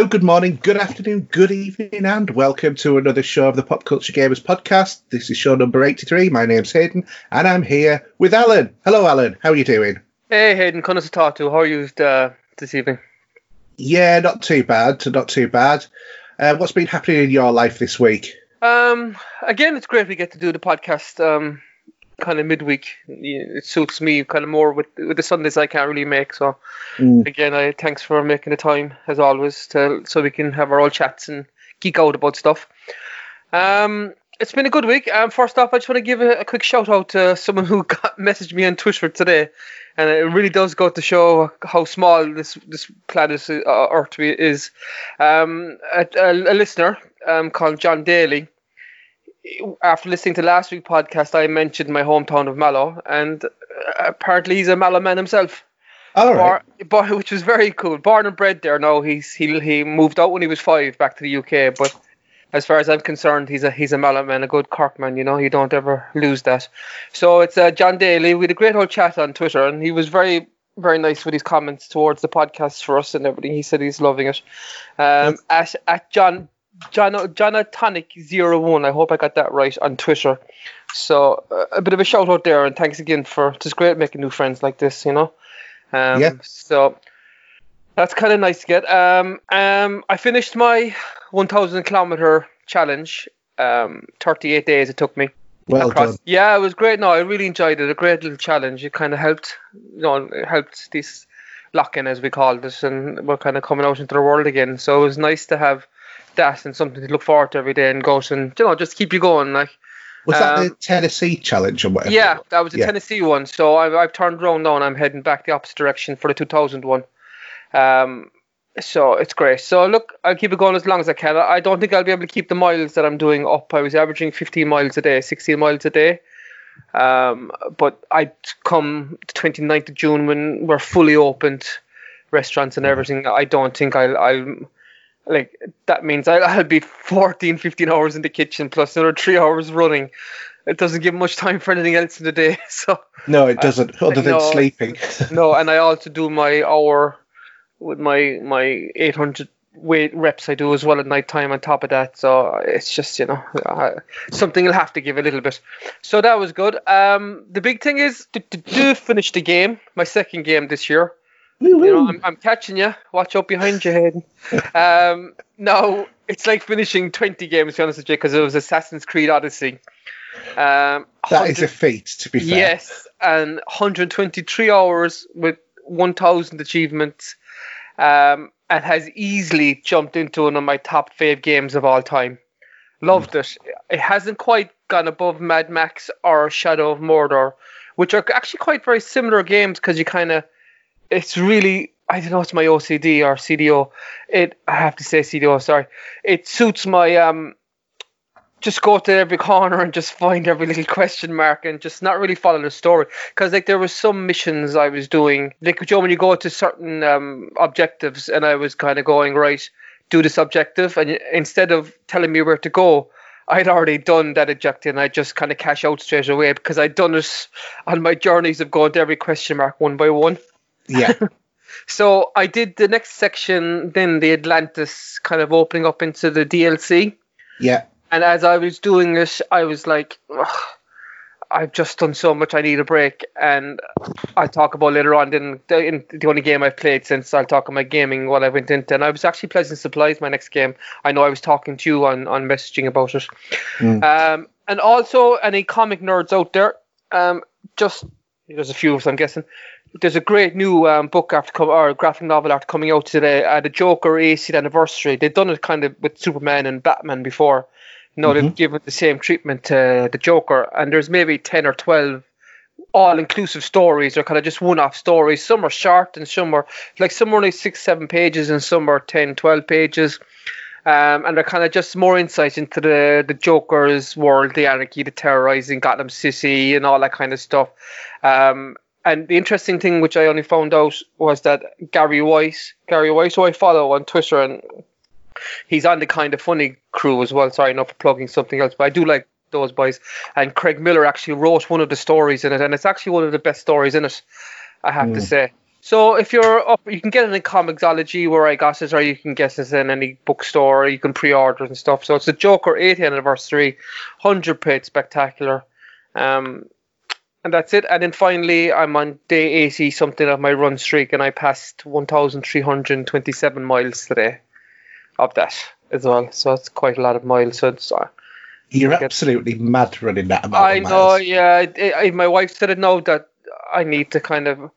Hello, good morning, good afternoon, good evening, and welcome to another show of the Pop Culture Gamers podcast. This is show number 83. My name's Hayden, and I'm here with Alan. Hello, Alan. How are you doing? Hey, Hayden. Connor to talk to. How are you uh, this evening? Yeah, not too bad. Not too bad. Uh, what's been happening in your life this week? Um, again, it's great we get to do the podcast. Um, kind of midweek. It suits me kind of more with with the Sundays I can't really make. So mm. again, I thanks for making the time as always to so we can have our old chats and geek out about stuff. Um, it's been a good week. Um, first off, I just want to give a, a quick shout out to someone who got messaged me on Twitter today, and it really does go to show how small this this planet uh, Earth is. Um, a, a, a listener um, called John Daly after listening to last week's podcast, I mentioned my hometown of Mallow, and uh, apparently he's a Mallow man himself. All right. Bar, which was very cool. Born and bred there. No, he's he he moved out when he was five back to the UK, but as far as I'm concerned, he's a he's a Mallow man, a good Cork man. You know, you don't ever lose that. So it's uh, John Daly. We had a great old chat on Twitter, and he was very very nice with his comments towards the podcast for us and everything. He said he's loving it. Um, yes. at at John John Jonatonic01. I hope I got that right on Twitter. So uh, a bit of a shout out there, and thanks again for it's great making new friends like this, you know. Um, yeah. So that's kind of nice to get. Um, um, I finished my 1,000 kilometer challenge. Um, 38 days it took me. Well across. done. Yeah, it was great. No, I really enjoyed it. A great little challenge. It kind of helped, you know, it helped this lock in as we called it, and we're kind of coming out into the world again. So it was nice to have that and something to look forward to every day and go and you know just keep you going like. Was that um, the Tennessee challenge or whatever? Yeah, that was the yeah. Tennessee one. So I've, I've turned around now and I'm heading back the opposite direction for the 2000 one. Um, so it's great. So look, I'll keep it going as long as I can. I don't think I'll be able to keep the miles that I'm doing up. I was averaging 15 miles a day, 16 miles a day. Um, but I come the 29th of June when we're fully opened, restaurants and mm-hmm. everything. I don't think I'll I'll like that means I'll be 14, 15 hours in the kitchen plus another three hours running. It doesn't give much time for anything else in the day. So no, it doesn't. Uh, other than no, sleeping. no, and I also do my hour with my my 800 weight reps I do as well at night time on top of that. So it's just you know uh, something you'll have to give a little bit. So that was good. Um, the big thing is to, to, to finish the game, my second game this year. You know, I'm, I'm catching you. Watch out behind you, Hayden. um, no, it's like finishing 20 games, to be honest with you, because it was Assassin's Creed Odyssey. Um, that is a feat, to be fair. Yes, and 123 hours with 1,000 achievements, um, and has easily jumped into one of my top five games of all time. Loved mm. it. It hasn't quite gone above Mad Max or Shadow of Mordor, which are actually quite very similar games because you kind of it's really I don't know it's my OCD or CDO. It I have to say CDO. Sorry, it suits my um. Just go to every corner and just find every little question mark and just not really follow the story. Because like there were some missions I was doing, like Joe, when you go to certain um, objectives, and I was kind of going right, do this objective, and instead of telling me where to go, I'd already done that objective and I just kind of cash out straight away because I'd done this on my journeys of going to every question mark one by one. Yeah. so I did the next section, then the Atlantis kind of opening up into the DLC. Yeah. And as I was doing this, I was like, I've just done so much. I need a break, and I'll talk about later on. Then the, in the only game I've played since I'll talk about gaming what I went into, and I was actually pleasant Supplies, My next game, I know I was talking to you on on messaging about it. Mm. Um, and also any comic nerds out there, um, just there's a few of us, I'm guessing there's a great new um, book after come or graphic novel after coming out today. Uh, the Joker 80th anniversary. They've done it kind of with Superman and Batman before. You know, mm-hmm. they've given the same treatment to the Joker, and there's maybe ten or twelve all-inclusive stories, or kind of just one-off stories. Some are short, and some are like some are only six, seven pages, and some are 10, 12 pages. Um, and they're kind of just more insights into the the Joker's world, the anarchy, the terrorizing Gotham City, and all that kind of stuff. Um, and the interesting thing, which I only found out, was that Gary Weiss, Gary Weiss, who I follow on Twitter, and he's on the Kinda Funny crew as well. Sorry, not for plugging something else, but I do like those boys. And Greg Miller actually wrote one of the stories in it, and it's actually one of the best stories in it. I have mm. to say. So if you're up, you can get it in Comixology where I got it, or you can get it in any bookstore. Or you can pre-order and stuff. So it's a Joker 80th anniversary, 100 page spectacular. Um, and that's it. And then finally, I'm on day 80 something of my run streak, and I passed 1,327 miles today of that as well. So that's quite a lot of miles. So it's, uh, You're absolutely mad running that amount. I of know, miles. yeah. It, it, my wife said it now that I need to kind of.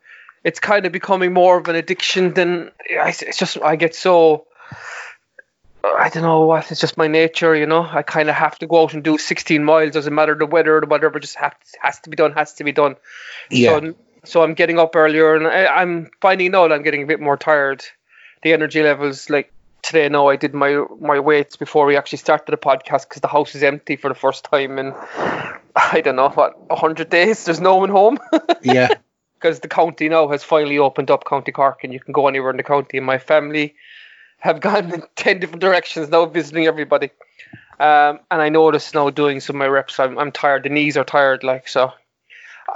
It's kind of becoming more of an addiction than it's just. I get so. I don't know what. It's just my nature, you know. I kind of have to go out and do 16 miles. Doesn't matter the weather or whatever. Just have has to be done. Has to be done. Yeah. So, so I'm getting up earlier, and I, I'm finding out I'm getting a bit more tired. The energy levels, like today, now I did my my weights before we actually started the podcast because the house is empty for the first time in I don't know what hundred days. There's no one home yeah. because the county now has finally opened up County Cork, and you can go anywhere in the county. And my family have gone in ten different directions now, visiting everybody. Um, and I noticed now doing some of my reps, I'm, I'm tired. The knees are tired, like so.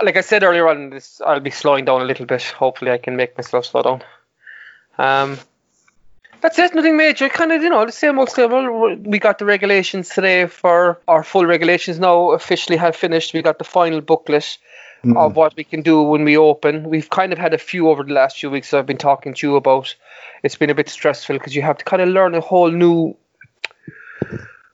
Like I said earlier on, this I'll be slowing down a little bit. Hopefully, I can make myself slow down. Um, that's it. Nothing major. Kind of, you know, the same old, same old. We got the regulations today for our full regulations now officially have finished. We got the final booklet of what we can do when we open. We've kind of had a few over the last few weeks. I've been talking to you about. It's been a bit stressful because you have to kind of learn a whole new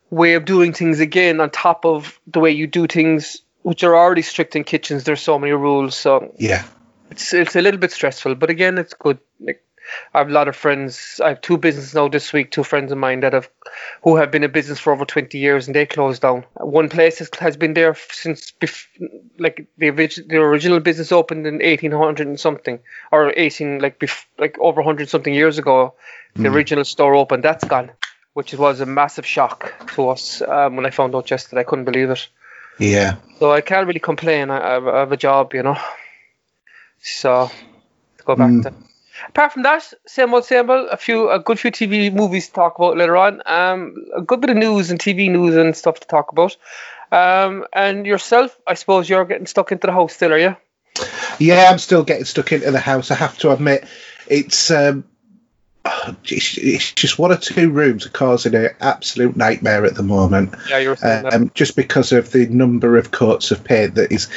way of doing things again on top of the way you do things, which are already strict in kitchens. There's so many rules, so Yeah. it's it's a little bit stressful. But again, it's good. Like I have a lot of friends. I have two businesses now this week. Two friends of mine that have who have been in business for over 20 years and they closed down. One place has, has been there since bef- like the the original business opened in 1800 and something or 18 like bef- like over 100 something years ago. The original store opened. That's gone, which was a massive shock to us um, when I found out yesterday. I couldn't believe it. Yeah. So I can't really complain. I, I have a job, you know. So to go back Mm. to. Apart from that, same old, same old. A few, a good few TV movies to talk about later on. Um, a good bit of news and TV news and stuff to talk about. Um, and yourself, I suppose you're getting stuck into the house still, are you? Yeah, I'm still getting stuck into the house. I have to admit, it's um, it's, it's just one or two rooms are causing an absolute nightmare at the moment. Yeah, you're. Um, just because of the number of coats of paint that is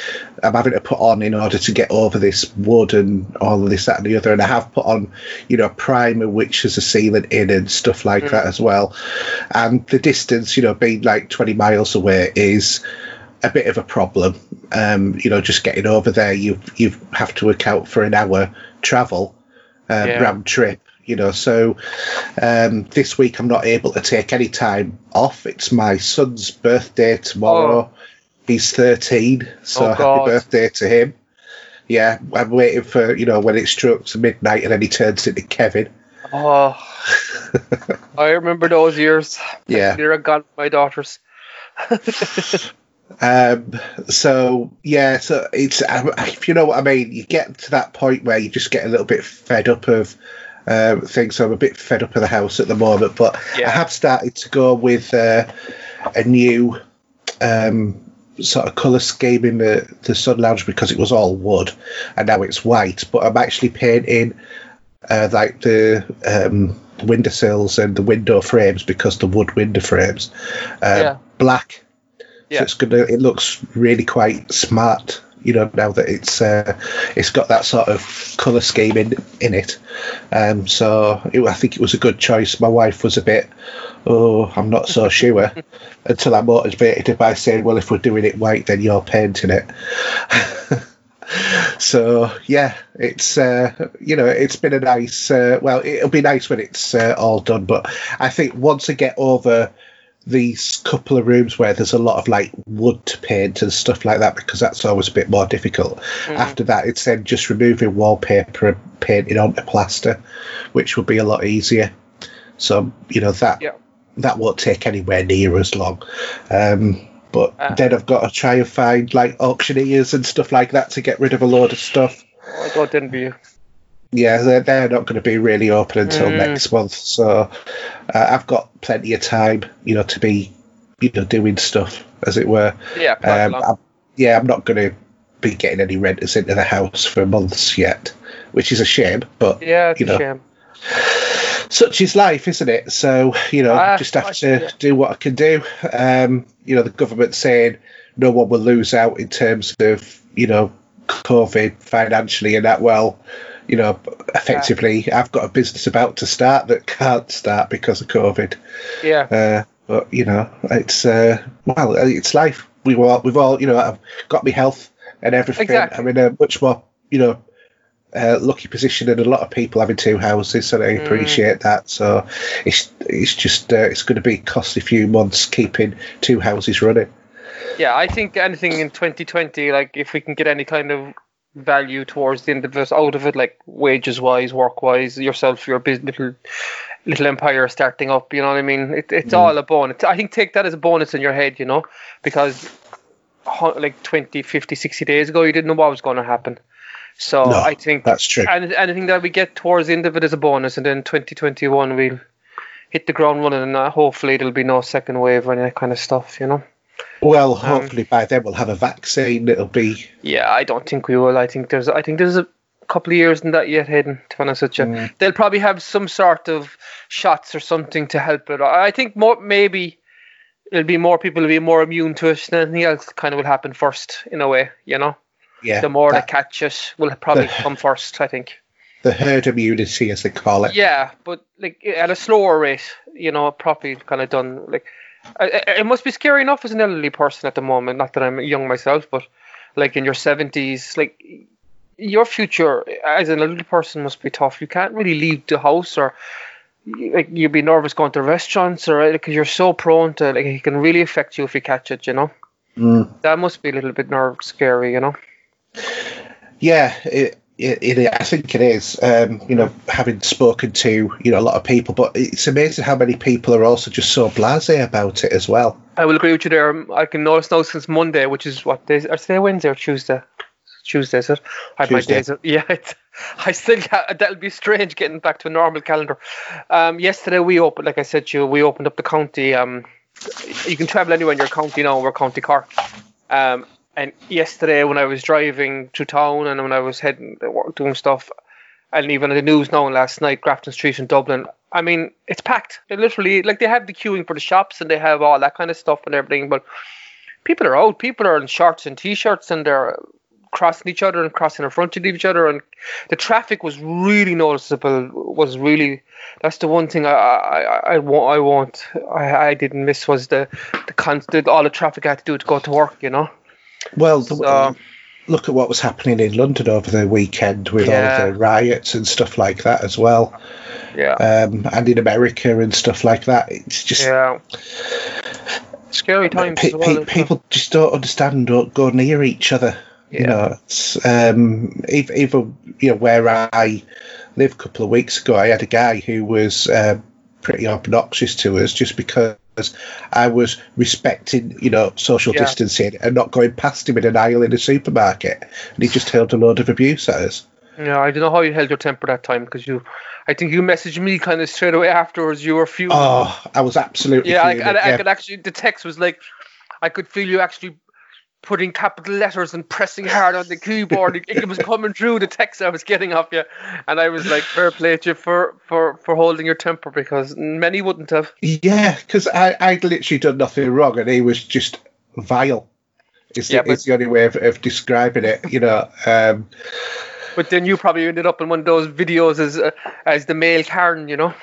I'm having to put on in order to get over this wood and all of this, that, and the other. And I have put on, you know, a primer which has a sealant in and stuff like that as well. And the distance, you know, being like 20 miles away is a bit of a problem. Um, you know, just getting over there, you you have to account for an hour travel um, Yeah. round trip. You know, so um, this week I'm not able to take any time off. It's my son's birthday tomorrow. He's 13, so Oh, happy birthday to him. Yeah, I'm waiting for you know when it strikes midnight and then he turns into Kevin. Oh, I remember those years. Yeah. They're gone, my daughters. Um, so yeah, so it's if you know what I mean, you get to that point where you just get a little bit fed up of um, things. So I'm a bit fed up of the house at the moment, but Yeah. I have started to go with uh, a new um, sort of colour scheme in the the sun lounge because it was all wood and now it's white. But I'm actually painting uh, like the um, windowsills and the window frames because the wood window frames uh, Yeah. black. Yeah. So it's gonna. It looks really quite smart. You know, now that it's uh, it's got that sort of colour scheme in in it. Um, so it, I think it was a good choice. My wife was a bit, oh, I'm not so sure, until I motivated her by saying, well, if we're doing it white, then you're painting it. so yeah, it's uh, you know it's been a nice. Uh, well, it'll be nice when it's uh, all done. But I think once I get over these couple of rooms where there's a lot of like wood to paint and stuff like that, because that's always a bit more difficult. After that, it's then just removing wallpaper and painting onto plaster, which would be a lot easier. So you know that Yeah. that won't take anywhere near as long. Um, but Ah. then I've got to try and find like auctioneers and stuff like that to get rid of a load of stuff. Oh, don't envy you. Yeah, they're, they're not going to be really open until Mm. next month. So uh, I've got plenty of time, you know, to be, you know, doing stuff as it were. Yeah, Um. I'm, yeah, I'm not going to be getting any renters into the house for months yet, which is a shame. But Yeah, it's you a know, shame. such is life, isn't it? So you know, Ah, just have I- to yeah. do what I can do. Um, you know, the government saying no one will lose out in terms of you know COVID financially and that. Well, you know, effectively, I've got a business about to start that can't start because of COVID. Yeah. Uh, but you know, it's uh, well, it's life. We all, we've all, you know, I've got my health and everything. Exactly. I'm in a much more, you know, uh, lucky position than a lot of people having two houses, so I Mm. appreciate that. So it's it's just uh, it's going to be a costly few months keeping two houses running. Yeah, I think anything in 2020, like if we can get any kind of value towards the end of it, out of it, like wages wise, work wise, yourself, your bus little little empire starting up, you know what I mean? It, it's all a bonus. I think take that as a bonus in your head, you know, because like 20, 50, 60 days ago, you didn't know what was going to happen. So No, I think that's true. any- anything that we get towards the end of it is a bonus, and then 2021 we'll hit the ground running, and uh, hopefully there'll be no second wave or any kind of stuff, you know. Well, Um, hopefully by then we'll have a vaccine. It'll be Yeah, I don't think we will. I think there's I think there's a couple of years in that yet, Hayden. To be honest with you, Mm. they'll probably have some sort of shots or something to help it. I think more maybe it'll be more people will be more immune to it than anything else. Kind of will happen first in a way, you know. yeah. The more that- that catch it will probably the- come first. I think. the herd immunity, as they call it. Yeah, but like at a slower rate, you know, probably kind of done. Like, it must be scary enough as an elderly person at the moment. Not that I'm young myself, but like in your seventies, like your future as an elderly person must be tough. You can't really leave the house, or like you'd be nervous going to restaurants, or because you're so prone to like it can really affect you if you catch it. You know, Mm. that must be a little bit nerve scary. You know. Yeah, it, it, it, I think it is. Um, you know, having spoken to you know a lot of people, but it's amazing how many people are also just so blasé about it as well. I will agree with you there. I can notice now since Monday, which is what day? Or today Wednesday or Tuesday? Tuesday, is it? I my Tuesday. days. Yeah, it's, I still ha- that'll be strange getting back to a normal calendar. Um, yesterday we opened, like I said to you, we opened up the county. Um, you can travel anywhere in your county now. We're County Cork. Um, and yesterday when I was driving to town and when I was heading doing stuff, and even the news now last night, Grafton Street in Dublin. I mean, it's packed. They literally like they have the queuing for the shops and they have all that kind of stuff and everything, but people are out. People are in shorts and t-shirts and they're crossing each other and crossing in front of each other and the traffic was really noticeable was really that's the one thing I I, I, I won't I won't I, I didn't miss was the the constant all the traffic I had to do to go to work you know Well, the, So- look at what was happening in London over the weekend with Yeah. all the riots and stuff like that as well, yeah um, and in America and stuff like that. It's just yeah scary times pe- as well, pe- people just don't understand and don't go near each other. You Yeah. know, it's, um, ev- even you know where I lived a couple of weeks ago, I had a guy who was uh, pretty obnoxious to us just because I was respecting, you know, social Yeah. distancing and not going past him in an aisle in a supermarket, and he just hurled a load of abuse at us. Yeah, I don't know how you held your temper that time because you, I think you messaged me kind of straight away afterwards. You were fuming. Oh, I was absolutely yeah, I, I yeah. could actually the text was like, I could feel you actually putting capital letters and pressing hard on the keyboard. it, was coming through the text I was getting off you, and I was like, fair play to you for for for holding your temper because many wouldn't have. Yeah, because I'd literally done nothing wrong, and he was just vile. It's, Yeah, the, is the only way of, of describing it, you know. Um, But then you probably ended up in one of those videos as uh, as the male Karen, you know.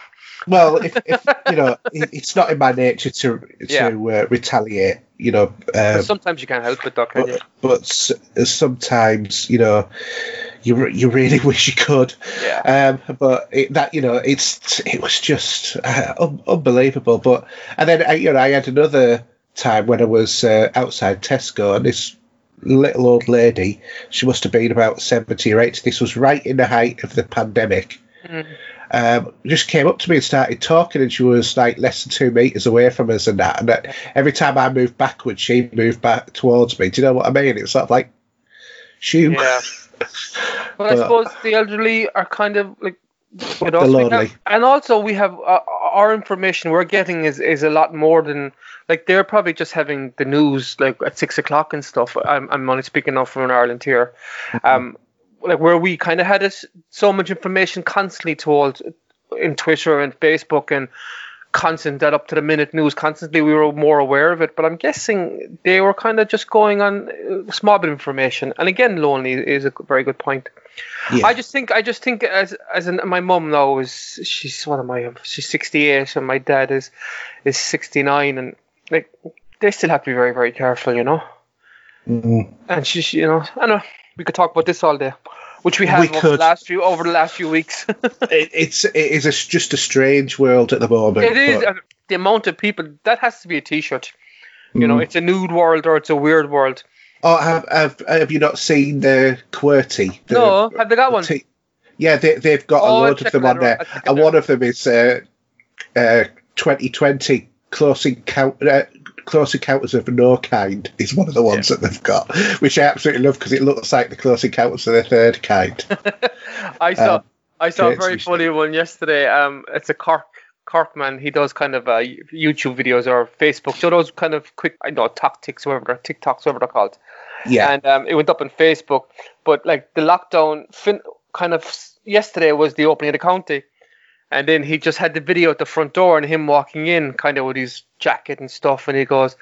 well, if, if you know, it, it's not in my nature to to Yeah. uh, retaliate, you know. But Um, sometimes you can't help it, though, can you? but, but sometimes, you know, you you really wish you could. Yeah. Um, but it, that you know, it's it was just uh, un- unbelievable. But and then I, you know, I had another time when I was uh, outside Tesco, and this little old lady, she must have been about seventy or eighty. This was right in the height of the pandemic. Mhm. Um, just came up to me and started talking, and she was like less than two meters away from us, and that. And that, every time I moved backwards, she moved back towards me. Do you know what I mean? It's sort of like, shoo. Yeah. But I suppose the elderly are kind of like with us, lonely. have- and also we have uh, our information we're getting is is a lot more than like they're probably just having the news like at six o'clock and stuff. I'm I'm only speaking now from Ireland here. Mm-hmm. Um, like where we kind of had it, so much information constantly told in Twitter and Facebook and constant that up to the minute news constantly we were more aware of it. But i'm guessing they were kind of just going on a small bit of information. And again lonely is a very good point. Yeah. i just think i just think as as an, my mum now is she's what am i she's 68 and my dad is is 69 and like they still have to be very very careful you know? Mm-hmm. and she's you know i know we could talk about this all day which we have we over the last few over the last few weeks. it, it's it is a, just a strange world at the moment. It is but... the amount of people that has to be a T-shirt. You mm. know, it's a nude world or it's a weird world. Oh, have have, have you not seen the Qwertee? The, no, have they got one? T- yeah, they, they've got oh, a load of them on there, and one of them is uh, uh, 2020 close encounter. Uh, Close Encounters of No Kind is one of the ones yeah. that they've got, which I absolutely love because it looks like the Close Encounters of the Third Kind. I saw um, I saw a very funny one yesterday. Um, it's a Cork Cork man. He does kind of uh, YouTube videos or Facebook. So those kind of quick, I know tactics, whatever they're TikToks, whatever they're called. Yeah. And um, it went up on Facebook, but like the lockdown, fin- kind of yesterday was the opening of the county and then he just had the video at the front door and him walking in, kind of with his jacket and stuff. And he goes,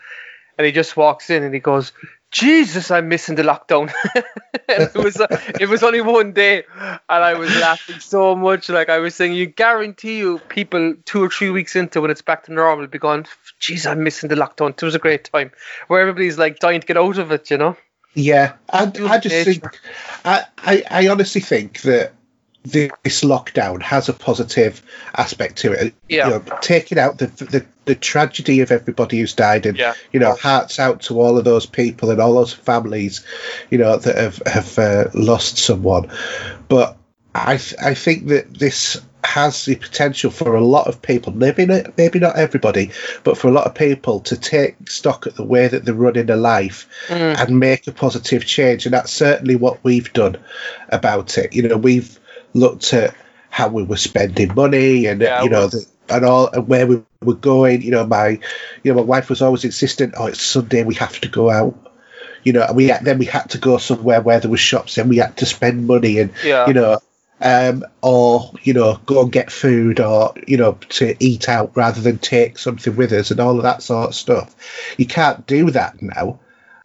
and he just walks in and he goes, Jesus, I'm missing the lockdown. it was uh, it was only one day, and I was laughing so much. Like I was saying, you guarantee you, people two or three weeks into when it's back to normal, will be going, "Jeez, I'm missing the lockdown." It was a great time where everybody's like dying to get out of it, you know. Yeah, I, I just think, I, I, I honestly think that this lockdown has a positive aspect to it. Yeah. You know, taking out the, the, the tragedy of everybody who's died, and yeah. you know, hearts out to all of those people and all those families, you know, that have have uh, lost someone. But I th- I think that this has the potential for a lot of people, maybe not, maybe not everybody, but for a lot of people to take stock at the way that they're running their life mm. and make a positive change. And that's certainly what we've done about it. You know, we've looked at how we were spending money and yeah, you know the, and all and where we were going. You know, my you know my wife was always insistent. Oh, it's Sunday, we have to go out. You know, and we had, then we had to go somewhere where there was shops, and we had to spend money, and yeah. you know, um, or you know, go and get food, or you know, to eat out rather than take something with us, and all of that sort of stuff. You can't do that now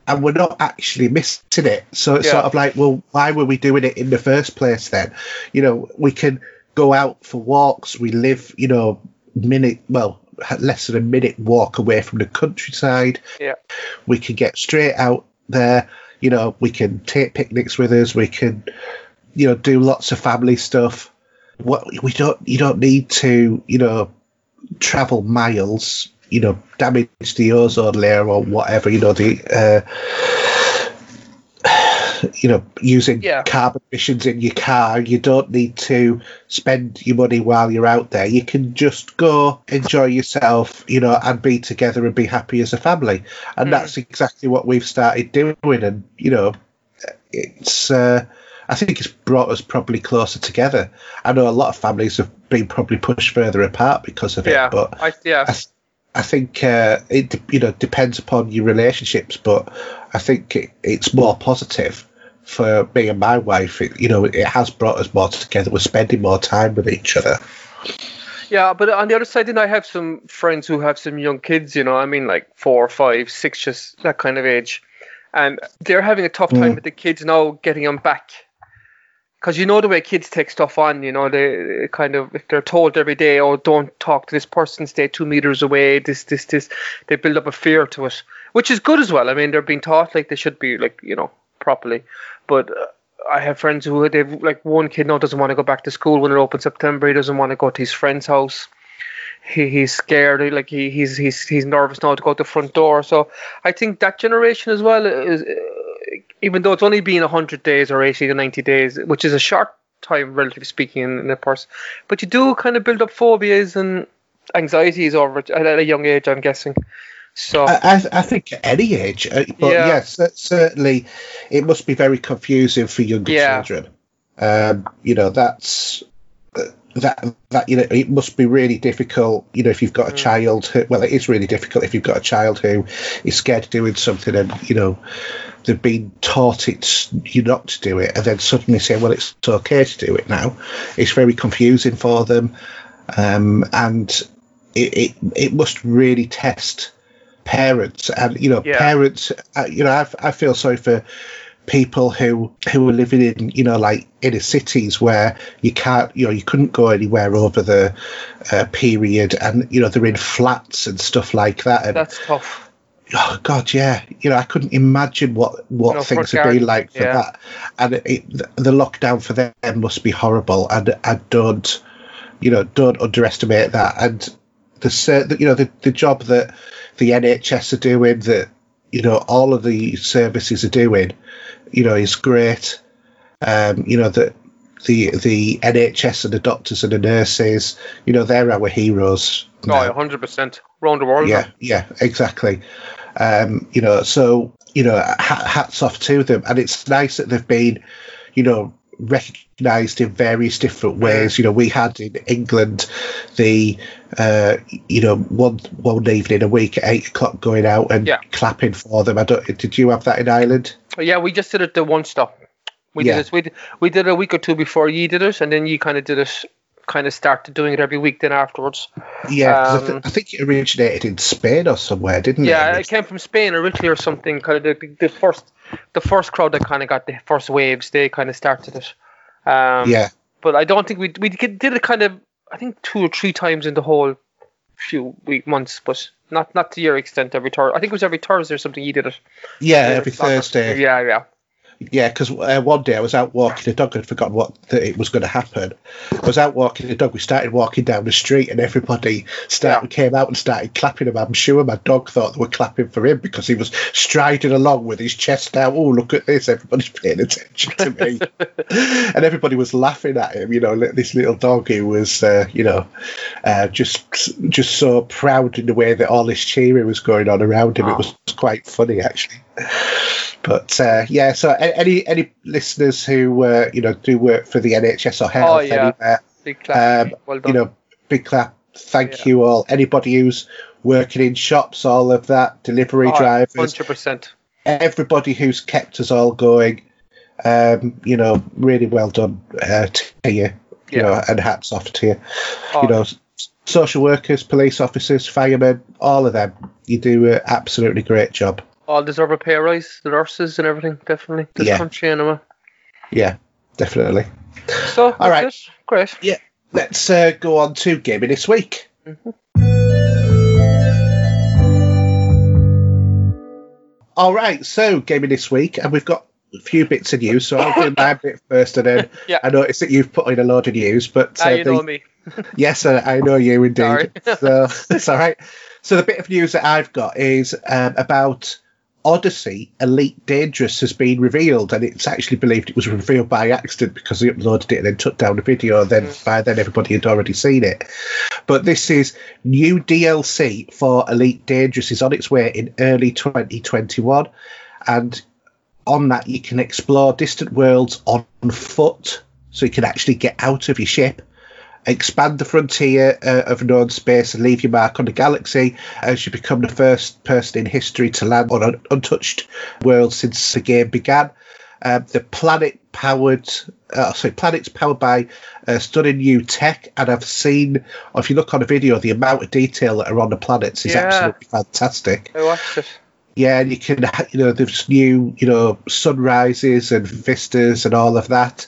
and we're not actually missing it. So it's yeah. sort of like, well, why were we doing it in the first place then? You know, we can go out for walks. We live, you know, minute, well, less than a minute walk away from the countryside. Yeah. We can get straight out there. You know, we can take picnics with us. We can, you know, do lots of family stuff. What we don't, you don't need to, you know, travel miles you know, damage the ozone layer or whatever, you know, the, uh, you know, using yeah. carbon emissions in your car, you don't need to spend your money while you're out there. You can just go enjoy yourself, you know, and be together and be happy as a family. And mm. that's exactly what we've started doing. And, you know, it's, uh, I think it's brought us probably closer together. I know a lot of families have been probably pushed further apart because of yeah, it, but I, yeah. I, I think uh, it you know depends upon your relationships, but I think it, it's more positive for me and my wife. It, you know, it has brought us more together. We're spending more time with each other. Yeah, but on the other side, then I have some friends who have some young kids. You know, I mean, like four, five, six, just that kind of age, and they're having a tough time mm. with the kids now getting them back because you know the way kids take stuff on, you know, they kind of if they're told every day, oh, don't talk to this person, stay two meters away, this, this, this, they build up a fear to it, which is good as well. I mean, they're being taught like they should be, like you know, properly. But uh, I have friends who they've like one kid now doesn't want to go back to school when it opens September. He doesn't want to go to his friend's house. He, he's scared, like he, he's he's he's nervous now to go to the front door. So I think that generation as well is even though it's only been 100 days or 80 to 90 days, which is a short time, relatively speaking, in, in a person, but you do kind of build up phobias and anxieties over at a young age, I'm guessing. So I, I think at any age, uh, but yeah. yes, certainly it must be very confusing for younger yeah. children. Um, you know, that's that that you know it must be really difficult you know if you've got a mm. child who, well it is really difficult if you've got a child who is scared of doing something and you know they've been taught it's you not to do it and then suddenly say well it's okay to do it now it's very confusing for them um, and it, it it must really test parents and you know yeah. parents uh, you know I, I feel sorry for people who who are living in you know like inner cities where you can't you know you couldn't go anywhere over the uh, period and you know they're in flats and stuff like that and that's tough oh god yeah you know i couldn't imagine what what things would be like for yeah. that and it, the lockdown for them must be horrible and i don't you know don't underestimate that and the you know the, the job that the nhs are doing that you know all of the services are doing you know, is great. Um, you know, the the the NHS and the doctors and the nurses, you know, they're our heroes. Oh, 100% around the world. Yeah, yeah, exactly. Um, you know, so you know, hats off to them, and it's nice that they've been, you know, recognised in various different ways. You know, we had in England the, uh, you know, one one evening a week at eight o'clock going out and yeah. clapping for them. I don't. Did you have that in Ireland? Yeah, we just did it the one stop. We yeah. did it. We did, we did it a week or two before you did it, and then you kind of did it. Kind of started doing it every week then afterwards. Yeah, um, I, th- I, think it originated in Spain or somewhere, didn't it? Yeah, it came from Spain originally or something. Kind of the, the, first the first crowd that kind of got the first waves, they kind of started it. Um, yeah. But I don't think we we did it kind of I think two or three times in the whole few week months, but not not to your extent every Thursday. I think it was every Thursday or something. You did it. Yeah, every Thursday. Yeah, yeah. Yeah, because uh, one day I was out walking the dog. I'd forgotten what that it was going to happen. I was out walking the dog. We started walking down the street, and everybody started came out and started clapping him. I'm sure my dog thought they were clapping for him because he was striding along with his chest out. Oh, look at this! Everybody's paying attention to me, and everybody was laughing at him. You know, this little dog who was, uh, you know, uh, just just so proud in the way that all this cheering was going on around him. It was quite funny actually. But uh, yeah, so any any listeners who uh, you know do work for the NHS or health oh, yeah. anywhere, big clap, um, well you know, big clap. Thank yeah. you all. Anybody who's working in shops, all of that, delivery oh, drivers, hundred percent. Everybody who's kept us all going, um, you know, really well done uh, to you. You yeah. know, and hats off to you. Oh. You know, social workers, police officers, firemen, all of them. You do an absolutely great job all deserve a pay rise. The nurses and everything, definitely. This yeah. country, anyway. Yeah, definitely. So, all right, it. great. Yeah, let's uh, go on to gaming this week. Mm-hmm. All right, so gaming this week, and we've got a few bits of news. So I'll do my bit first, and then yeah. I noticed that you've put in a load of news. But uh, you the, know me. yes, I, I know you indeed. so it's all right. So the bit of news that I've got is um, about Odyssey Elite Dangerous has been revealed, and it's actually believed it was revealed by accident because they uploaded it and then took down the video. And then mm. by then everybody had already seen it. But this is new DLC for Elite Dangerous is on its way in early 2021, and on that you can explore distant worlds on foot, so you can actually get out of your ship expand the frontier uh, of known space and leave your mark on the galaxy as you become the first person in history to land on an untouched world since the game began. Uh, the planet powered, uh, sorry, planet's powered by uh, stunning new tech, and I've seen, if you look on a video, the amount of detail that are on the planets is yeah. absolutely fantastic. I watched it. Yeah, and you can, you know, there's new, you know, sunrises and vistas and all of that.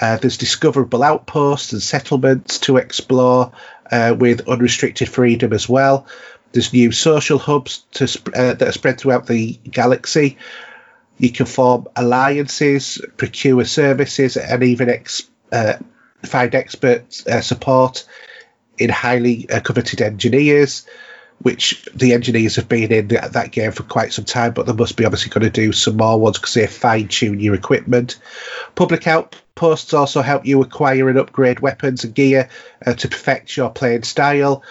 Uh, there's discoverable outposts and settlements to explore uh, with unrestricted freedom as well. There's new social hubs to uh, that are spread throughout the galaxy. You can form alliances, procure services, and even ex- uh, find expert uh, support in highly uh, coveted engineers which the engineers have been in that, that game for quite some time, but they must be obviously going to do some more ones because they fine tune your equipment. Public outposts also help you acquire and upgrade weapons and gear uh, to perfect your playing style.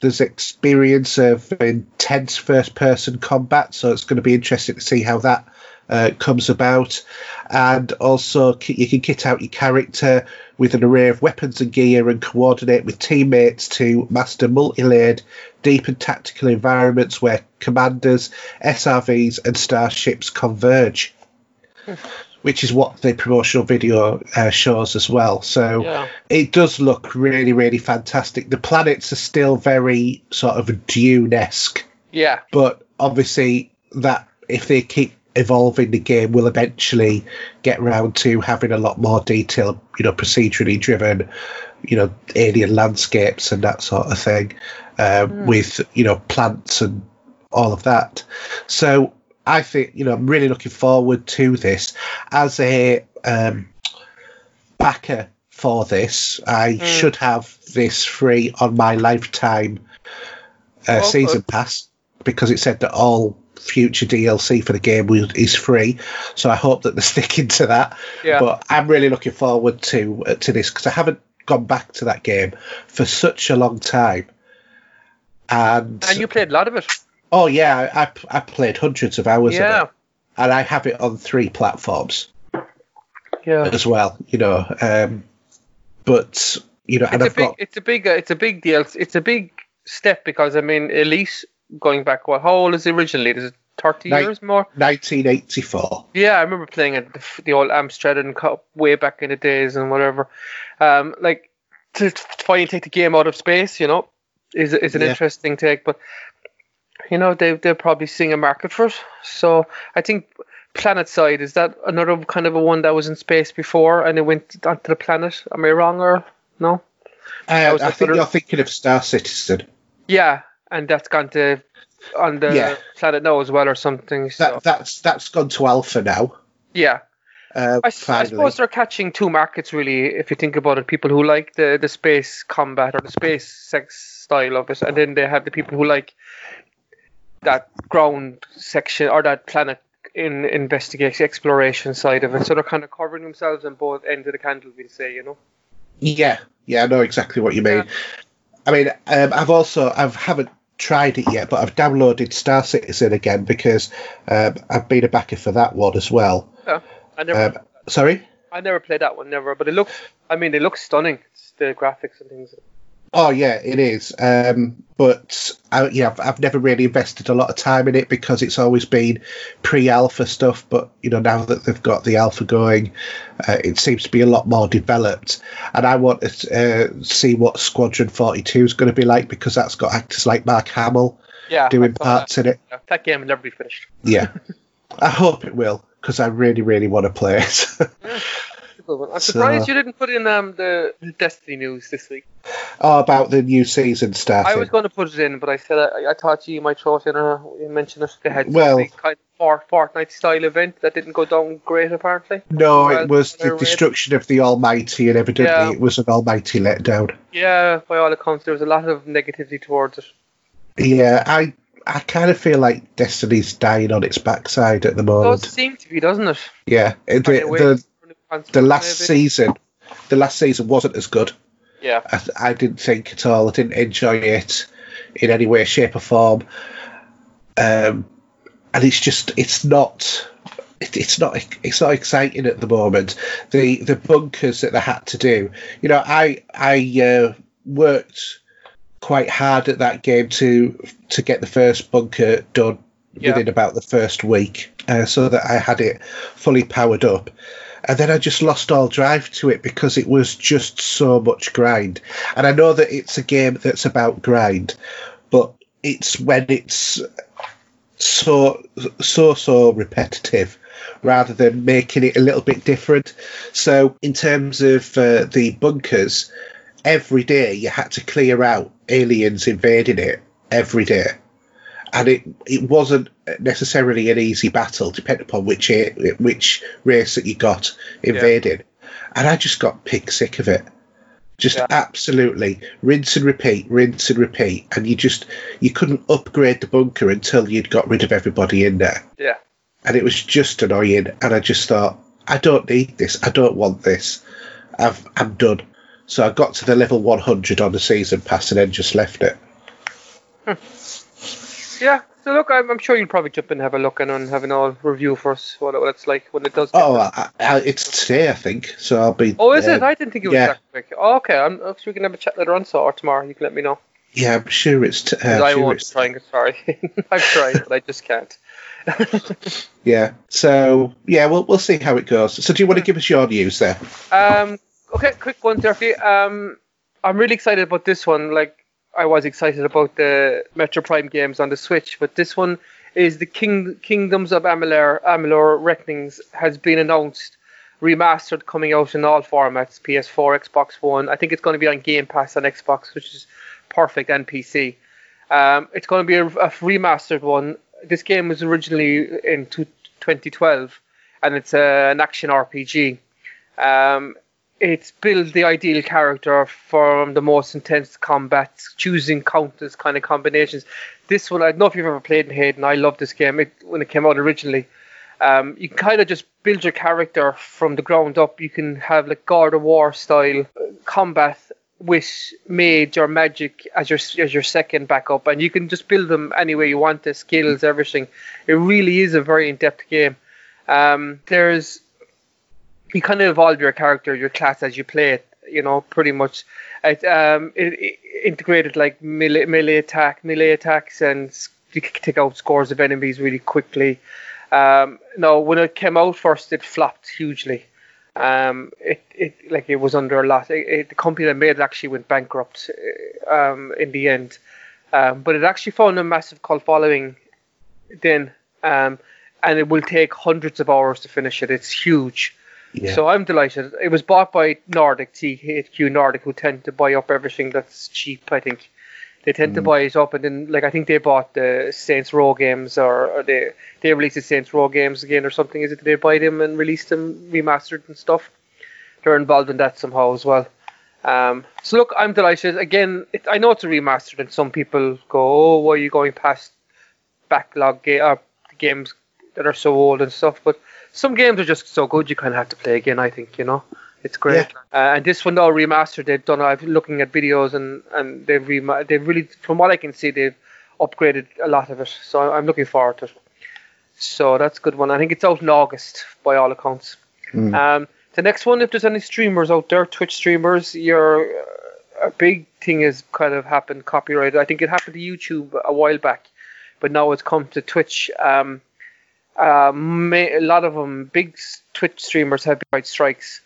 There's experience of intense first person combat, so it's going to be interesting to see how that uh, comes about, and also you can kit out your character with an array of weapons and gear and coordinate with teammates to master multi-layered, deep and tactical environments where commanders, SRVs, and starships converge. Which is what the promotional video uh, shows as well. So Yeah. it does look really, really fantastic. The planets are still very sort of Dune-esque Yeah. but obviously that if they keep evolving the game will eventually get round to having a lot more detail you know procedurally driven you know alien landscapes and that sort of thing um, with you know plants and all of that so i think you know i'm really looking forward to this as a um, backer for this i should have this free on my lifetime uh, season good. pass because it said that all future DLC for the game is free. So I hope that they're sticking to that. Yeah. But I'm really looking forward to uh, to this because I haven't gone back to that game for such a long time. And, And you played a lot of it. oh yeah, I, I played hundreds of hours Yeah. of it, and I have it on three platforms Yeah. as well. You know, um, but you know, and It's a I've big. got It's a big. Uh, it's a big deal. It's, a big step because I mean, Elite going back. What? How old is it originally? Is it thirty Nine- years more? 1984. Yeah, I remember playing it, the, the old Amstrad Cup way back in the days and whatever. Um, like to, to finally take the game out of space, you know, is is an Yeah. interesting take. But you know, they they'll probably seeing a market for it. So I think PlanetSide is that another kind of a one that was in space before and it went onto the planet. Am I wrong or no? Uh, I think you're thinking of Star Citizen. Yeah, and that's gone to on the Yeah. planet now as well or something. So That that's that's gone to alpha now. yeah. Uh, I, I suppose they're catching two markets really, if you think about it. People who like the, the space combat or the space sex style of it, and then they have the people who like that ground section or that planet in investigation exploration side of it. So they're kind of covering themselves on both ends of the candle, we'll say, you know. Yeah, yeah, I know exactly what you mean. I mean, um, I've also I haven't tried it yet, but I've downloaded Star Citizen again because um, I've been a backer for that one as well. Yeah, I never, Um, sorry. I never played that one, never. But it looks, I mean, they look stunning. It's the graphics and things. Oh yeah, it is. Um, but I, yeah, I've, I've never really invested a lot of time in it because it's always been pre-alpha stuff. But you know, now that they've got the alpha going, uh, it seems to be a lot more developed. And I want to uh, see what Squadron Forty Two is going to be like because that's got actors like Mark Hamill Yeah, doing parts in it. that. That game will never be finished. Yeah, I hope it will because I really, really want to play it. One. I'm So- surprised you didn't put in um, the Destiny news this week. oh, about the new season starting. I was going to put it in, but I said I, I thought you might throw it in you mentioned it. They had Well- kind of Fort- Fortnite style event that didn't go down great apparently. no, Well, it was the destruction of the Almighty, and evidently Yeah. it was an almighty letdown. Yeah, by all accounts, there was a lot of negativity towards it. Yeah, I I kind of feel like Destiny's dying on its backside at the It moment. does seem to be, doesn't it? Yeah, it- the, the for new consoles, the last season, the last season wasn't as good. Yeah, I, I didn't think at all. I didn't enjoy it in any way, shape, or form. Um, and it's just it's not. It, it's not. It's not exciting at the moment. The the bunkers that they had to do. You know, I I uh, worked quite hard at that game to to get the first bunker done Yeah. within about the first week, uh, so that I had it fully powered up. And then I just lost all drive to it because it was just so much grind. And I know that it's a game that's about grind, but it's when it's so so so repetitive rather than making it a little bit different. So in terms of uh, the bunkers, every day you had to clear out aliens invading it every day. And it, it wasn't necessarily an easy battle, depending upon which which race that you got invaded. And I just got pig sick of it. Just Yeah. absolutely rinse and repeat, rinse and repeat, and you just you couldn't upgrade the bunker until you'd got rid of everybody in there yeah. and it was just annoying. And I just thought, I don't need this. I don't want this. I've, I'm done. So I got to the level 100 on the season pass and then just left it. Yeah, so look, I'm, I'm sure you'll probably jump in and have a look and, and have an all review for us what, what it's like when it does. Oh. I, I, it's today, I think. So I'll be. oh, is uh, it? I didn't think it was yeah. that quick. Oh, okay, I'm, so we can have a chat later on, so or tomorrow. You can let me know. Yeah, I'm sure it's. T- uh, I sure won't it's try and sorry. I've tried, but I just can't. yeah. So yeah, we'll we'll see how it goes. So do you want to give us your news there? Um, okay, quick one you. Um, I'm really excited about this one. Like I was excited about the Metroid Prime games on the Switch, but this one is the King Kingdoms of Amalur Amalur Reckonings has been announced, remastered, coming out in all formats: PS4, Xbox One. I think it's going to be on Game Pass on Xbox, which is perfect, and PC. Um, it's going to be a, a remastered one. This game was originally in two, 2012, and it's a, an action RPG. Um, it's built the ideal character from the most intense combat, choosing countless kind of combinations. This one, I don't know if you've ever played in Hayden. I love this game it, when it came out originally. Um, you can kind of just build your character from the ground up. You can have like God of War style combat with mage or magic as your as your second backup, and you can just build them any way you want. The skills, everything. It really is a very in-depth game. Um, there's you kind of evolve your character, your class as you play it. You know, pretty much. It, um, it, it integrated like melee, melee attack, melee attacks, and you can take out scores of enemies really quickly. Um, no, when it came out first, it flopped hugely. Um, it, it like it was under a lot. It, it, the company that made it actually went bankrupt uh, um, in the end. Um, but it actually found a massive cult following then, um, and it will take hundreds of hours to finish it. It's huge. Yeah. So I'm delighted. It was bought by Nordic, THQ Nordic, who tend to buy up everything that's cheap. I think they tend to buy it up, and then like I think they bought the Saints Row games, or, or they they released the Saints Row games again, or something. Is it they buy them and release them remastered and stuff? They're involved in that somehow as well. Um, so look, I'm delighted. Again, it, I know it's a remastered, and some people go, "Oh, why are you going past backlog ga- uh, games that are so old and stuff?" But some games are just so good you kind of have to play again. I think you know it's great. Uh, and this one now remastered. They've done. I've been looking at videos and and they've rema- they've really, from what I can see, they've upgraded a lot of it. So I'm looking forward to it. So that's a good one. I think it's out in August by all accounts. Um, the next one, if there's any streamers out there, Twitch streamers, your uh, a big thing has kind of happened copyrighted. I think it happened to YouTube a while back, but now it's come to Twitch. Um, ma- a lot of them, big Twitch streamers have been strikes.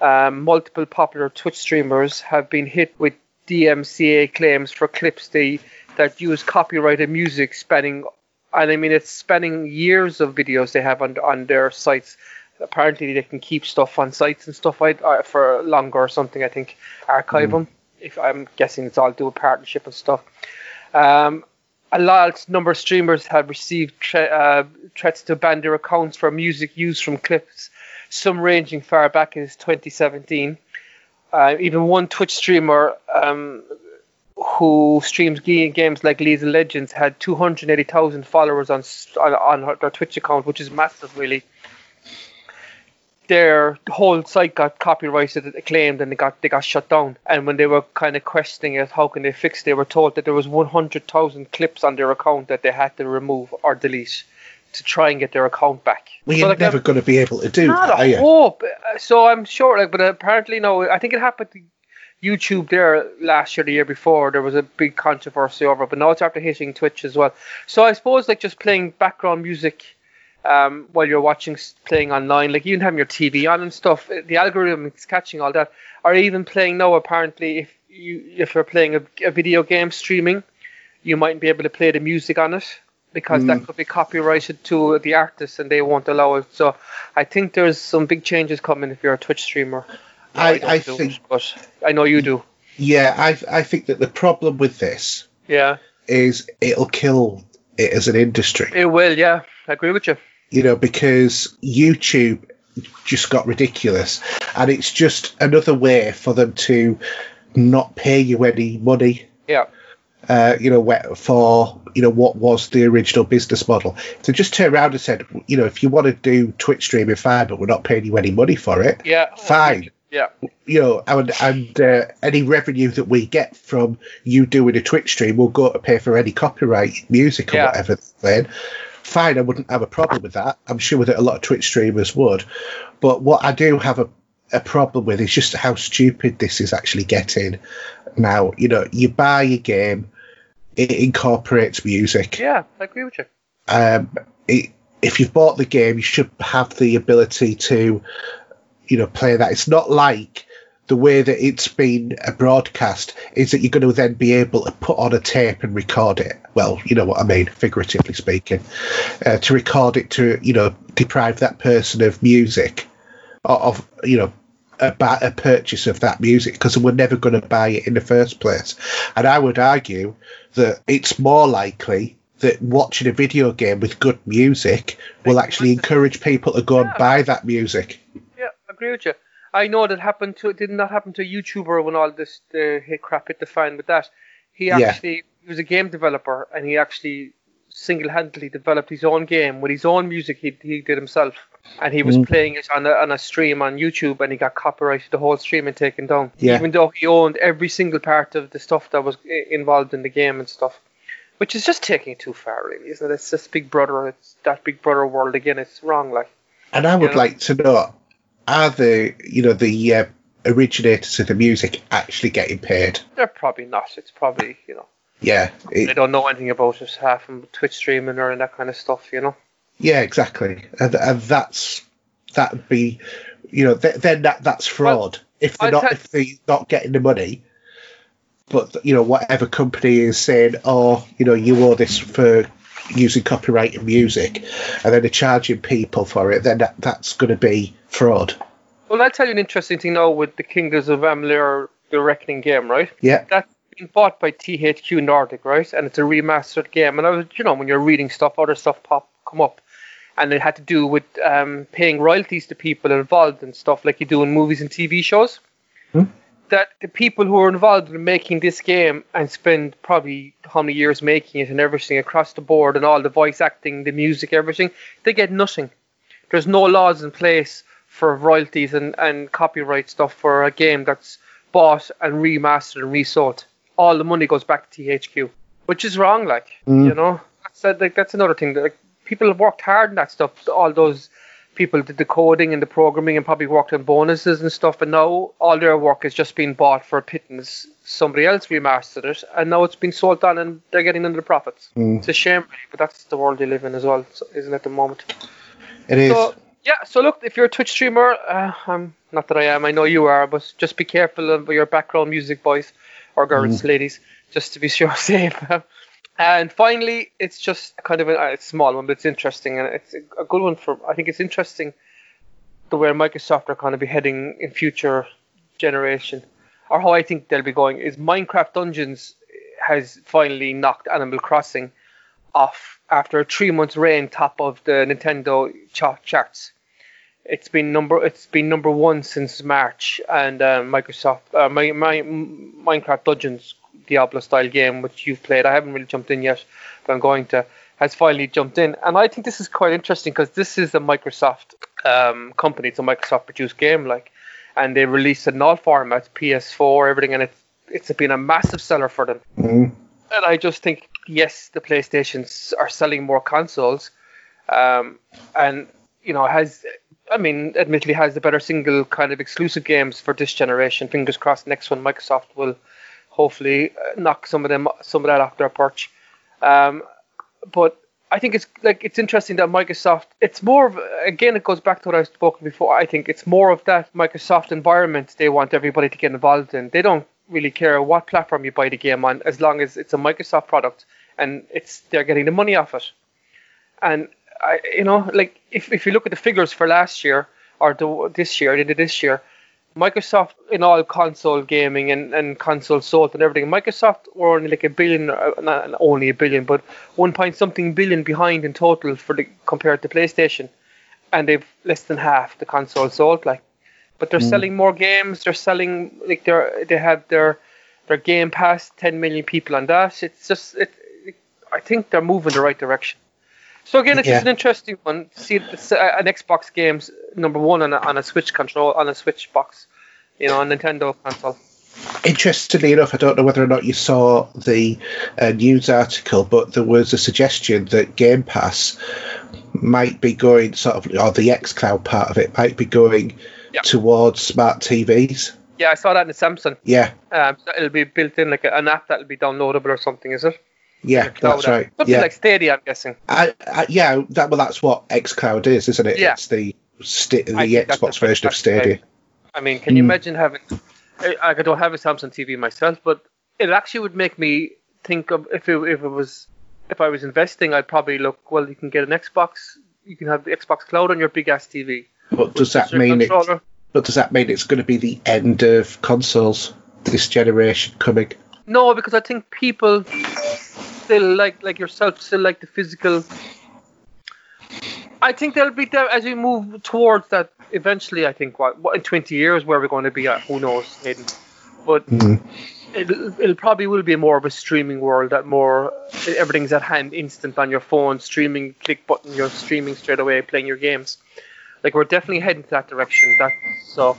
Um, multiple popular Twitch streamers have been hit with DMCA claims for clips they that use copyrighted music spanning, and I mean it's spanning years of videos they have on on their sites. Apparently they can keep stuff on sites and stuff like uh, for longer or something. I think archive them. If I'm guessing it's all to do a partnership and stuff. Um, a large number of streamers have received thre- uh, threats to ban their accounts for music used from clips, some ranging far back as 2017. Uh, even one Twitch streamer um, who streams ga- games like League of Legends had 280,000 followers on, on on her, their Twitch account, which is massive, really. Their whole site got copyrighted, acclaimed, and they got they got shut down. And when they were kind of questioning it, how can they fix? it, They were told that there was 100,000 clips on their account that they had to remove or delete to try and get their account back. Well, So, like, never going to be able to do not that, a hope. Uh, So I'm sure, like, but apparently no. I think it happened to YouTube there last year, the year before. There was a big controversy over, it, but now it's after hitting Twitch as well. So I suppose like just playing background music um, while you're watching playing online, like even having your TV on and stuff. uh, The algorithm is catching all that. Or even playing now. Apparently, if you if you're playing a, a video game streaming, you mightn't be able to play the music on it because that could be copyrighted to the artist and they won't allow it. So I think there's some big changes coming if you're a Twitch streamer. No, I- don't I do it, think- but I know you do. Yeah, I I think that the problem with this Yeah, is it'll kill it as an industry. it will. Yeah, I agree with you. You know, because YouTube just got ridiculous, and it's just another way for them to not pay you any money. Yeah, Uh, you know, for you know what was the original business model. So just turn around and said, you know, if you want to do Twitch streaming, fine, but we're not paying you any money for it. yeah. Fine. Yeah. You know, and, and uh, any revenue that we get from you doing a Twitch stream will go to pay for any copyright music or Yeah. whatever playing. Fine, I wouldn't have a problem with that. I'm sure that a lot of Twitch streamers would. But what I do have a, a problem with is just how stupid this is actually getting now. You know, you buy a game, it incorporates music. Yeah, I agree with you. um, it, if you've bought the game, you should have the ability to, you know, play that. It's not like the way that it's been broadcast is that you're going to then be able to put on a tape and record it. Well, you know what I mean, figuratively speaking, uh, to record it to, you know, deprive that person of music, or of, you know, about a purchase of that music because we're never going to buy it in the first place. And I would argue that it's more likely that watching a video game with good music will actually encourage people to go and buy that music. Yeah, I agree with you. I know that happened to it did not happen to a YouTuber when all this the hit crap hit the fan with that. He Yeah. actually he was a game developer and he actually single handedly developed his own game with his own music he he did himself. And he was Mm. playing it on a on a stream on YouTube and he got copyrighted the whole stream and taken down. Yeah. Even though he owned every single part of the stuff that was involved in the game and stuff. Which is just taking it too far, really, isn't it? It's just Big Brother. It's that Big Brother world again. It's wrong, like. And I would Yeah. like to know are the you know the uh, originators of the music actually getting paid? They're probably not. It's probably you know Yeah, they don't know anything about it, half from Twitch streaming or that kind of stuff. You know. yeah, exactly. And, and that's that would be, you know, th- then that that's fraud. if they're I'll not tell- if they're not getting the money, but you know whatever company is saying, oh, you know, you owe this for using copyrighted music, and then they're charging people for it, then that, that's going to be fraud. Well, I'll tell you an interesting thing now with the Kingdoms of Amalur, the Reckoning game, right? Yeah, That's been bought by THQ Nordic, right? And it's a remastered game. And I was, you know, when you're reading stuff, other stuff pop come up, and it had to do with um, paying royalties to people involved and stuff like you do in movies and TV shows. Hmm. That the people who are involved in making this game and spend probably how many years making it and everything across the board and all the voice acting, the music, everything, they get nothing. There's no laws in place for royalties and, and copyright stuff for a game that's bought and remastered and resold. All the money goes back to THQ, which is wrong. Like Mm. you know, that's like, that's another thing. That, like, people have worked hard on that stuff. All those people did the coding and the programming and probably worked on bonuses and stuff. And now all their work is just being bought for pittance. Somebody else remastered it, and now it's been sold on, and they're getting of the profits. Mm. It's a shame, but that's the world they live in as well, isn't it? At the moment. it is. So yeah, so look, if you're a Twitch streamer, uh, um, not that I am, I know you are, but just be careful of your background music, boys or girls, ladies, just to be sure safe. And finally, it's just kind of a, a small one, but it's interesting and it's a, good one for. I think it's interesting the way Microsoft are kind of be heading in future generation, or how I think they'll be going is Minecraft Dungeons has finally knocked Animal Crossing off after a three month reign top of the Nintendo cha- charts. It's been number it's been number one since March, and um, Microsoft uh, my, my Minecraft Dungeons Diablo style game which you've played. I haven't really jumped in yet, but I'm going to. Has finally jumped in, and I think this is quite interesting because this is a Microsoft um, company. It's a Microsoft produced game, like, and they released it in all formats, PS4, everything, and it's it's been a massive seller for them. Mm. And I just think, yes, the PlayStations are selling more consoles, um, and you know has, I mean, admittedly has the better single kind of exclusive games for this generation. Fingers crossed, next one Microsoft will hopefully uh, knock some of them, some of that off their perch. Um, but I think it's like it's interesting that Microsoft. It's more of again, it goes back to what I've spoken before. I think it's more of that Microsoft environment they want everybody to get involved in. They don't really care what platform you buy the game on, as long as it's a Microsoft product and it's they're getting the money off it. And I, you know, like if if you look at the figures for last year or the, this year, into this year, Microsoft in all console gaming and, and console sold and everything, Microsoft were only like a billion, uh, not only a billion, but one point something billion behind in total for the compared to PlayStation, and they've less than half the console sold. Like, but they're selling more games. They're selling like they're they have their their Game Pass, 10 million people on that. It's just it. it I think they're moving the right direction. So again, it's Yeah. just an interesting one. To see, it's uh, an Xbox game's number one on a, on a Switch control on a Switch box. you know, a Nintendo console. Interestingly enough, I don't know whether or not you saw the uh, news article, but there was a suggestion that Game Pass might be going sort of, or the xCloud part of it might be going Yeah. towards smart TVs. Yeah, I saw that in the Samsung. Yeah, Um, it'll be built in like an app that'll be downloadable or something, is it? Yeah, cloud that's right. Something Yeah, like Stadia, I'm guessing. I, I, yeah, that well, that's what xCloud is, isn't it? Yeah. It's the sti- the I think that's Xbox version of Stadia. idea. I mean, can you Mm. imagine having? I, I don't have a Samsung TV myself, but it actually would make me think of if it, if it was if I was investing, I'd probably look. Well, you can get an Xbox. You can have the Xbox Cloud on your big ass TV. But does that mean it? But does that mean it's going to be the end of consoles this generation coming? No, because I think people still like like yourself still like the physical. I think there'll be there as we move towards that eventually. I think what, what in twenty years where we're going to be at, who knows, Hayden. But Mm. it'll, it'll probably will be more of a streaming world that more everything's at hand, instant on your phone, streaming, click button, you're streaming straight away, playing your games. Like we're definitely heading to that direction. That so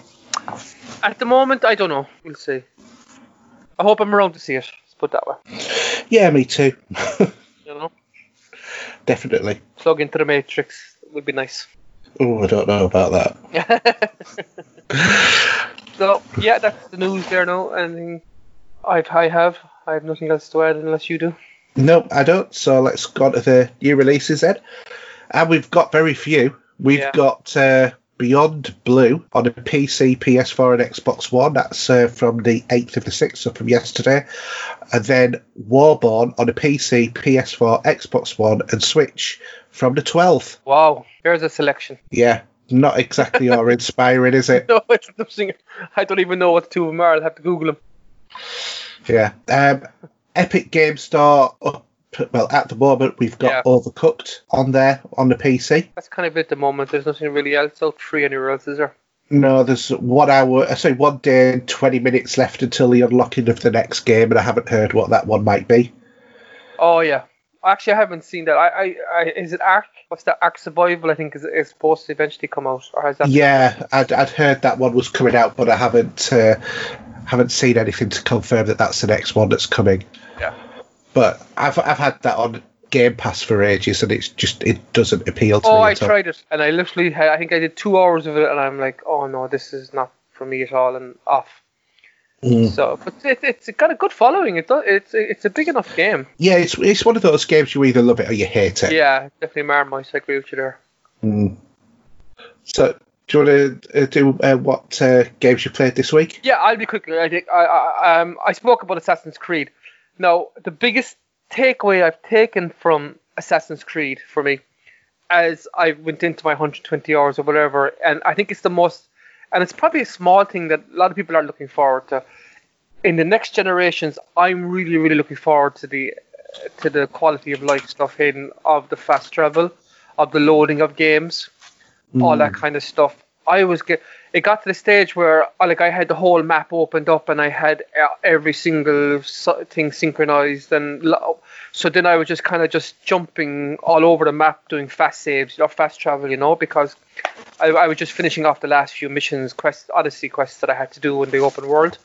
at the moment, I don't know. We'll see. I hope I'm around to see it. Let's put it that way. Yeah, me too. You know, Definitely. plug into the matrix would be nice. Oh, I don't know about that. so yeah, that's the news there now. Anything I've I have I have nothing else to add unless you do. No, I don't. So let's go on to the new releases then. And we've got very few. We've Yeah. got uh, Beyond Blue on a PC, PS4, and Xbox One. That's uh, from the 8th of the 6th, so from yesterday. And then Warborn on a PC, PS4, Xbox One, and Switch from the 12th. Wow, here's a selection. Yeah, not exactly awe inspiring, is it? No, it's nothing. I don't even know what the two of them are. I'll have to Google them. Yeah. Um, Epic Game Store up. Well, at the moment, we've got Yeah. Overcooked on there on the PC. That's kind of it at the moment. There's nothing really else out free anywhere else, is there? No, there's one hour, I say one day and 20 minutes left until the unlocking of the next game, and I haven't heard what that one might be. Oh yeah. Actually, I haven't seen that. I, I, I is it Ark? What's that? Ark Survival? I think is, is supposed to eventually come out, or has that? Yeah, I'd, I'd heard that one was coming out, but I haven't uh, haven't seen anything to confirm that that's the next one that's coming. Yeah. But I've I've had that on Game Pass for ages, and it's just it doesn't appeal to Oh, me. Oh, I at all. tried it, and I literally, had, I think I did two hours of it, and I'm like, oh no, this is not for me at all, and off. Mm. So, but it, it's got a good following. It does, it's it's a big enough game. Yeah, it's it's one of those games you either love it or you hate it. Yeah, definitely Marmite. I agree with you there. Mm. So, do you want to uh, do uh, what uh, games you played this week? Yeah, I'll be quick. I think I, I um I spoke about Assassin's Creed. Now, the biggest takeaway I've taken from Assassin's Creed for me, as I went into my 120 hours or whatever, and I think it's the most, and it's probably a small thing that a lot of people are looking forward to. In the next generations, I'm really, really looking forward to the to the quality of life stuff hidden of the fast travel, of the loading of games all hmm. that kind of stuff. I was get it got to the stage where uh, like I had the whole map opened up and I had uh, every single thing synchronized and so then I was just kind of just jumping all over the map doing fast saves or fast travel, you know, because I, I was just finishing off the last few missions, quest, Odyssey quests that I had to do in the open world.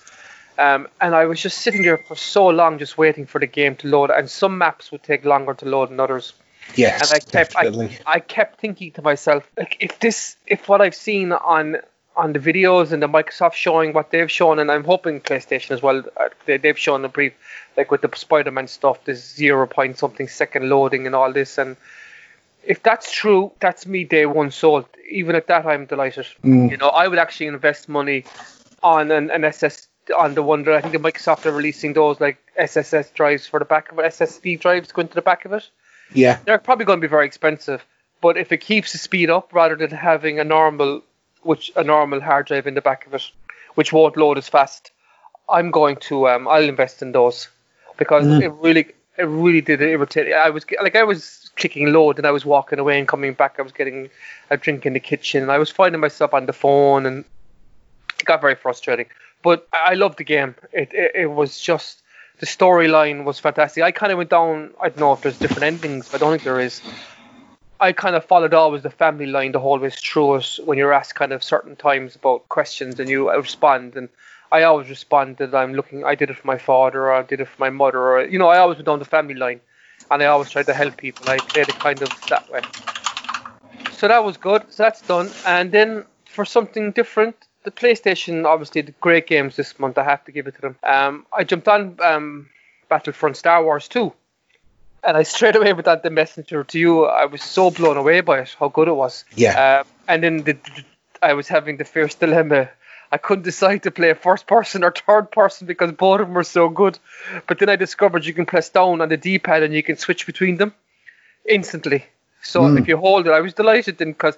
Um, and I was just sitting there for so long, just waiting for the game to load. And some maps would take longer to load than others Yes, and I kept I. I kept thinking to myself like if this if what I've seen on on the videos and the Microsoft showing what they've shown and I'm hoping PlayStation as well uh, they, they've shown a brief like with the Spider-Man stuff this zero point something second loading and all this and if that's true that's me day one sold even at that I'm delighted Mm. you know I would actually invest money on an, an SS on the one that I think the Microsoft are releasing those like SSS drives for the back of it SSD drives going to the back of it Yeah, they're probably going to be very expensive. But if it keeps the speed up rather than having a normal, which a normal hard drive in the back of it, which won't load as fast, I'm going to um, I'll invest in those because Mm. it really it really did irritate. I was like I was clicking load and I was walking away and coming back. I was getting a drink in the kitchen. and I was finding myself on the phone and it got very frustrating. But I loved the game. It it, it was just the storyline was fantastic. I kind of went down. I don't know if there's different endings. But I don't think there is. I kind of followed always the family line the whole way through it. When you're asked kind of certain times about questions and you respond, and I always responded. I'm looking. I did it for my father, or I did it for my mother, or you know, I always went down the family line, and I always tried to help people. I played it kind of that way. So that was good. So that's done. And then for something different, the PlayStation obviously did great games this month. I have to give it to them. Um, I jumped on um, Battlefront Star Wars 2 and I straight away with that the messenger to you. I was so blown away by it, how good it was. Yeah. Uh, and then the, the, I was having the fierce dilemma. I couldn't decide to play a first person or third person because both of them were so good. But then I discovered you can press down on the D-pad and you can switch between them instantly. So Mm. if you hold it, I was delighted then because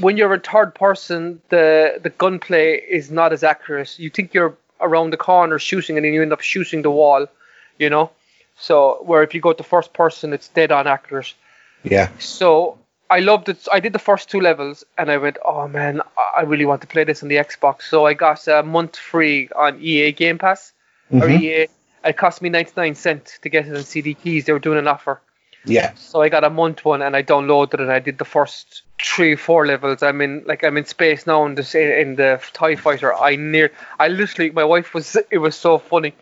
when you're in third person, the the gunplay is not as accurate. You think you're around the corner shooting, and then you end up shooting the wall. You know. So where if you go to first person, it's dead on accurate. Yeah. So I loved it. I did the first two levels, and I went, "Oh man, I- really want to play this on the Xbox." So I got a month free on EA Game Pass or Mhm. EA. It cost me ninety nine cent to get it on CD keys. They were doing an offer, Yeah. so I got a month one, and I downloaded it. and I did the first three, four levels. I'm in like I'm in space now in the in the Tie Fighter. I near, I literally, my wife was. It was so funny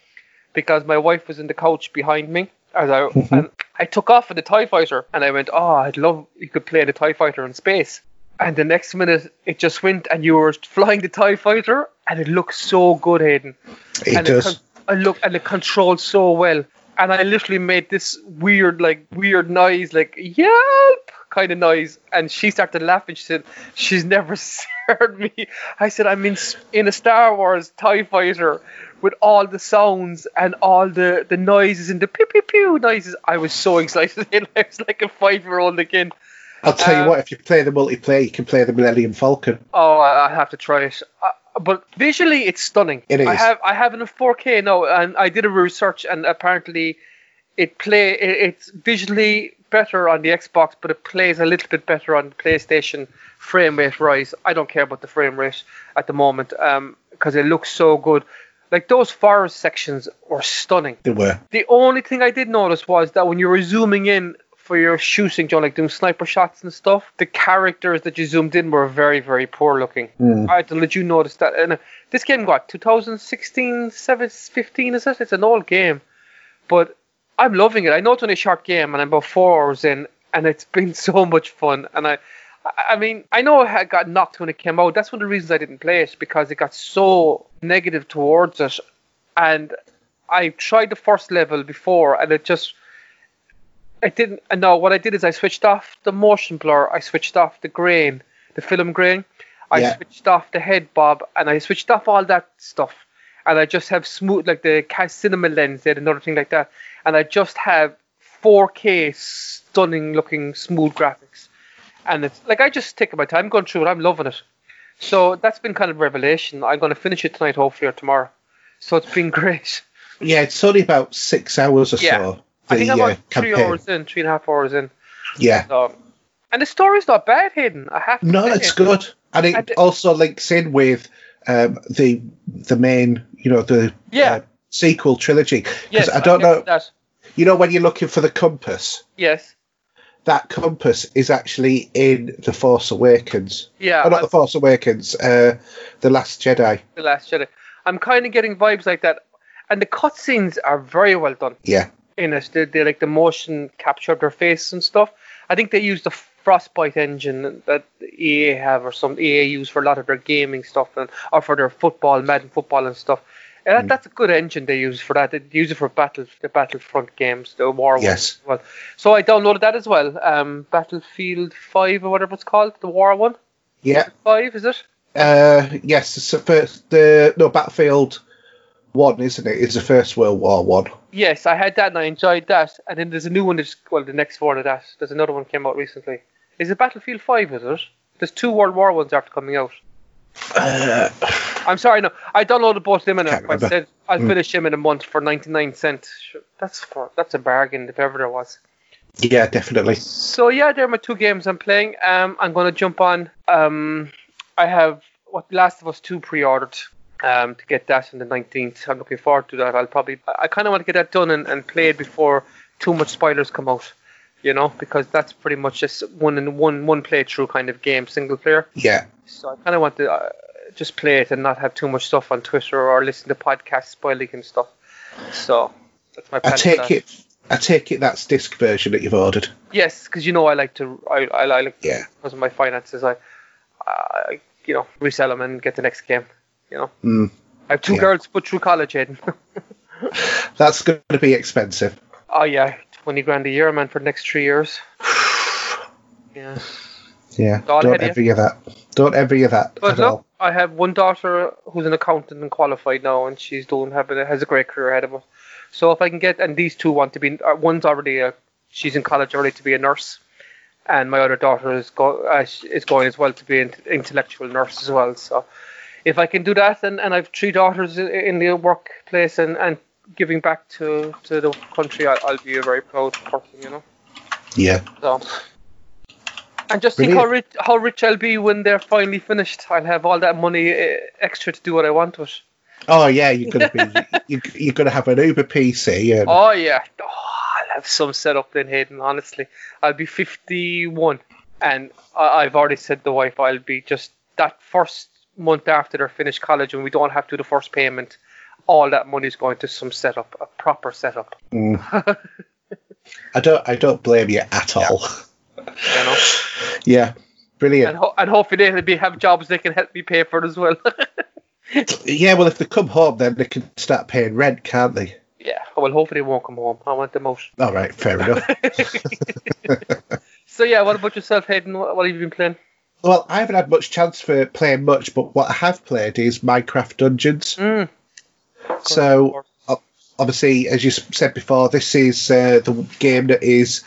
because my wife was in the couch behind me as I mm-hmm. and I took off in the Tie Fighter and I went, oh, I'd love you could play the Tie Fighter in space. And the next minute it just went and you were flying the Tie Fighter and it looked so good, Hayden. It and does. It, con- I look and it controlled so well. And I literally made this weird, like weird noise, like yelp kind of noise. And she started laughing. She said, "She's never heard me." I said, "I'm in in a Star Wars Tie Fighter with all the sounds and all the the noises and the pew pew pew noises." I was so excited. I was like a five year old again. I'll tell um, you what, if you play the multiplayer, you can play the Millennium Falcon. Oh, I I have to try it. Uh, but visually, it's stunning. It I have I have it in 4K now, and I did a research, and apparently, it play it, it's visually better on the Xbox, but it plays a little bit better on the PlayStation frame rate rise. I don't care about the frame rate at the moment, um, because it looks so good. Like those forest sections were stunning. They were. The only thing I did notice was that when you were zooming in for your shooting, John, like doing sniper shots and stuff, the characters that you zoomed in were very, very poor looking. Mm. I don't know, did you notice that? And uh, this game got 2016, 7, 15, is it? It's an old game, but I'm loving it. I know it's only a short game, and I'm about four hours in, and it's been so much fun. And I, I- mean, I know it got knocked when it came out. That's one of the reasons I didn't play it because it got so negative towards it, and I tried the first level before, and it just. I didn't. And no, what I did is I switched off the motion blur. I switched off the grain, the film grain. I Yeah. switched off the head bob, and I switched off all that stuff. And I just have smooth, like the cinema lens, they had another thing like that. And I just have 4K stunning looking smooth graphics. And it's like I just taking my time going through it. I'm loving it. So that's been kind of a revelation. I'm going to finish it tonight, hopefully, or tomorrow. So it's been great. Yeah, it's only about six hours or Yeah. so. I think I'm uh, three campaign. hours in, three and a half hours in. Yeah. So, and the story's not bad, Hayden. I have to No, it's good, and it I d- also links in with um, the the main, you know, the Yeah. uh, sequel trilogy. Because Yes, I don't get know, That. you know, when you're looking for the compass, Yes. That compass is actually in the Force Awakens. Yeah. oh, not I- the Force Awakens, uh, the Last Jedi. the Last Jedi. I'm kind of getting vibes like that, and the cutscenes are very well done Yeah, in it. They, they like the motion capture of their face and stuff. I think they use the Frostbite engine that EA have or some EA use for a lot of their gaming stuff and or for their football, Madden football and stuff. And that, that's a good engine they use for that. They use it for battle the Battlefront games, the War Yes. as well. So I downloaded that as well. Um, Battlefield Five or whatever it's called, the War one. yeah. Five is it? Uh, yes, it's the first. The no Battlefield One, isn't it? it? Is the First World War one. Yes, I had that and I enjoyed that. And then there's a new one that's well, the next one of that. There's another one came out recently. Is it Battlefield Five? Is it? There's two World War ones after coming out. Uh, I'm sorry, no, I downloaded both of them and Can't I said I'll Mm. finish them in a month for 99 cents. That's for that's a bargain if ever there was. yeah, definitely. So yeah, there are my two games I'm playing. Um, I'm gonna jump on. Um, I have what Last of Us Two pre-ordered. Um, to get that on the 19th. I'm looking forward to that. I'll probably. I, I kind of want to get that done and, and play it before too much spoilers come out. You know, because that's pretty much just one in one one playthrough kind of game, single player. Yeah. So I kind of want to uh, just play it and not have too much stuff on Twitter or listen to podcasts spoiling and stuff. So that's my plan. I take it. I take it that's disc version that you've ordered. Yes, because you know I like to. I I, I like Yeah. because of my finances. I, I you know resell them and get the next game. You know. Mm. I have two Yeah. girls put through college, Aiden. That's going to be expensive. oh yeah, twenty grand a year, man, for the next three years. yeah. Yeah. Don't of that. Don't ever that But all. I have one daughter who's an accountant and qualified now, and she's doing having has a great career ahead of her. So if I can get, and these two want to be, uh, one's already a, she's in college already to be a nurse, and my other daughter is go, uh, is going as well to be an intellectual nurse as well. So if I can do that, and, and I've three daughters in the workplace and, and giving back to, to the country, I, I'll be a very proud person, you know. Yeah. So. And just think how rich, how rich I'll be when they're finally finished. I'll have all that money uh, extra to do what I want with. Oh yeah, you're gonna be you, you're gonna have an Uber PC and Oh yeah, oh, I'll have some set up then, Hayden. Honestly, I'll be 51, and I, I've already said the wife I'll be just that first month after they're finished college, and we don't have to do the first payment. All that money's going to some setup, a proper setup. Mm. I don't I don't blame you at all. You know, Yeah. Brilliant. and, ho- and hopefully they'll be have jobs they can help me pay for as well. Yeah, well if they come home then they can start paying rent, can't they? yeah, well, hopefully they won't come home. I want them out. All right, fair enough. So yeah, what about yourself, Hayden? What, what have you been playing? Well, I haven't had much chance for playing much, but what I have played is Minecraft Dungeons. Mm. So obviously, as you said before, this is uh, the game that is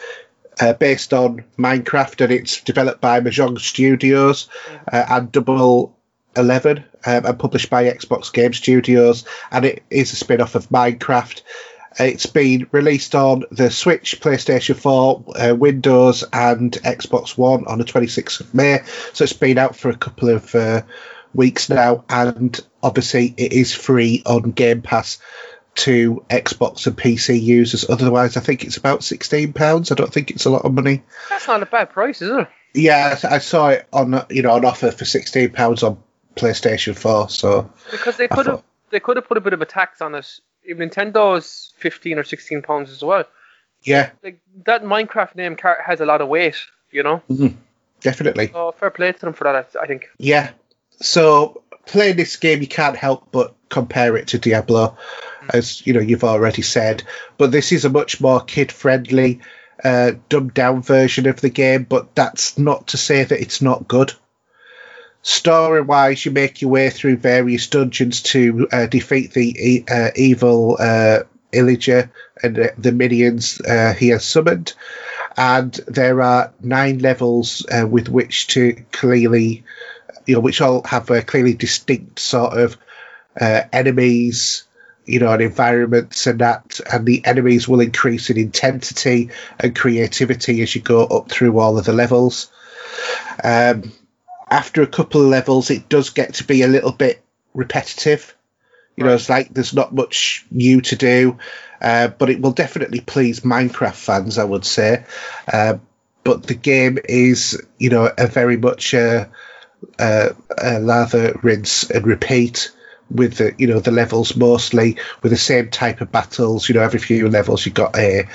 uh, based on Minecraft, and it's developed by Mojang Studios uh, and Double Eleven, um, and published by Xbox Game Studios, and it is a spin-off of Minecraft. It's been released on the Switch, PlayStation 4, uh, Windows, and Xbox One on the 26th of May. So it's been out for a couple of uh, weeks now, and obviously it is free on Game Pass to Xbox and PC users. Otherwise, I think it's about sixteen pounds. I don't think it's a lot of money. That's not a bad price, is it? Yeah, I saw it on you know on offer for sixteen pounds on PlayStation 4. So Because they could have they could have put a bit of a tax on it. Even Nintendo's fifteen or sixteen pounds as well. yeah, Like that Minecraft name has a lot of weight, you know. Mm-hmm. definitely. So fair play to them for that. I think. Yeah. So playing this game, you can't help but compare it to Diablo, as you know you've already said. But this is a much more kid-friendly, uh, dumbed-down version of the game. But that's not to say that it's not good. Story-wise, you make your way through various dungeons to uh, defeat the e- uh, evil uh, Illager and uh, the minions uh, he has summoned. And there are nine levels with which to clearly you know, which all have a clearly distinct sort of enemies, you know, and environments and that, and the enemies will increase in intensity and creativity as you go up through all of the levels. Um, after a couple of levels, it does get to be a little bit repetitive. You know, it's like there's not much new to do, uh, but it will definitely please Minecraft fans, I would say. Uh, but the game is, you know, a very much uh, uh, uh, lather, rinse, and repeat with the you know the levels mostly with the same type of battles. You know, every few levels you've got a,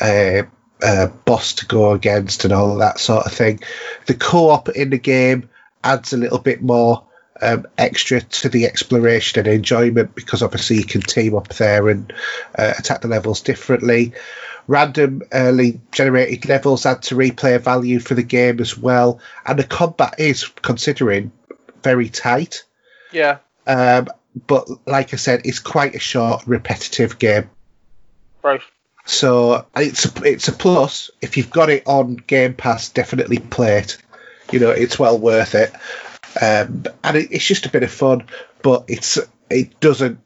a, a boss to go against and all of that sort of thing. The co-op in the game adds a little bit more um, extra to the exploration and enjoyment because obviously you can team up there and uh, attack the levels differently. Random early generated levels add to replay value for the game as well, and the combat is considering very tight. Yeah. Um, but like I said, it's quite a short, repetitive game. Right. So it's a, it's a plus. If you've got it on Game Pass, definitely play it. You know, it's well worth it. Um, and it, it's just a bit of fun, but it's it doesn't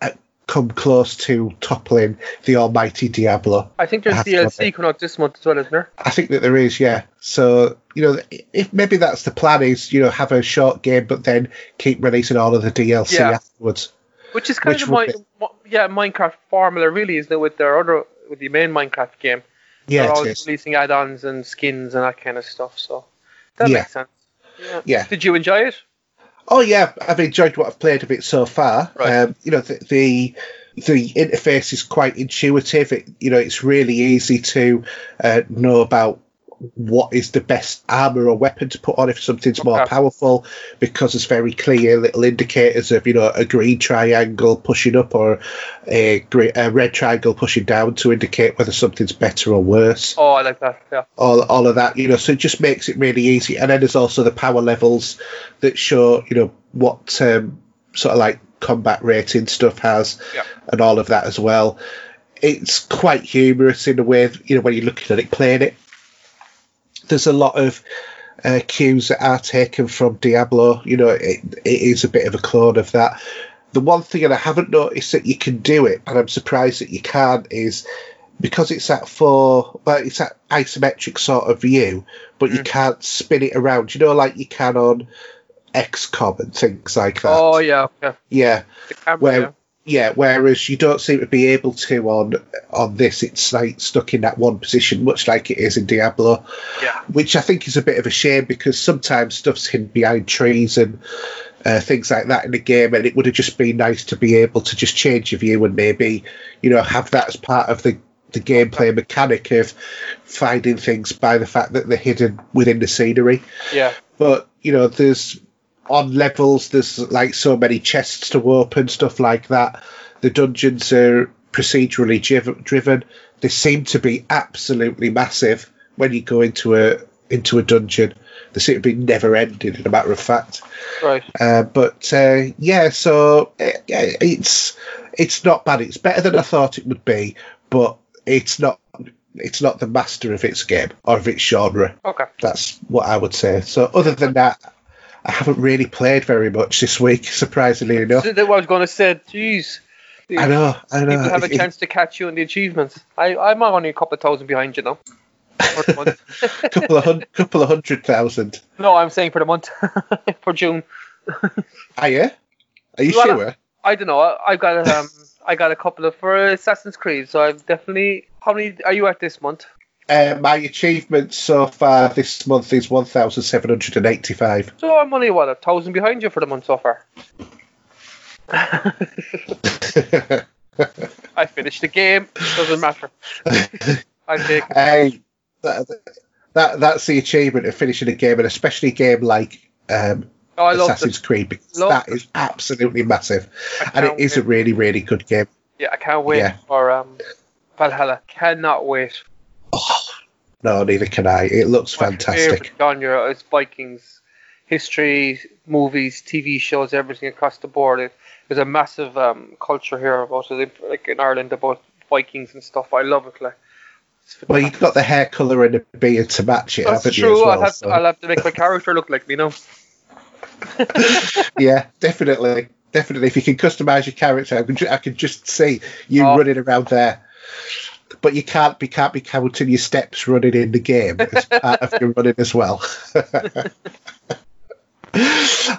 uh, come close to toppling the almighty Diablo. I think there's I DLC coming out this month as well, isn't there? I think that there is, yeah. So you know, if maybe that's the plan is you know have a short game, but then keep releasing all of the DLC Yeah. afterwards. Which is kind Which of my, yeah Minecraft formula, really, isn't it? With their other with the main Minecraft game, Yeah, They're always is. releasing add-ons and skins and that kind of stuff. So that Yeah. makes sense. Yeah. Yeah. Did you enjoy it? Oh yeah, I've enjoyed what I've played of it so far. Right. Um, you know, the, the the interface is quite intuitive. It, you know, it's really easy to uh, know about what is the best armor or weapon to put on if something's more Okay. powerful because there's very clear little indicators of you know a green triangle pushing up or a, gre- a red triangle pushing down to indicate whether something's better or worse Oh, I like that. Yeah. all, all of that, you know, so it just makes it really easy. And then there's also the power levels that show, you know, what um, sort of like combat rating stuff has Yeah. and all of that as well. It's quite humorous in a way, you know, when you're looking at it playing it. There's a lot of uh, cues that are taken from Diablo, you know, it, it is a bit of a clone of that. The one thing, that I haven't noticed that you can do it, and I'm surprised that you can't, is because it's that four, well, it's that isometric sort of view, but you Mm. can't spin it around. You know, like you can on XCOM and things like that. Oh yeah. Yeah, The camera. where yeah. Yeah, whereas you don't seem to be able to on on this. It's like stuck in that one position, much like it is in Diablo, Yeah. which I think is a bit of a shame because sometimes stuff's hidden behind trees and. Uh, things like that in the game, and it would have just been nice to be able to just change your view and maybe, you know, have that as part of the the gameplay mechanic of finding things by the fact that they're hidden within the scenery Yeah. but you know there's on levels there's like so many chests to open stuff like that the dungeons are procedurally driv- driven they seem to be absolutely massive when you go into a into a dungeon they seem to be never ending in a matter of fact Right. uh, but uh, yeah so uh, it's it's not bad it's better than i thought it would be but it's not it's not the master of its game or of its genre Okay. that's what I would say. So other than that, I haven't really played very much this week, surprisingly enough. So that's what I was going to say. Jeez. I know, I know. People have a It- chance to catch you in the achievements. I, I'm only a couple of thousand behind you now. For the month. couple of hun- couple of hundred thousand. no, I'm saying for the month. for June. Are you? Are you Well, sure? I don't know. I, I got um, I got a couple of for Assassin's Creed. So I've definitely. How many are you at this month? Uh, my achievement so far this month is one thousand seven hundred and eighty-five. So I'm only what a thousand behind you for the month so far. I finished the game. Doesn't matter. I take. hey, that, that that's the achievement of finishing a game, and especially a game like um, Oh, Assassin's it. Creed, because that is absolutely massive, and it is a really really good game. Yeah, I can't wait Yeah. for um, Valhalla. Cannot wait. No, neither can I. It looks My fantastic. genre is Vikings history, movies, TV shows, everything across the board. It, there's a massive um, culture here about it, like in Ireland about Vikings and stuff. I love it. Like, Well, you've got the hair colour and the beard to match it, That's true. well, I'll have so- I'll have to make my character look like me now. yeah, definitely, definitely. If you can customise your character, I can, ju- I can just see you Oh. running around there. But you can't be can't be counting your steps running in the game as part of your running as well.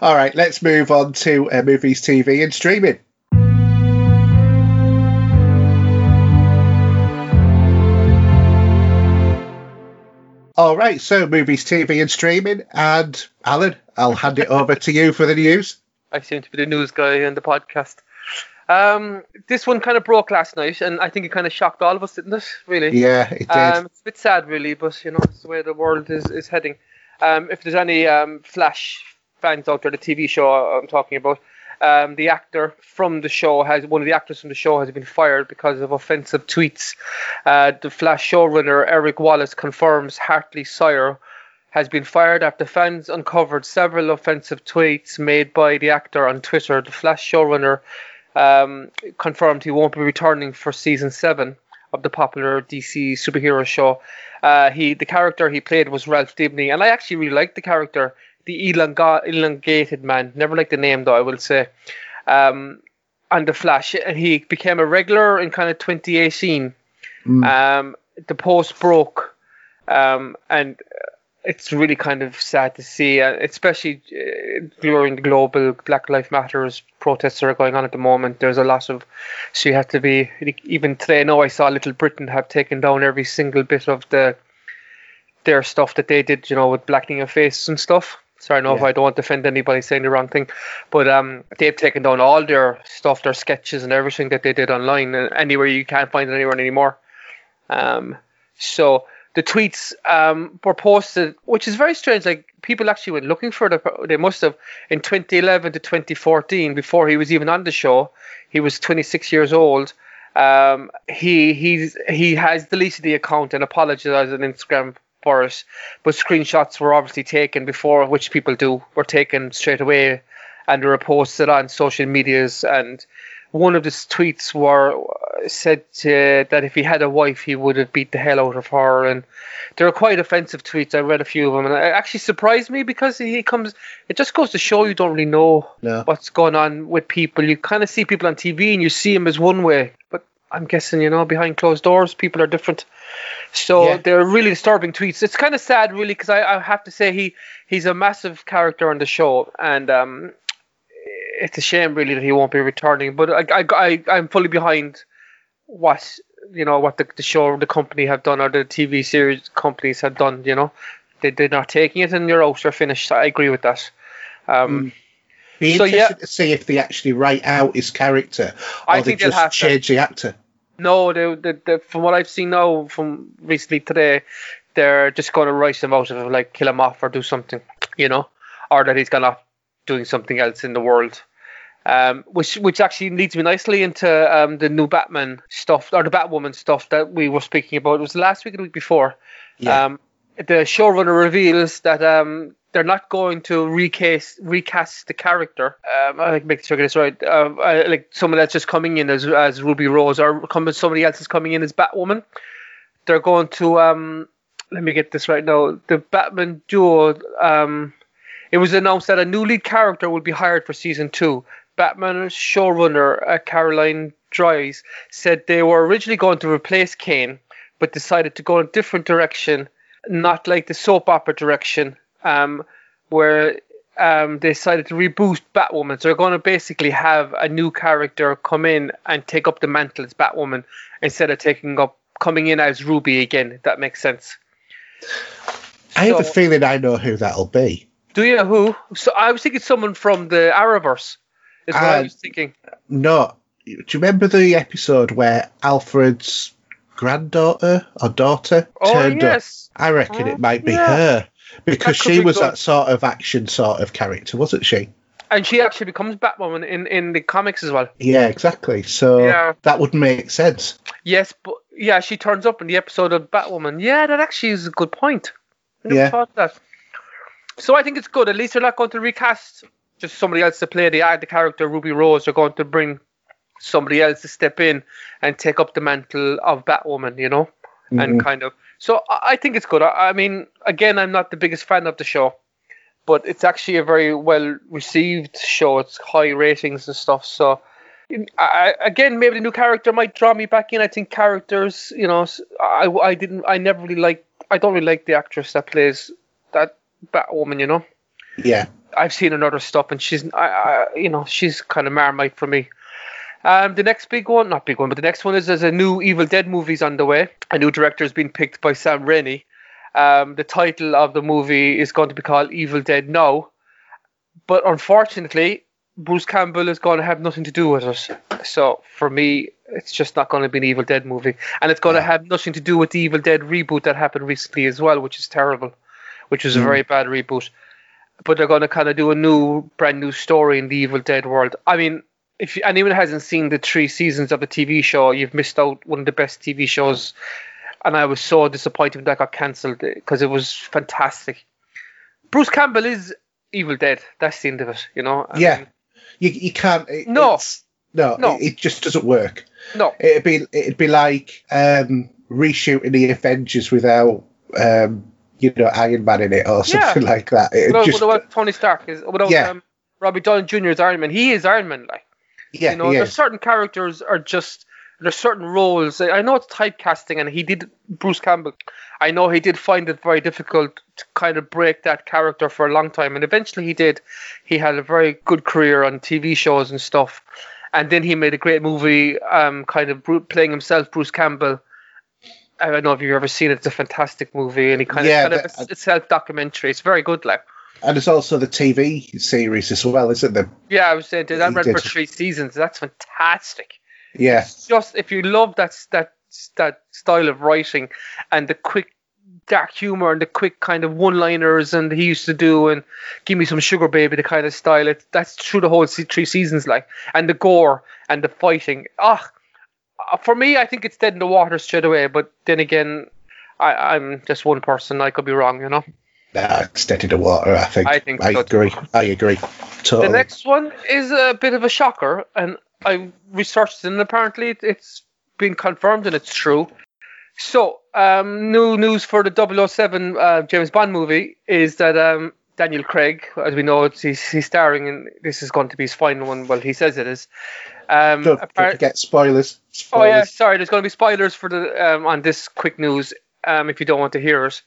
All right, let's move on to uh, movies, TV, and streaming. All right, so movies, TV, and streaming. And Alan, I'll hand it over to you for the news. I seem to be the news guy in the podcast. Um, this one kind of broke last night, and I think it kind of shocked all of us, didn't it? Really. Yeah, it did. Um, it's a bit sad, really, but you know, it's the way the world is, is heading. Um, if there's any um, Flash fans out there, the TV show I'm talking about, um, the actor from the show has one of the actors from the show has been fired because of offensive tweets. Uh, the Flash showrunner Eric Wallace confirms Hartley Sawyer has been fired after fans uncovered several offensive tweets made by the actor on Twitter. The Flash showrunner um, confirmed he won't be returning for season seven of the popular DC superhero show. Uh, he the character he played was Ralph Dibny, and I actually really liked the character, the elonga- elongated man. Never liked the name though, I will say. Um, and the Flash, and he became a regular in kind of 2018. Mm. Um, the post broke, um, and it's really kind of sad to see, uh, especially uh, during the global Black Lives Matters protests that are going on at the moment. There's a lot of, so you have to be even today. I know I saw Little Britain have taken down every single bit of the their stuff that they did, you know, with blackening of faces and stuff. Sorry, no, yeah. if I don't want to offend anybody saying the wrong thing, but um, they've taken down all their stuff, their sketches and everything that they did online, and anywhere you can't find it anywhere anymore. Um, so the tweets um, were posted, which is very strange. Like people actually went looking for the. They must have in 2011 to 2014, before he was even on the show. He was 26 years old. Um, he he's he has deleted the account and apologized on Instagram for it, but screenshots were obviously taken before, which people do, were taken straight away, and were posted on social medias and one of his tweets were said to, that if he had a wife, he would have beat the hell out of her, and they were quite offensive tweets. I read a few of them, and it actually surprised me because he comes. It just goes to show you don't really know no. what's going on with people. You kind of see people on TV, and you see them as one way, but I'm guessing you know behind closed doors, people are different. So yeah. they're really disturbing tweets. It's kind of sad, really, because I, I have to say he he's a massive character on the show, and um, it's a shame really that he won't be returning. But I, I, I I'm fully behind what you know what the, the show, the company have done, or the TV series companies have done. You know, they they're not taking it, and you're out, you're finished. I agree with that. Um, mm. Be so, interested yeah, to see if they actually write out his character, or I they think just change to. the actor. No, they, they, they, from what I've seen now from recently today, they're just going to write him out of like kill him off or do something, you know, or that he's gone off doing something else in the world. Um, which which actually leads me nicely into um, the new Batman stuff or the Batwoman stuff that we were speaking about. It was last week or the week before. Yeah. Um, the showrunner reveals that um, they're not going to recast recast the character. Um, I like make sure I get this right. Uh, uh, like someone that's just coming in as as Ruby Rose or coming somebody else is coming in as Batwoman. They're going to um, let me get this right now. The Batman duo um, it was announced that a new lead character will be hired for season two. Batman's showrunner uh, Caroline Dries said they were originally going to replace Kane, but decided to go in a different direction, not like the soap opera direction, um, where um, they decided to reboot Batwoman. So they're going to basically have a new character come in and take up the mantle as Batwoman instead of taking up coming in as Ruby again. If that makes sense. I so, have a feeling I know who that'll be. Do you? know Who? So I was thinking someone from the Arrowverse. Is what uh, I was thinking. No. Do you remember the episode where Alfred's granddaughter or daughter oh, turned yes. up? I reckon it might be yeah. her because she be was good. that sort of action sort of character, wasn't she? And she actually becomes Batwoman in, in the comics as well. Yeah, exactly. So yeah. that would make sense. Yes, but yeah, she turns up in the episode of Batwoman. Yeah, that actually is a good point. Yeah. So I think it's good. At least they're not going to recast just somebody else to play the the character Ruby Rose. They're going to bring somebody else to step in and take up the mantle of Batwoman. You know, mm-hmm. and kind of. So I think it's good. I, I mean, again, I'm not the biggest fan of the show, but it's actually a very well received show. It's high ratings and stuff. So. I, again, maybe the new character might draw me back in. I think characters, you know, I, I didn't, I never really like, I don't really like the actress that plays that Batwoman, you know. Yeah. I've seen another stuff, and she's, I, I, you know, she's kind of Marmite for me. Um, the next big one, not big one, but the next one is there's a new Evil Dead movie's on the way. A new director has been picked by Sam Raimi. Um, the title of the movie is going to be called Evil Dead Now, but unfortunately, Bruce Campbell is going to have nothing to do with it. So for me, it's just not going to be an Evil Dead movie, and it's going yeah. to have nothing to do with the Evil Dead reboot that happened recently as well, which is terrible, which was mm. a very bad reboot but they're going to kind of do a new, brand new story in the Evil Dead world. I mean, if anyone hasn't seen the three seasons of the TV show, you've missed out one of the best TV shows. And I was so disappointed when that got cancelled because it was fantastic. Bruce Campbell is Evil Dead. That's the end of it, you know. I yeah, mean, you you can't. It, no, no, no, it, it, just doesn't work. No, it'd be it'd be like um, reshooting the Avengers without um, you know Iron Man in it or something yeah. like that. It what, just, Tony Stark is? What yeah. um, Robbie Downey Jr. is Iron Man? He is Iron Man. Like, yeah, you know, there's certain characters are just there's certain roles. I know it's typecasting, and he did Bruce Campbell. I know he did find it very difficult to kind of break that character for a long time, and eventually he did. He had a very good career on TV shows and stuff, and then he made a great movie, um, kind of playing himself, Bruce Campbell. I don't know if you've ever seen it. It's a fantastic movie, and he kind Yeah, of, kind of it's a self documentary. It's very good, like. And it's also the TV series as well, isn't there? Yeah, I was saying that He ran for three seasons. That's fantastic. Yeah, just if you love that that that style of writing and the quick dark humor and the quick kind of one-liners and he used to do and give me some sugar baby the kind of style it that's through the whole three seasons like and the gore and the fighting ah for me I think it's dead in the water straight away but then again I, I'm just one person I could be wrong you know nah, it's dead in the water. I think. I think I so too. agree. I agree. Totally. The next one is a bit of a shocker, and I researched it, and apparently it- it's been confirmed and it's true. So, um, new news for the 007 uh, James Bond movie is that um, Daniel Craig, as we know, it's, he's, he's starring in this is going to be his final one. Well, he says it is. Um, don't, don't forget spoilers. Oh yeah, sorry. There's going to be spoilers for the um, on this quick news. Um, if you don't want to hear it,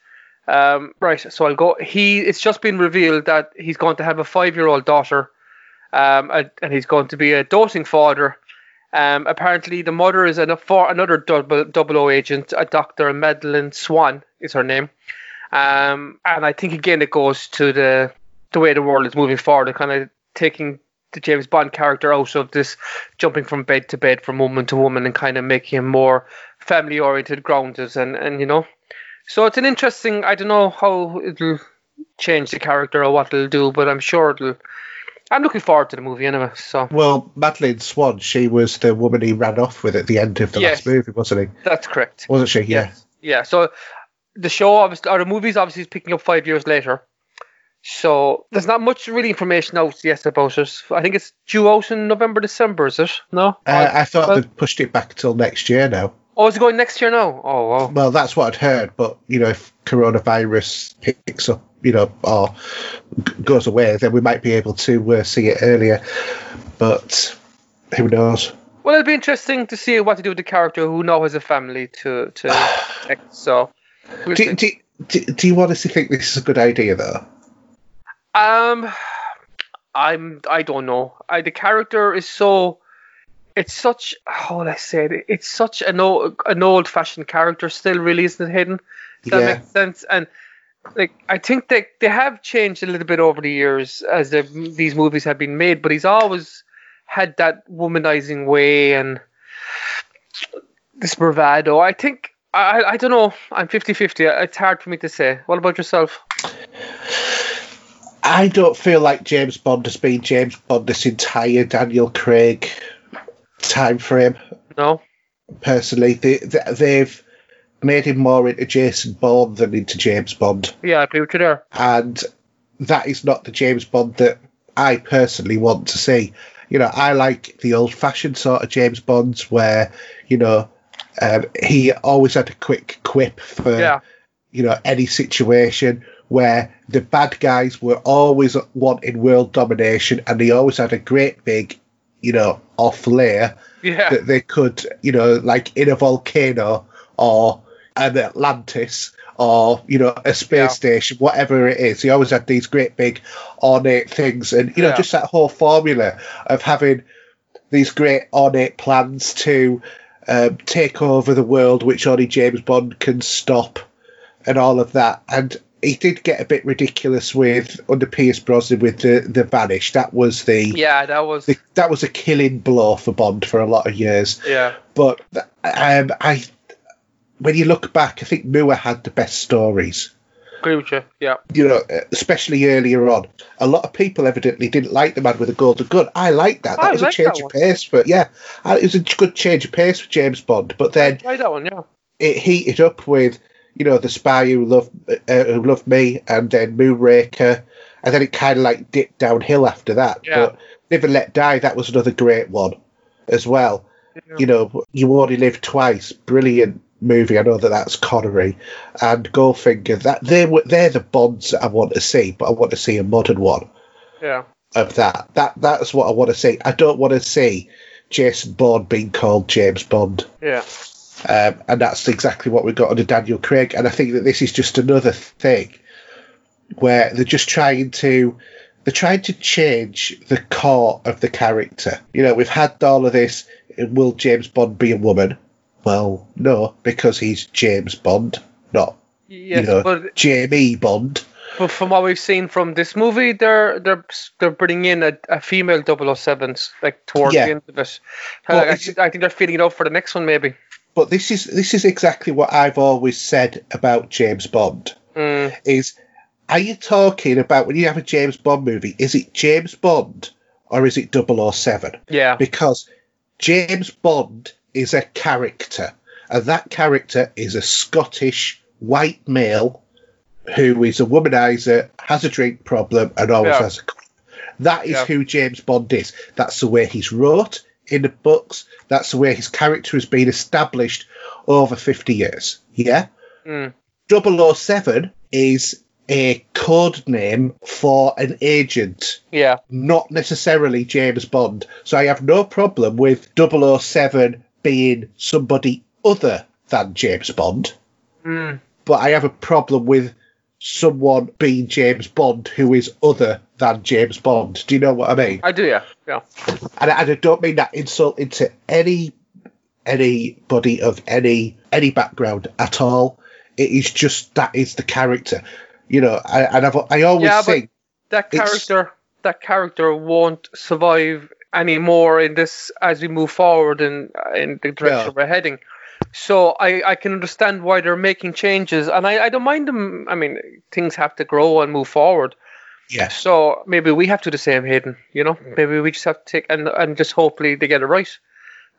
um, right. So I'll go. He. It's just been revealed that he's going to have a five-year-old daughter, um, and, and he's going to be a doting father. Um, apparently the mother is an, for another double, double O agent, a Doctor Madeleine Swann is her name. Um, and I think again it goes to the the way the world is moving forward, kind of taking the James Bond character out of this jumping from bed to bed from woman to woman and kind of making him more family oriented, grounded, and and you know. So it's an interesting. I don't know how it'll change the character or what it'll do, but I'm sure it'll. I'm looking forward to the movie anyway. So Well, Madeleine Swann, she was the woman he ran off with at the end of the Yes. last movie, wasn't he? that's correct. Wasn't she? Yeah. Yes. Yeah. So the show obviously, or the movie's obviously is picking up five years later. So there's not much really information out yet about it. I think it's due out in November, December, is it? No. Uh, I thought well- they'd pushed it back till next year now. oh, is it going next year now? Oh, wow. Well, that's what I'd heard, but you know, if coronavirus picks up, you know, or g- goes away, then we might be able to uh, see it earlier. But who knows? Well, it'll be interesting to see what to do with the character who now has a family to to. So. we'll. Do, do, do, do you honestly think this is a good idea, though? Um, I'm. I don't know. I, the character is so. It's such. How will I say it? It's such an old, an old-fashioned character still, really, isn't it, Hayden? Does that Yeah. make sense? And like, I think they they have changed a little bit over the years as the, these movies have been made, but he's always had that womanizing way and this bravado. I think. I, I don't know. I'm 50-50. It's hard for me to say. What about yourself? I don't feel like James Bond has been James Bond this entire Daniel Craig time frame. No. Personally, they, they, they've made him more into Jason Bourne than into James Bond. Yeah, I agree with you there. and that is not the James Bond that I personally want to see. You know, I like the old fashioned sort of James Bonds where, you know, um, he always had a quick quip for, Yeah. you know, any situation where the bad guys were always wanting world domination and they always had a great big, you know, off layer Yeah. that they could, you know, like in a volcano or an Atlantis or, you know, a space Yeah. station, whatever it is. He always had these great big ornate things. And, you know, Yeah. just that whole formula of having these great ornate plans to um, take over the world, which only James Bond can stop, and all of that. And he did get a bit ridiculous with under Pierce Brosnan with the the Vanish. That was the Yeah, that was. the, that was a killing blow for Bond for a lot of years. Yeah. But um, I, when you look back, I think Moore had the best stories. Agree with you. Yeah. You know, especially earlier on. A lot of people evidently didn't like the man with the golden gun. I liked that. That I was a change of pace, but yeah, it was a good change of pace for James Bond. But then Try that one. Yeah. it heated up with, you know, the spy who loved uh, who loved me, and then Moonraker, and then it kind of like dipped downhill after that. Yeah. But Live and Let Die, that was another great one as well. You know, You Only Live Twice, brilliant movie. I know that that's Connery and Goldfinger. That they were they're the Bonds that I want to see, but I want to see a modern one Yeah. of that. That that's what I want to see. I don't want to see Jason Bond being called James Bond. Yeah. Um, and that's exactly what we got under Daniel Craig. And I think that this is just another thing where they're just trying to they're trying to change the core of the character. You know, we've had all of this. Will James Bond be a woman? Well, no, because he's James Bond, not Yes, you know but Jamie Bond. But from what we've seen from this movie, they're they're they're bringing in a, a female 007s like towards Yeah. the end of it. Well, I, think, I think they're feeling it up for the next one, maybe. But this is this is exactly what I've always said about James Bond. Mm, Is are you talking about when you have a James Bond movie? Is it James Bond or is it 007? yeah, because James Bond is a character, and that character is a Scottish white male who is a womanizer, has a drink problem, and always Yeah. has a. That is Yeah. who James Bond is. That's the way he's wrote in the books. That's the way his character has been established over 50 years. Yeah? Mm. 007 is a code name for an agent yeah, not necessarily James Bond. So I have no problem with 007 being somebody other than James Bond, mm, but I have a problem with someone being James Bond who is other than James Bond. Do you know what I mean? I do. Yeah, yeah, And I, and I don't mean that insult into any anybody of any any background at all. It is just that is the character, you know. I, and I've, I always Yeah, think that character that character won't survive anymore in this as we move forward in in the direction we're heading. So I, I can understand why they're making changes, and I, I don't mind them. I mean, things have to grow and move forward. yes, So maybe we have to do the same, Hayden. You know, maybe we just have to take and and just hopefully they get it right.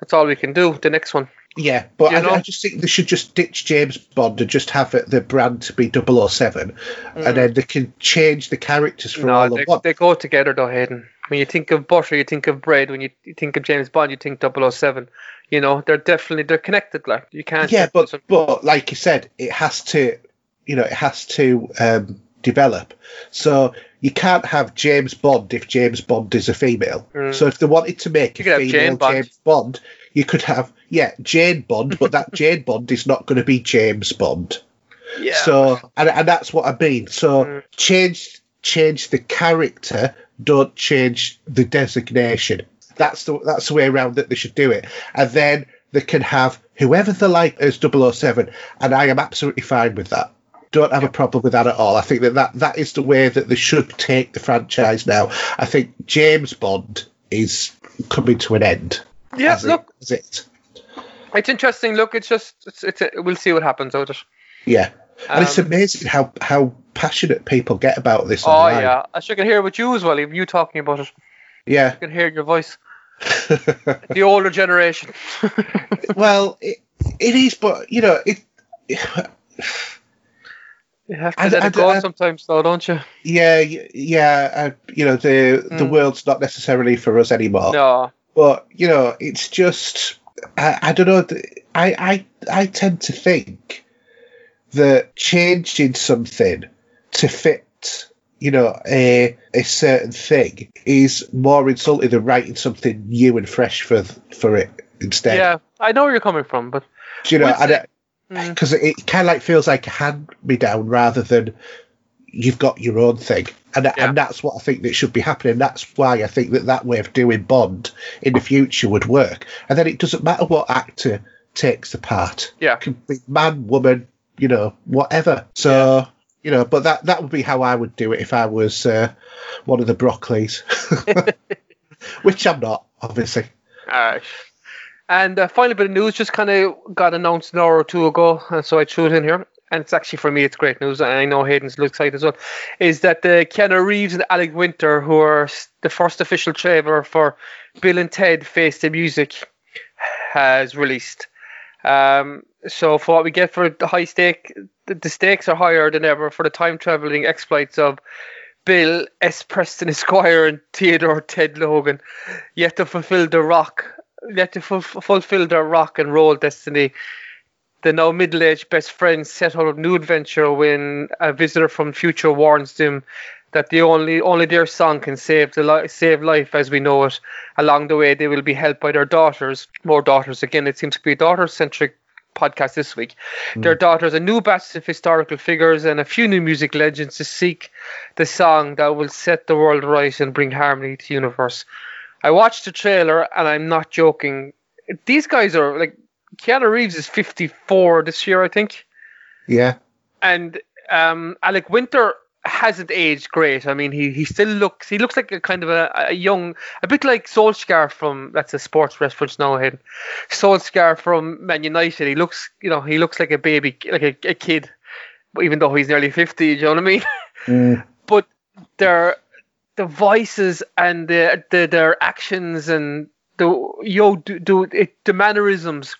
That's all we can do. The next one. Yeah, but I. I just think they should just ditch James Bond and just have it, the brand to be 007 and then they can change the characters for Mm. no, all they, they go together though, Hayden. When you think of butter, you think of bread. When you, you think of James Bond, you think 007. You know, they're definitely they're connected. Like you can't. Yeah, but separate but like you said, it has to, you know, it has to um, develop. So you can't have James Bond if James Bond is a female. Mm. So if they wanted to make You a female Jane Bond. James Bond, you could have yeah Jane Bond, but that Jane Bond is not going to be James Bond. yeah. So and, and that's what I mean. So Mm. change change the character, don't change the designation. That's the that's the way around that they should do it. And then they can have whoever they like as 007, and I am absolutely fine with that. Don't have a problem with that at all. I think that, that that is the way that they should take the franchise now. I think James Bond is coming to an end. yeah. as it- Look, as it. it's interesting. Look, it's just it's, it's we'll see what happens out of it. Yeah. And it's Um, amazing how, how passionate people get about this. Oh online. yeah, I should can hear with you as well. Even you talking about it, Yeah. I can hear your voice. The older generation. well, it, it is, but you know, it. you have to I- let I- it go I- sometimes, though, don't you? Yeah, yeah. You know, the the Mm. world's not necessarily for us anymore. No. But you know, it's just I, I don't know. I, I I tend to think that changing something to fit, you know, a a certain thing is more insulting than writing something new and fresh for for it instead. Yeah, I know where you're coming from, but Do you know? Would and say- it- mm, because it kind of like feels like a hand me down rather than you've got your own thing and Yeah. and that's what I think that should be happening that's why I think that that way of doing Bond in the future would work and then it doesn't matter what actor takes the part Yeah. it can be man woman you know whatever so you know but that that would be how I would do it if I was uh, one of the Broccoli's which I'm not obviously alright. And uh, final bit of news just kind of got announced an hour or two ago, and so I threw it in here. And it's actually for me, it's great news. And I know Hayden's looks excited as well. Is that the Keanu Reeves and Alex Winter, who are the first official trailer for Bill and Ted Face the Music, has released. Um, so for what we get for the high stake, the, stakes are higher than ever for the time traveling exploits of Bill S. Preston Esquire and Theodore Ted Logan, yet to fulfill the rock, yet to ful- fulfill their rock and roll destiny. The now middle-aged best friends set out on a new adventure when a visitor from future warns them that the only only their song can save the li- save life as we know it. Along the way, they will be helped by their daughters, more daughters. Again, it seems to be a daughter-centric podcast this week. Their daughters, a new batch of historical figures, and a few new music legends to seek the song that will set the world right and bring harmony to the universe. I watched the trailer, and I'm not joking. These guys are like Keanu Reeves is 54 this year, I think Yeah. and um, Alex Winter hasn't aged great. I mean, he, he still looks he looks like a kind of a, a young, a bit like Solskjaer from that's a sports reference now. Hayden. Solskjaer from Man United. He looks you know he looks like a baby, like a, a kid, even though he's nearly fifty. Do you know what I mean? Mm. but their the voices and the, the their actions and the yo do, do it the mannerisms.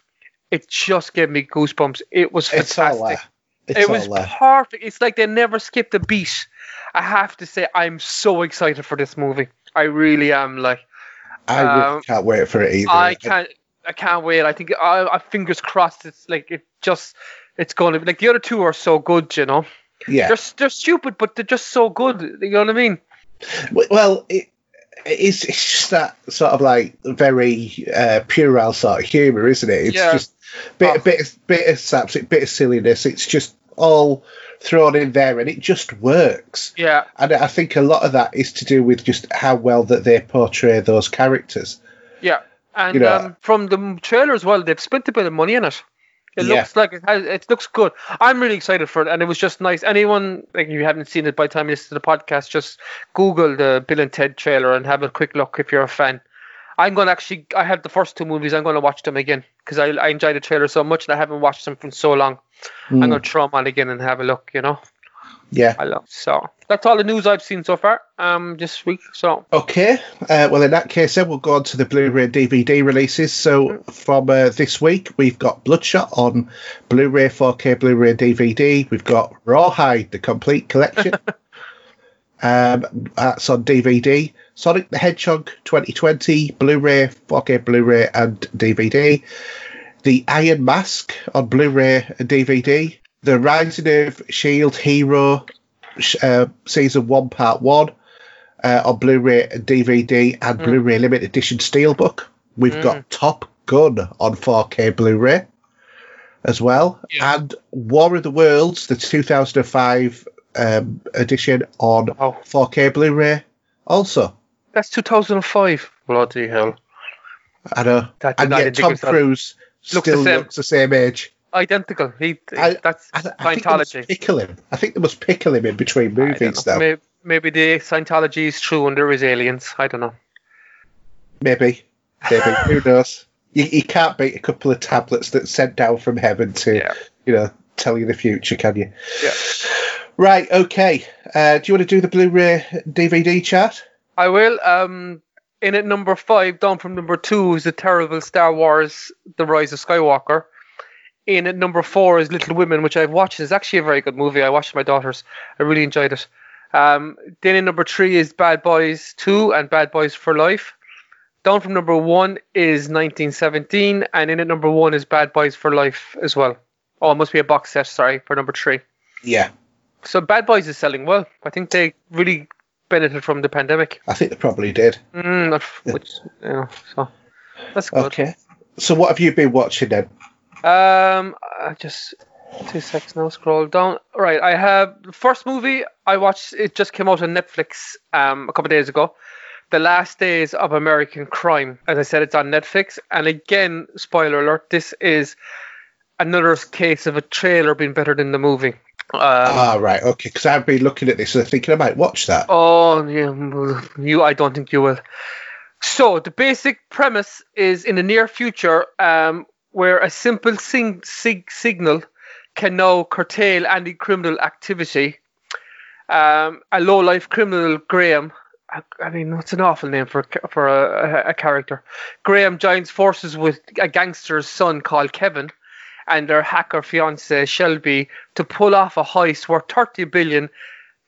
It just gave me goosebumps. It was fantastic. It's it all was perfect. It's like they never skipped a beat. I have to say, I'm so excited for this movie. I really am. Like, I really um, can't wait for it either. I can't, I can't wait. I think, I, I fingers crossed. It's like it just, it's going to be like the other two are so good. You know, Yeah. they're they're stupid, but they're just so good. You know what I mean? Well, it, it's it's just that sort of like very uh, puerile sort of humour, isn't it? It's Yeah. just bit Oh. bit of, bit of slapstick, bit of silliness. It's just all thrown in there, and it just works. Yeah, And I think a lot of that is to do with just how well that they portray those characters. yeah. And You know- um, from the trailer as well, they've spent a bit of money in it. It Yeah. looks like it has. It looks good. I'm really excited for it, and it was just nice. Anyone like if you haven't seen it by the time you listen to the podcast, just Google the Bill and Ted trailer and have a quick look if you're a fan. I'm going to actually. I have the first two movies. I'm going to watch them again because I, I enjoyed the trailer so much, and I haven't watched them for so long. I'm Mm, going to throw them on again and have a look. You know, yeah. I love. So that's all the news I've seen so far. Um, this week. So Okay. Uh, well, in that case, then we'll go on to the Blu-ray DVD releases. So from uh, this week, we've got Bloodshot on Blu-ray, 4K Blu-ray DVD. We've got Rawhide, the complete collection. um, that's on DVD. Sonic the Hedgehog 2020 Blu-ray, 4K Blu-ray and DVD. The Iron Mask on Blu-ray and DVD. The Rising of Shield Hero uh, Season 1 Part 1 uh, on Blu-ray and DVD and Blu-ray limited edition steelbook. We've got Top Gun on 4K Blu-ray as well, Yeah. and War of the Worlds, the 2005 um, edition on Oh. 4K Blu-ray. Also, that's 2005. Bloody hell! I know, That did and not yet Tom. Cruise Looks the still same. looks the same age. Identical. He. I- that's I, I think they must Scientology. pickle him. I think they must pickle him in between movies, though. Maybe, maybe the Scientology is true and there is aliens. I don't know. Maybe. Maybe. Who knows? You, you can't beat a couple of tablets that's sent down from heaven to, Yeah. you know, tell you the future, can you? Yeah. Right, okay. Uh, do you want to do the Blu ray DVD chart? I will. Um, in at number five, down from number two, is the terrible Star Wars: The Rise of Skywalker. In at number four is Little Women, which I've watched. It's actually a very good movie. I watched with my daughters. I really enjoyed it. Um, then in number three is Bad Boys Two and Bad Boys for Life. Down from number one is 1917, and in at number one is Bad Boys for Life as well. Oh, it must be a box set. Sorry for number three. Yeah. So Bad Boys is selling well. I think they really benefited from the pandemic. I think they probably did. Mm, which, you know, so that's good. Okay. So, what have you been watching then? Um, I just two seconds now. Scroll down. Right, I have the first movie I watched. It just came out on Netflix um a couple of days ago. The Last Days of American Crime. As I said, it's on Netflix. And again, spoiler alert: this is another case of a trailer being better than the movie. Um, ah, right, okay. Because I've been looking at this and thinking I might watch that. Oh, yeah, you. I don't think you will. So the basic premise is in the near future, um, where a simple sing- sig- signal can now curtail any criminal activity. Um, a low-life criminal, Graham. I, I mean, what's an awful name for for a, a, a character? Graham joins forces with a gangster's son called Kevin and their hacker fiance Shelby to pull off a heist worth 30 billion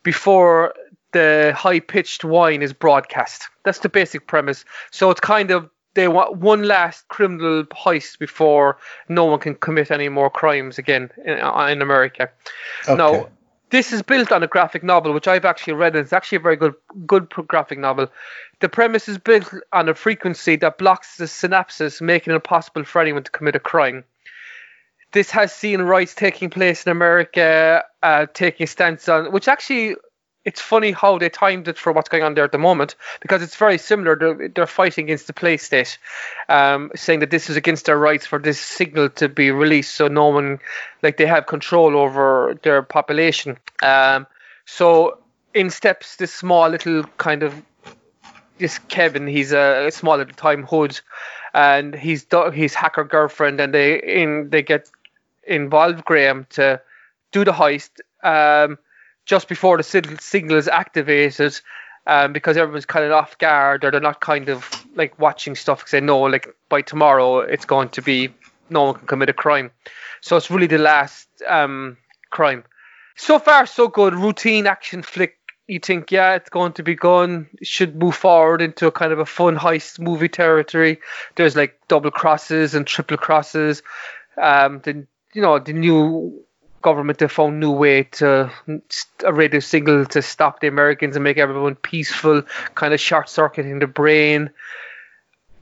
before the high pitched whine is broadcast. That's the basic premise. So it's kind of they want one last criminal heist before no one can commit any more crimes again in, uh, in America. Okay. Now, this is built on a graphic novel, which I've actually read, and it's actually a very good good graphic novel. The premise is built on a frequency that blocks the synapses, making it impossible for anyone to commit a crime. This has seen riots taking place in America, uh, taking stance on, which actually it's funny how they timed it for what's going on there at the moment because it's very similar. They're, they're fighting against the play state, um, saying that this is against their rights for this signal to be released, so no one, like they have control over their population. Um, so in steps this small little kind of this Kevin. He's a, a small little time hood, and he's his hacker girlfriend, and they in they get involved Graham to do the heist. Um, just before the signal is activated um, because everyone's kind of off guard or they're not kind of like watching stuff because they know like by tomorrow it's going to be no one can commit a crime. So it's really the last um, crime. So far, so good. Routine action flick. You think, yeah, it's going to be gone. Should move forward into a kind of a fun heist movie territory. There's like double crosses and triple crosses. Um, the you know the new government have found new way to a radio signal to stop the Americans and make everyone peaceful, kind of short circuiting the brain.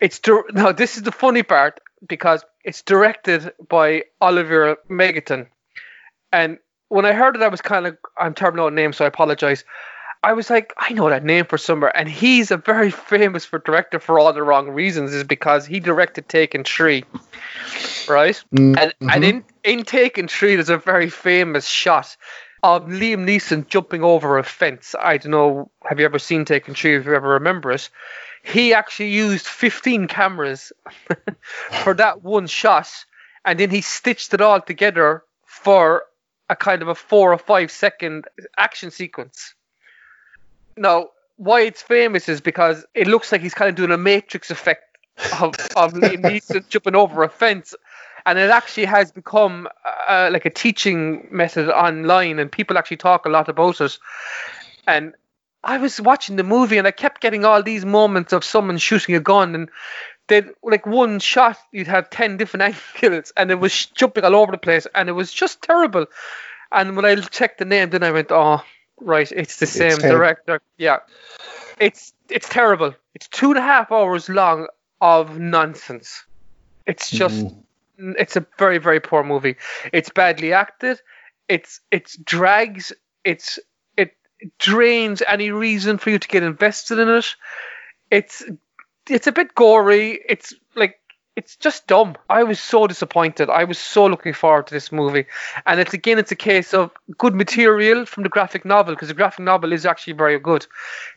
It's now this is the funny part because it's directed by Oliver Megaton, and when I heard it, I was kind of I'm terrible at names, so I apologize. I was like, I know that name for somewhere, and he's a very famous for director for all the wrong reasons. Is because he directed Taken Three, right? Mm-hmm. And and in in Taken Three, there's a very famous shot of Liam Neeson jumping over a fence. I don't know. Have you ever seen Taken Three? If you ever remember it, he actually used 15 cameras for that one shot, and then he stitched it all together for a kind of a four or five second action sequence. Now, why it's famous is because it looks like he's kind of doing a Matrix effect of, of Liam Neeson jumping over a fence. And it actually has become uh, like a teaching method online, and people actually talk a lot about it. And I was watching the movie, and I kept getting all these moments of someone shooting a gun, and then like one shot, you'd have ten different angles, and it was jumping all over the place, and it was just terrible. And when I checked the name, then I went, "Oh, Right, it's the same it's director. Yeah, it's it's terrible. It's two and a half hours long of nonsense. It's just mm. It's a very very poor movie. It's badly acted. It's it's drags. It's it drains any reason for you to get invested in it. It's it's a bit gory. It's like it's just dumb. I was so disappointed. I was so looking forward to this movie, and it's again, it's a case of good material from the graphic novel because the graphic novel is actually very good,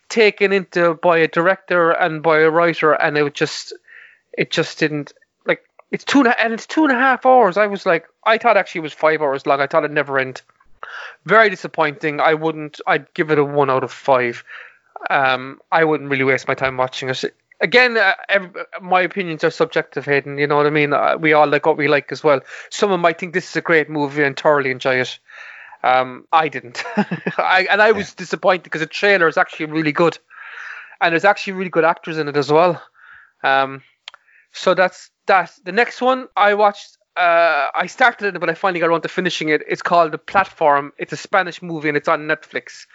taken into by a director and by a writer, and it just, it just didn't like. It's two and, a, and it's two and a half hours. I was like, I thought actually it was five hours long. I thought it'd never end. Very disappointing. I wouldn't. I'd give it a one out of five. Um, I wouldn't really waste my time watching it again, uh, every, my opinions are subjective, Hayden. You know what I mean? Uh, we all like what we like as well. Someone might think this is a great movie and thoroughly enjoy it. Um, I didn't, I, and I was yeah. disappointed because the trailer is actually really good, and there's actually really good actors in it as well. Um, so that's that. The next one I watched, uh, I started it, but I finally got around to finishing it. It's called The Platform. It's a Spanish movie and it's on Netflix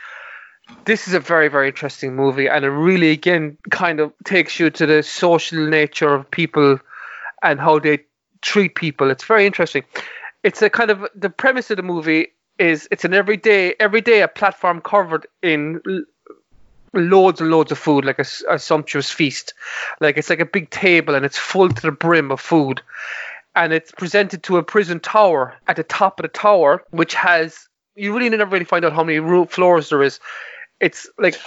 this is a very very interesting movie and it really again kind of takes you to the social nature of people and how they treat people it's very interesting it's a kind of the premise of the movie is it's an everyday every day a platform covered in loads and loads of food like a, a sumptuous feast like it's like a big table and it's full to the brim of food and it's presented to a prison tower at the top of the tower which has you really never really find out how many floors there is it's like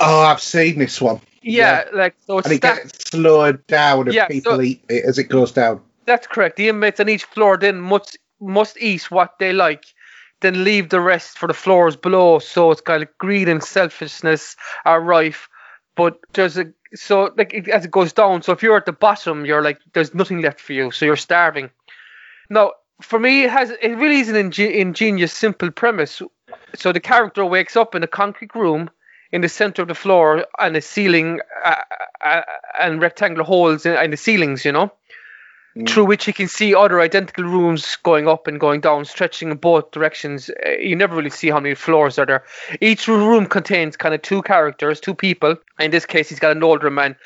oh, I've seen this one. Yeah, yeah. like so it's and it gets slowed down, and yeah, people so, eat it as it goes down. That's correct. The inmates on each floor then must must eat what they like, then leave the rest for the floors below. So it's kind of greed and selfishness are rife. But there's a so like it, as it goes down. So if you're at the bottom, you're like there's nothing left for you, so you're starving. Now, for me, it has it really is an ingenious, simple premise so the character wakes up in a concrete room in the center of the floor and a ceiling uh, uh, and rectangular holes in, in, the ceilings, you know. Through which he can see other identical rooms going up and going down, stretching in both directions. Uh, You never really see how many floors are there. Each room contains kind of two characters, two people. In this case, he's got an older man.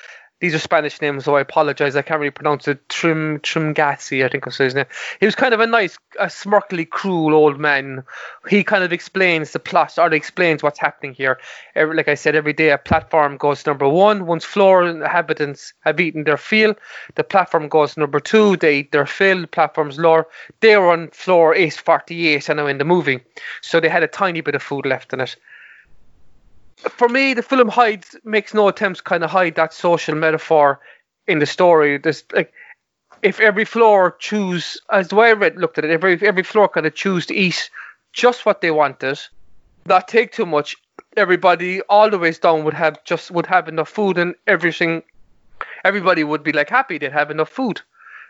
These are Spanish names, so I apologize. I can't really pronounce it. Trim Trimgassi, I think was his name. He was kind of a nice, a smirkly, cruel old man. He kind of explains the plot, or explains what's happening here. Every, like I said, every day a platform goes number one. Once floor inhabitants have eaten their fill, the platform goes number two. They eat their fill. The platform's lower. They were on floor 848, I know, in the movie. So they had a tiny bit of food left in it for me, the film hides makes no attempts kind of hide that social metaphor in the story. There's like if every floor choose as the way I read looked at it, every every floor kind of choose to eat just what they wanted, not take too much. Everybody all the ways down would have just would have enough food and everything. Everybody would be like happy they'd have enough food,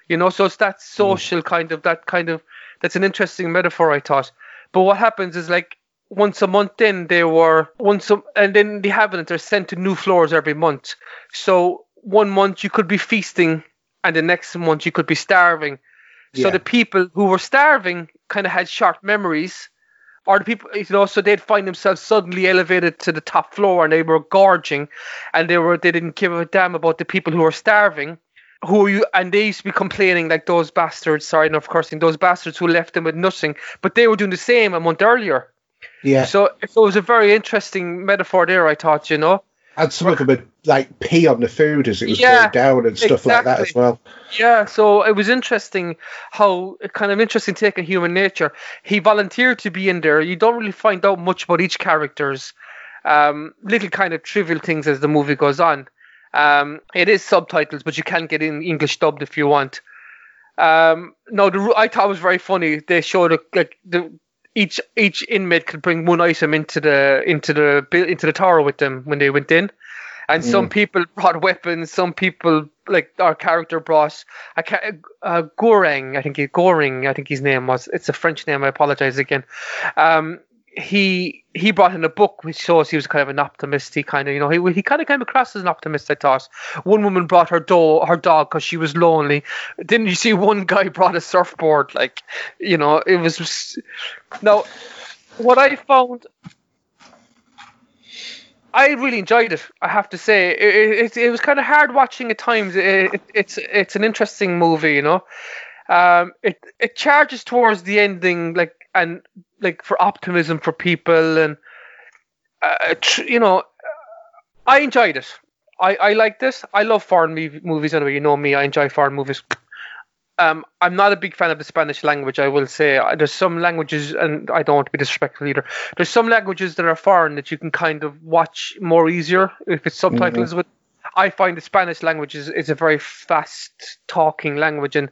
you know. So it's that hmm. social kind of that kind of that's an interesting metaphor I thought. But what happens is like once a month then they were once a, and then the inhabitants are sent to new floors every month. So one month you could be feasting and the next month you could be starving. So Yeah. the people who were starving kind of had short memories. Or the people, you know, so they'd find themselves suddenly elevated to the top floor and they were gorging, and they were they didn't give a damn about the people who were starving, who you and they used to be complaining like those bastards. Sorry, enough cursing. Those bastards who left them with nothing, but they were doing the same a month earlier. Yeah, So it was a very interesting metaphor there. I thought, you know. and some of them would like pee on the food as it was Yeah, going down and stuff like that as well. Yeah, so it was interesting how kind of interesting take on human nature. He volunteered to be in there. You don't really find out much about each character's um, little kind of trivial things as the movie goes on. Um, it is subtitles, but you can get in English dubbed if you want. Um, no, the I thought it was very funny. They showed a, like the each each inmate could bring one item into the into the into the tower with them when they went in, and some people brought weapons. Some people like our character brought can't, uh, Goreng. I think he Goring. I think his name was. It's a French name. I apologize again. Um, he he brought in a book which shows he was kind of an optimist. He kind of you know he he kind of came across as an optimist. I thought one woman brought her do her dog because she was lonely. Didn't you see one guy brought a surfboard? Like you know it was now what I found. I really enjoyed it. I have to say, it, it, it was kind of hard watching at times. It, it's it's an interesting movie, you know. Um, it it charges towards the ending, like and like for optimism for people, and uh, tr- you know, I enjoyed it. I I like this. I love foreign mov- movies anyway. You know me. I enjoy foreign movies. Um, I'm not a big fan of the Spanish language. I will say there's some languages, and I don't want to be disrespectful either. There's some languages that are foreign that you can kind of watch more easier if it's subtitles. With I find the Spanish language is, is a very fast talking language, and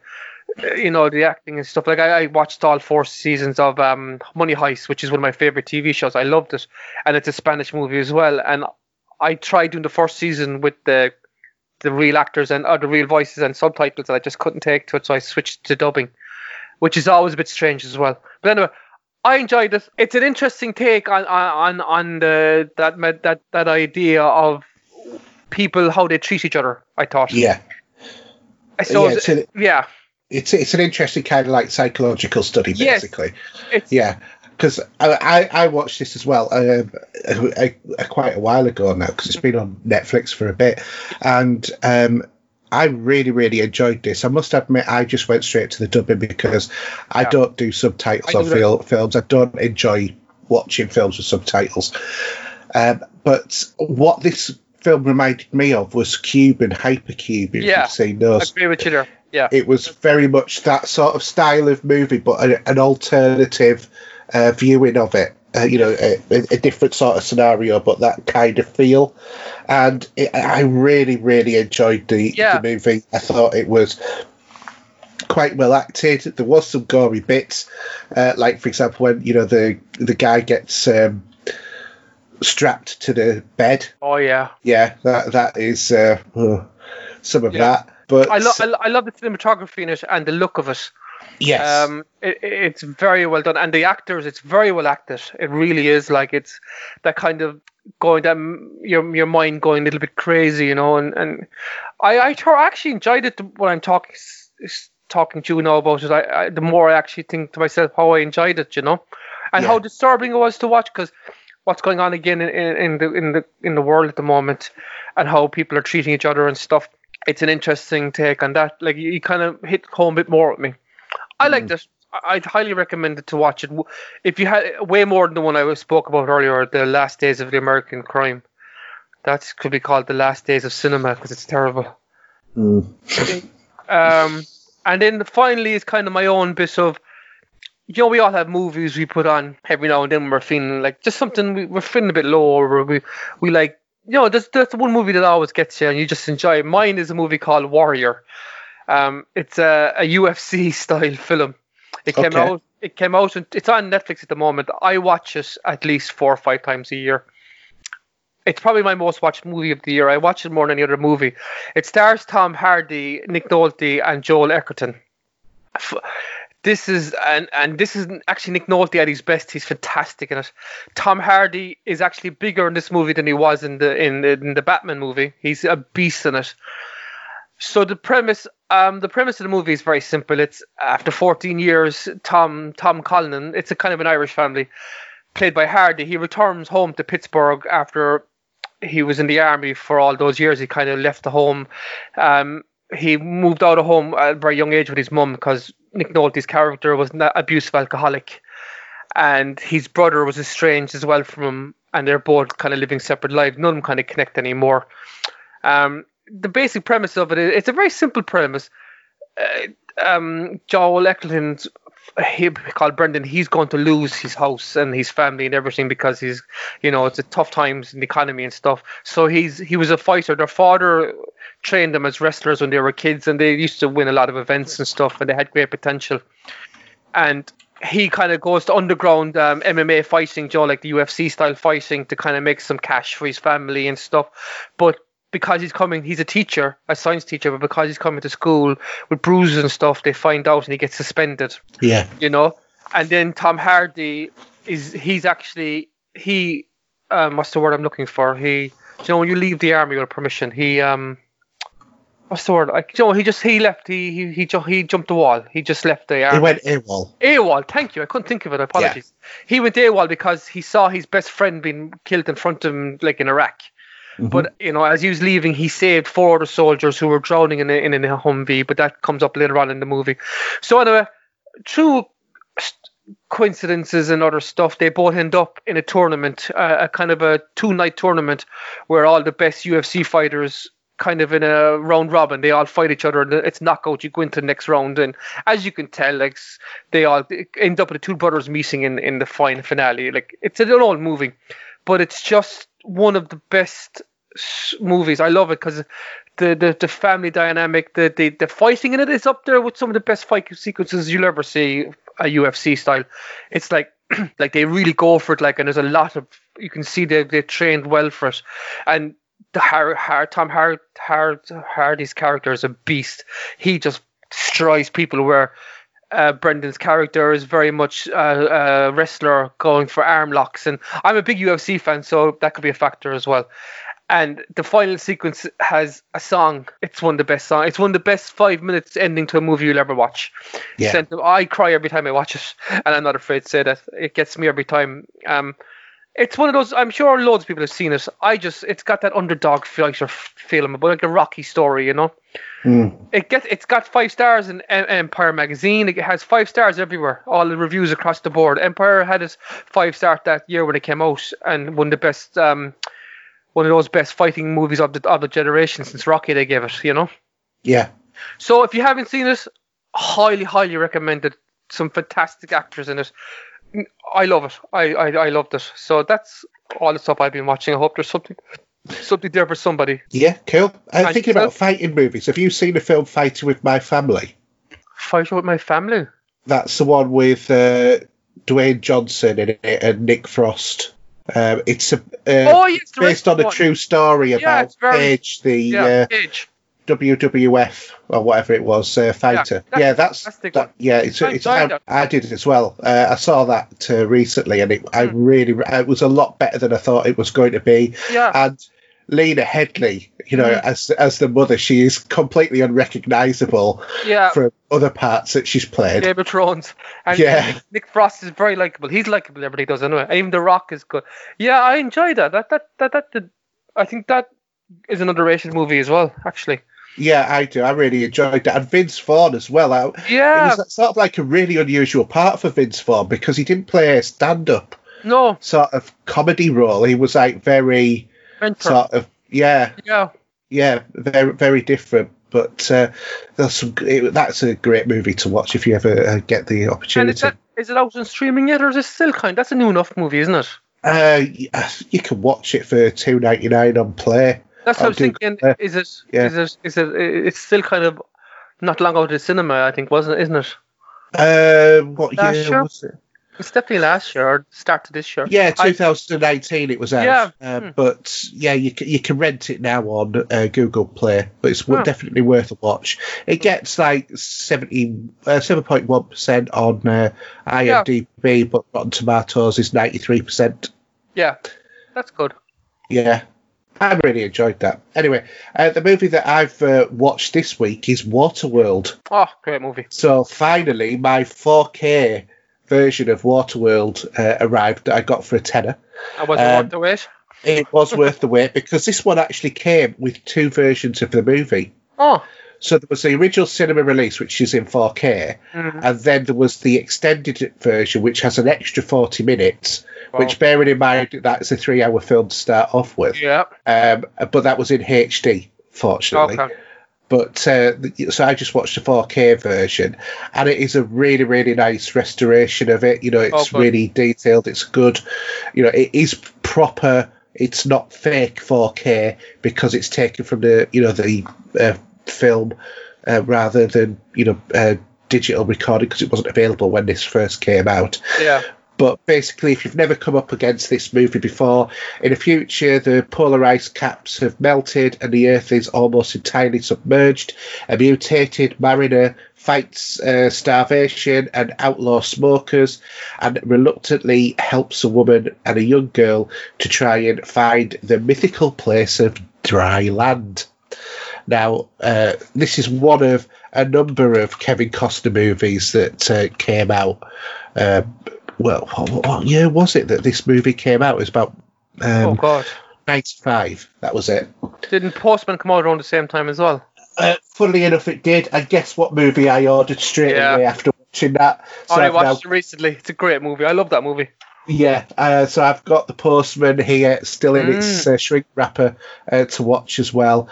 you know the acting and stuff. Like I, I watched all four seasons of um, Money Heist, which is one of my favorite TV shows. I loved it, and it's a Spanish movie as well. And I tried doing the first season with the the real actors and or the real voices and subtitles, and I just couldn't take to it, so I switched to dubbing, which is always a bit strange as well. But anyway, I enjoyed it. It's an interesting take on on on the that that that idea of people how they treat each other. I thought. Yeah, So Yeah, it's a- yeah, it's it's an interesting kind of like psychological study, basically. it's Yeah, because I, I I watched this as well a, a, quite a while ago now because it's been on Netflix for a bit, and um, I really really enjoyed this. I must admit, I just went straight to the dubbing because I Yeah. don't do subtitles I on fil- films. I don't enjoy watching films with subtitles. Um, but what this film reminded me of was Cube and Hypercube. If Yeah. you've seen I those agree with you there. Yeah, it was very much that sort of style of movie, but a, an alternative uh, viewing of it. Uh, you know, a, a different sort of scenario, but that kind of feel. And it, I really, really enjoyed the, Yeah. the movie. I thought it was quite well acted. There was some gory bits, uh, like for example when you know the the guy gets um, strapped to the bed. oh yeah. Yeah, that that is uh, some of Yeah. that. But I, lo- I, lo- I love the cinematography in it and the look of it. yes, Um, it, it- it's very well done, and the actors, it's very well acted. It really is like it's that kind of going that your your mind going a little bit crazy, you know. And, and I I actually enjoyed it when I'm talking s- s- talking to you now about it, I, I, the more I actually think to myself how I enjoyed it, you know, and Yeah. how disturbing it was to watch because what's going on again in, in, in the in the in the world at the moment, and how people are treating each other and stuff. It's an interesting take on that. Like you, you kind of hit home a bit more with me. I liked it. I- I'd highly recommend it to watch it. If you had way more than the one I spoke about earlier, the Last Days of the American Crime. That could be called the Last Days of Cinema because it's terrible. Mm. Um, and then finally is kind of my own bit of, you know, we all have movies we put on every now and then when we're feeling like just something we, we're feeling a bit low or we we like, you know, there's there's one movie that always gets you and you just enjoy. it. Mine is a movie called Warrior. Um, it's a, a UFC style film. It came Okay. out. It came out. and It's on Netflix at the moment. I watch it at least four or five times a year. It's probably my most watched movie of the year. I watch it more than any other movie. It stars Tom Hardy, Nick Nolte, and Joel Edgerton. F- This is and and this is actually Nick Nolte at his best. He's fantastic in it. Tom Hardy is actually bigger in this movie than he was in the in the, in the Batman movie. He's a beast in it. So the premise, um, the premise of the movie is very simple. It's after 14 years, Tom Tom Cullinan. It's a kind of an Irish family, played by Hardy. He returns home to Pittsburgh after he was in the army for all those years. He kind of left the home. Um, he moved out of home at a very young age with his mum because Nick Nolte's character was an abusive alcoholic, and his brother was estranged as well from him, and they're both kind of living separate lives. None of them kind of connect anymore. Um, the basic premise of it is it's a very simple premise. Uh, um, Joel Edgerton, he called Brendan, he's going to lose his house and his family and everything because he's, you know, it's a tough times in the economy and stuff. So he's he was a fighter. Their father trained them as wrestlers when they were kids, and they used to win a lot of events and stuff, and they had great potential. And he kind of goes to underground um, MMA fighting, Joe, like the UFC style fighting, to kind of make some cash for his family and stuff. But because he's coming, he's a teacher, a science teacher, but because he's coming to school with bruises and stuff, they find out and he gets suspended Yeah. you know. And then Tom Hardy is he's actually he um what's the word I'm looking for? He you know when you leave the army with permission, he um what's the word? Like you know he just he left he he he, ju- he jumped the wall. He just left the army. He went AWOL. AWOL, thank you. I couldn't think of it. Apologies. He went AWOL because he saw his best friend being killed in front of him, like in Iraq. But you know, as he was leaving, he saved four other soldiers who were drowning in a, in a Humvee. But that comes up later on in the movie. So anyway, through coincidences and other stuff, they both end up in a tournament, uh, a kind of a two-night tournament where all the best UFC fighters kind of in a round robin. They all fight each other, and it's knockout. You go into the next round, and as you can tell, like they all end up with the two brothers meeting in in the final finale. Like it's an old movie, but it's just one of the best movies. I love it because the, the the family dynamic, the, the the fighting in it is up there with some of the best fight sequences you'll ever see a UFC style. It's like like they really go for it. Like and there's a lot of you can see they they trained well for it, and the Har, Har, Tom Har, Har, Hardy's character is a beast. He just destroys people where. Uh, Brendan's character is very much uh, a wrestler going for arm locks, and I'm a big UFC fan, so that could be a factor as well. And the final sequence has a song. It's one of the best songs. It's one of the best five minutes ending to a movie you'll ever watch. Yeah. I cry every time I watch it, and I'm not afraid to say that. It gets me every time. Um, it's one of those. I'm sure loads of people have seen it. I just, it's got that underdog fighter f- feeling, but like a Rocky story, you know. Mm. It gets, it's got five stars in Empire magazine. It has five stars everywhere. All the reviews across the board. Empire had its five star that year when it came out, and one of the best, um, one of those best fighting movies of the of the generation since Rocky. They gave it, you know. Yeah. So if you haven't seen it, highly, highly recommended. Some fantastic actors in it. I love it. I, I, I loved it. So that's all the stuff I've been watching. I hope there's something something there for somebody. Yeah, cool. I'm And thinking about fighting movies. Have you seen the film Fighting with My Family? Fighting with my family. That's the one with uh, Dwayne Johnson in it and Nick Frost. Um, it's a, uh, oh yes, based on a true story about very- Paige, the Yeah, uh, Edge. WWF or whatever it was uh, fighter. Yeah, a that's that, yeah. It's, I it's I. I did it as well. Uh, I saw that uh, recently, and it I Hmm. really it was a lot better than I thought it was going to be. Yeah. And Lena Headey, you know, Mm. as as the mother, she is completely unrecognisable Yeah. from other parts that she's played. Game of Thrones. And Yeah. Nick, Nick Frost is very likable. He's likable. Everybody does anyway. And even The Rock is good. Yeah, I enjoy that. That that that that. did- I think that is an underrated movie as well. Actually. Yeah, I do. I really enjoyed that, and Vince Vaughn as well. I, Yeah. It was sort of like a really unusual part for Vince Vaughn because he didn't play a stand-up No. sort of comedy role. He was like very Mentor. sort of yeah, Yeah. yeah, very very different. But uh, some. It, that's a great movie to watch if you ever uh, get the opportunity. And is, that, is it out on streaming yet, or is it still kind? That's a new enough movie, isn't it? Uh, you can watch it for two ninety nine on Play. That's what I was thinking. Is it? Yeah. Is it? Is it? It's still kind of not long out of the cinema. I think wasn't it? Isn't it? Uh, what Last year year? was it? It's definitely last year or start of this year. Yeah, I- 2019 it was out. Yeah, Uh, hmm. But yeah, you can, you can rent it now on uh, Google Play, but it's Oh. definitely worth a watch. It gets like 70, uh, 7.1% on uh, IMDb, but Rotten Tomatoes is 93%. Yeah, that's good. Yeah, I really enjoyed that. Anyway, uh, the movie that I've uh, watched this week is Waterworld. Oh, great movie. So finally, my 4K version of Waterworld uh, arrived that I got for a tenner. I wasn't Um, worth the wait. it was worth the wait because this one actually came with two versions of the movie. Oh, So there was the original cinema release, which is in 4K, Mhm. and then there was the extended version, which has an extra 40 minutes. Wow. Which, bearing in mind, that's a three-hour film to start off with. yeah. Um, but that was in HD, fortunately. Okay. But uh, so I just watched the 4K version, and it is a really, really nice restoration of it. You know, it's Oh, really detailed. It's good. You know, it is proper. It's not fake 4K because it's taken from the you know the uh, film uh, rather than you know uh, digital recording because it wasn't available when this first came out. Yeah. But basically, if you've never come up against this movie before, in the future, the polar ice caps have melted and the Earth is almost entirely submerged. A mutated mariner fights uh, starvation and outlaw smokers and reluctantly helps a woman and a young girl to try and find the mythical place of dry land. Now, uh, this is one of a number of Kevin Costner movies that uh, came out. Um, well, what, what year was it that this movie came out? It was about oh um, God. 95. That was it. Didn't Postman come out around the same time as well? Uh, funnily enough, it did. And guess what movie I ordered straight Yeah. away after watching that? Oh, I I've now- watched it recently. It's a great movie. I love that movie. Yeah, uh, so I've got the Postman here, still in its uh, shrink wrapper uh, to watch as well.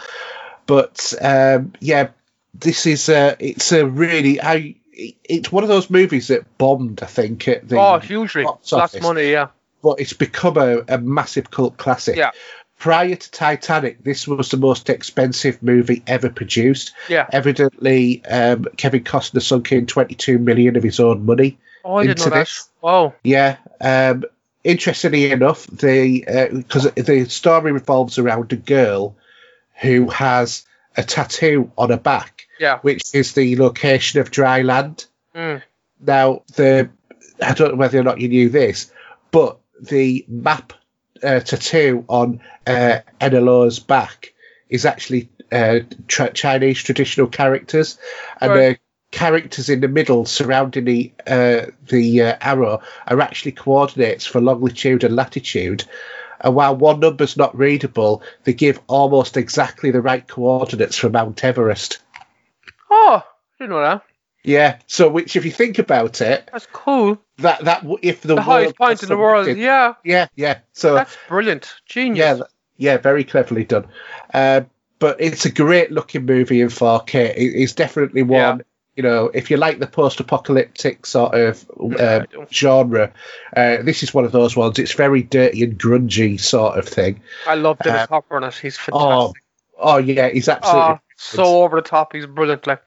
But um, yeah, this is uh, it's a really I it's one of those movies that bombed, I think, at the oh, hugely. box office, of money. Yeah. but it's become a, a massive cult classic. Yeah. Prior to Titanic, this was the most expensive movie ever produced. Yeah. Evidently, um, Kevin Costner sunk in 22 million of his own money Oh, I didn't know into that. this. Wow. yeah. Um, interestingly enough, the because the story revolves around a girl who has a tattoo on her back, Yeah. which is the location of dry land. Mm. Now, the I don't know whether or not you knew this, but the map uh, tattoo on uh, Enola's back is actually uh, tra- Chinese traditional characters, and Right. the characters in the middle surrounding the uh, the uh, arrow are actually coordinates for longitude and latitude. And while one number's not readable, they give almost exactly the right coordinates for Mount Everest. Oh, didn't know that. Yeah. So, which, if you think about it, That's cool. that that if the, The highest point in the world. Yeah. Yeah, yeah. So That's brilliant. Genius. yeah, yeah, very cleverly done. Uh, but it's a great looking movie in 4K. It, it's definitely one. Yeah. You know, if you like the post-apocalyptic sort of uh, I do. genre, uh, this is one of those ones. It's very dirty and grungy sort of thing. I love Dennis Uh, Hopper on it. He's Oh, fantastic. oh yeah, he's absolutely So over the top. He's brilliant. Like,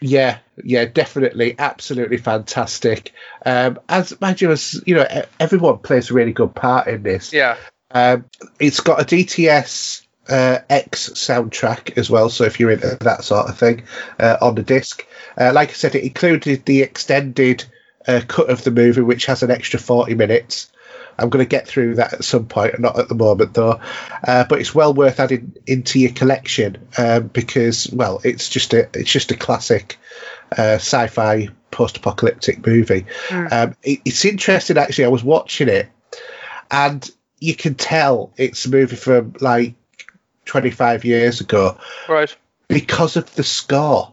Yeah, yeah, definitely, absolutely fantastic. Um, as you, as you know, everyone plays a really good part in this. yeah. Um, it's got a DTS uh, X soundtrack as well, so if you're into that sort of thing uh, on the disc, uh, like I said, it included the extended uh, cut of the movie, which has an extra 40 minutes. I'm going to get through that at some point, not at the moment though. Uh, but it's well worth adding into your collection um, because, well, it's just a it's just a classic uh, sci-fi post-apocalyptic movie. Mm. Um, it, it's interesting actually. I was watching it, and you can tell it's a movie from like 25 years ago Right. because of the score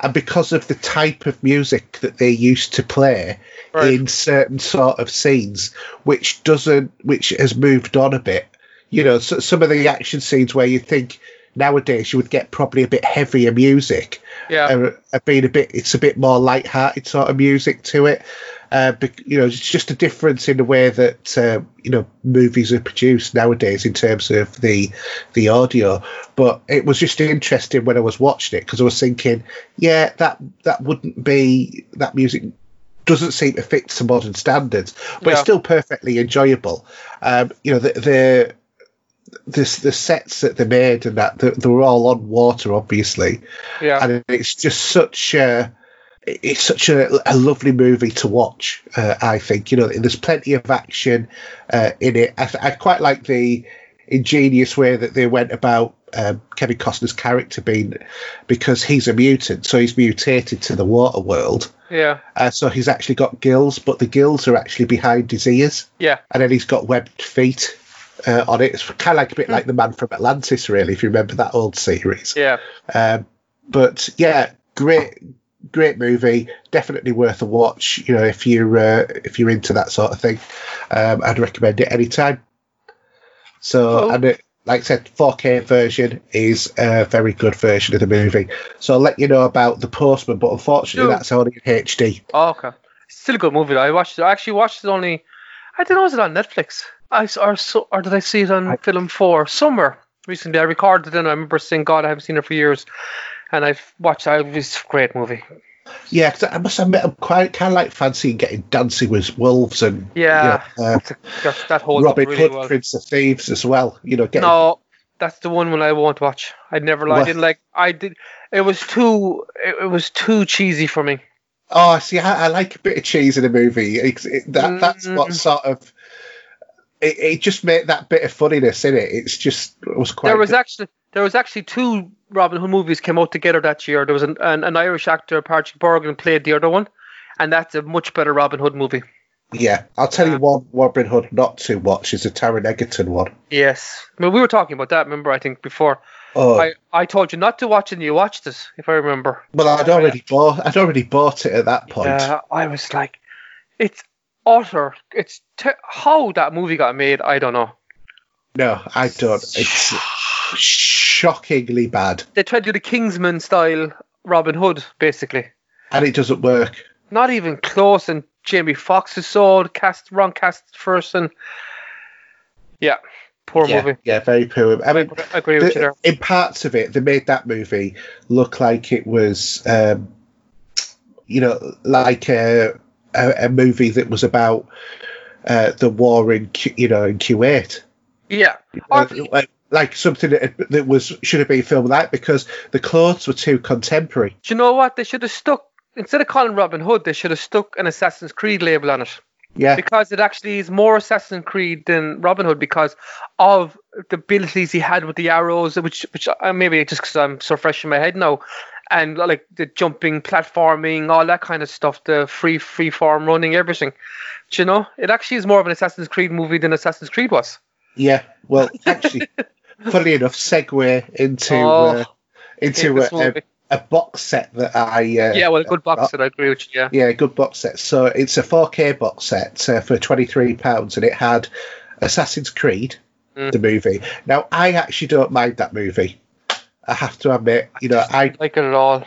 and because of the type of music that they used to play Right. in certain sort of scenes, which doesn't, which has moved on a bit. You know, so, some of the action scenes where you think nowadays you would get probably a bit heavier music, Yeah. Uh, are being a bit, it's a bit more light-hearted sort of music to it. Uh, you know, it's just a difference in the way that uh, you know movies are produced nowadays in terms of the the audio. But it was just interesting when I was watching it because I was thinking, yeah, that that wouldn't be that music doesn't seem to fit to modern standards, but it's still perfectly enjoyable. Um, you know, the the the, the sets that they made and that they, they were all on water, obviously Yeah. and it's just such a it's such a, a lovely movie to watch. Uh, I think you know there's plenty of action uh, in it. I, I quite like the ingenious way that they went about um, Kevin Costner's character being because he's a mutant, so he's mutated to the water world. Yeah. Uh, so he's actually got gills, but the gills are actually behind his ears, Yeah. and then he's got webbed feet. Uh, on it, it's kind of like a bit like the Man from Atlantis, really. If you remember that old series, Yeah. um, but yeah, great, great movie. Definitely worth a watch. You know, if you're uh, if you're into that sort of thing, um, I'd recommend it anytime. So, Cool. and it, like I said, 4K version is a very good version of the movie. So I'll let you know about the Postman, but unfortunately, that's only in HD. Oh, okay. Still a good movie. though. I watched it. I actually watched it only. I don't know. Was it on Netflix? I or so or did I see it on I- Film Four somewhere recently? I recorded it and I remember saying, "God, I haven't seen it for years." And I've watched it. It was a great movie. Yeah, 'cause I must admit, I'm quite kind of like fancying getting Dancing with Wolves and Yeah. you know, uh, That's a, that's, that holds Robin really Hood, well. Prince of Thieves as well. You know, getting No, that's the one when I won't watch. I never. I What? didn't like. I did. It was too. It, it was too cheesy for me. Oh, see, I, I like a bit of cheese in a movie. It's it, that that's what Mm. sort of it, it just made that bit of funniness in it. It's just it was quite. there was good. actually there was actually two Robin Hood movies came out together that year. There was an, an, an Irish actor, Patrick Bergin, played the other one, and that's a much better Robin Hood movie. yeah. I'll tell you one Robin Hood not to watch is the Taron Egerton one. Yes, I mean we were talking about that. Remember, I think before Oh, I, I told you not to watch it, and you watched it, if I remember. well, I'd already bought. I'd already bought it at that point. Yeah, I was like, it's utter. It's te- how that movie got made. I don't know. No, I don't. It's shockingly bad, They tried to do the Kingsman style Robin Hood, basically. and it doesn't work. Not even close. And Jamie Foxx is cast wrong cast first, and yeah, poor yeah, movie. yeah, very poor. I mean, I agree with you there. in parts of it, they made that movie look like it was, um, you know, like a, a, a movie that was about uh, the war in, you know, in Kuwait. Yeah. Uh, Or- like, something that, that was should have been filmed like because the clothes were too contemporary. Do you know what? They should have stuck instead of calling Robin Hood, they should have stuck an Assassin's Creed label on it. Yeah, because it actually is more Assassin's Creed than Robin Hood because of the abilities he had with the arrows, which which uh, maybe just because I'm so fresh in my head now, and like the jumping, platforming, all that kind of stuff, the free free form running, everything. Do you know, it actually is more of an Assassin's Creed movie than Assassin's Creed was. yeah. Well, actually, funnily enough, segue into Oh, uh, into a, a, a box set that I uh, yeah, well, a good box set. I agree with you. Yeah, Yeah, good box set. So it's a 4K box set uh, for £23, and it had Assassin's Creed, Mm. the movie. Now, I actually don't mind that movie. I have to admit, you know, I, like it at all.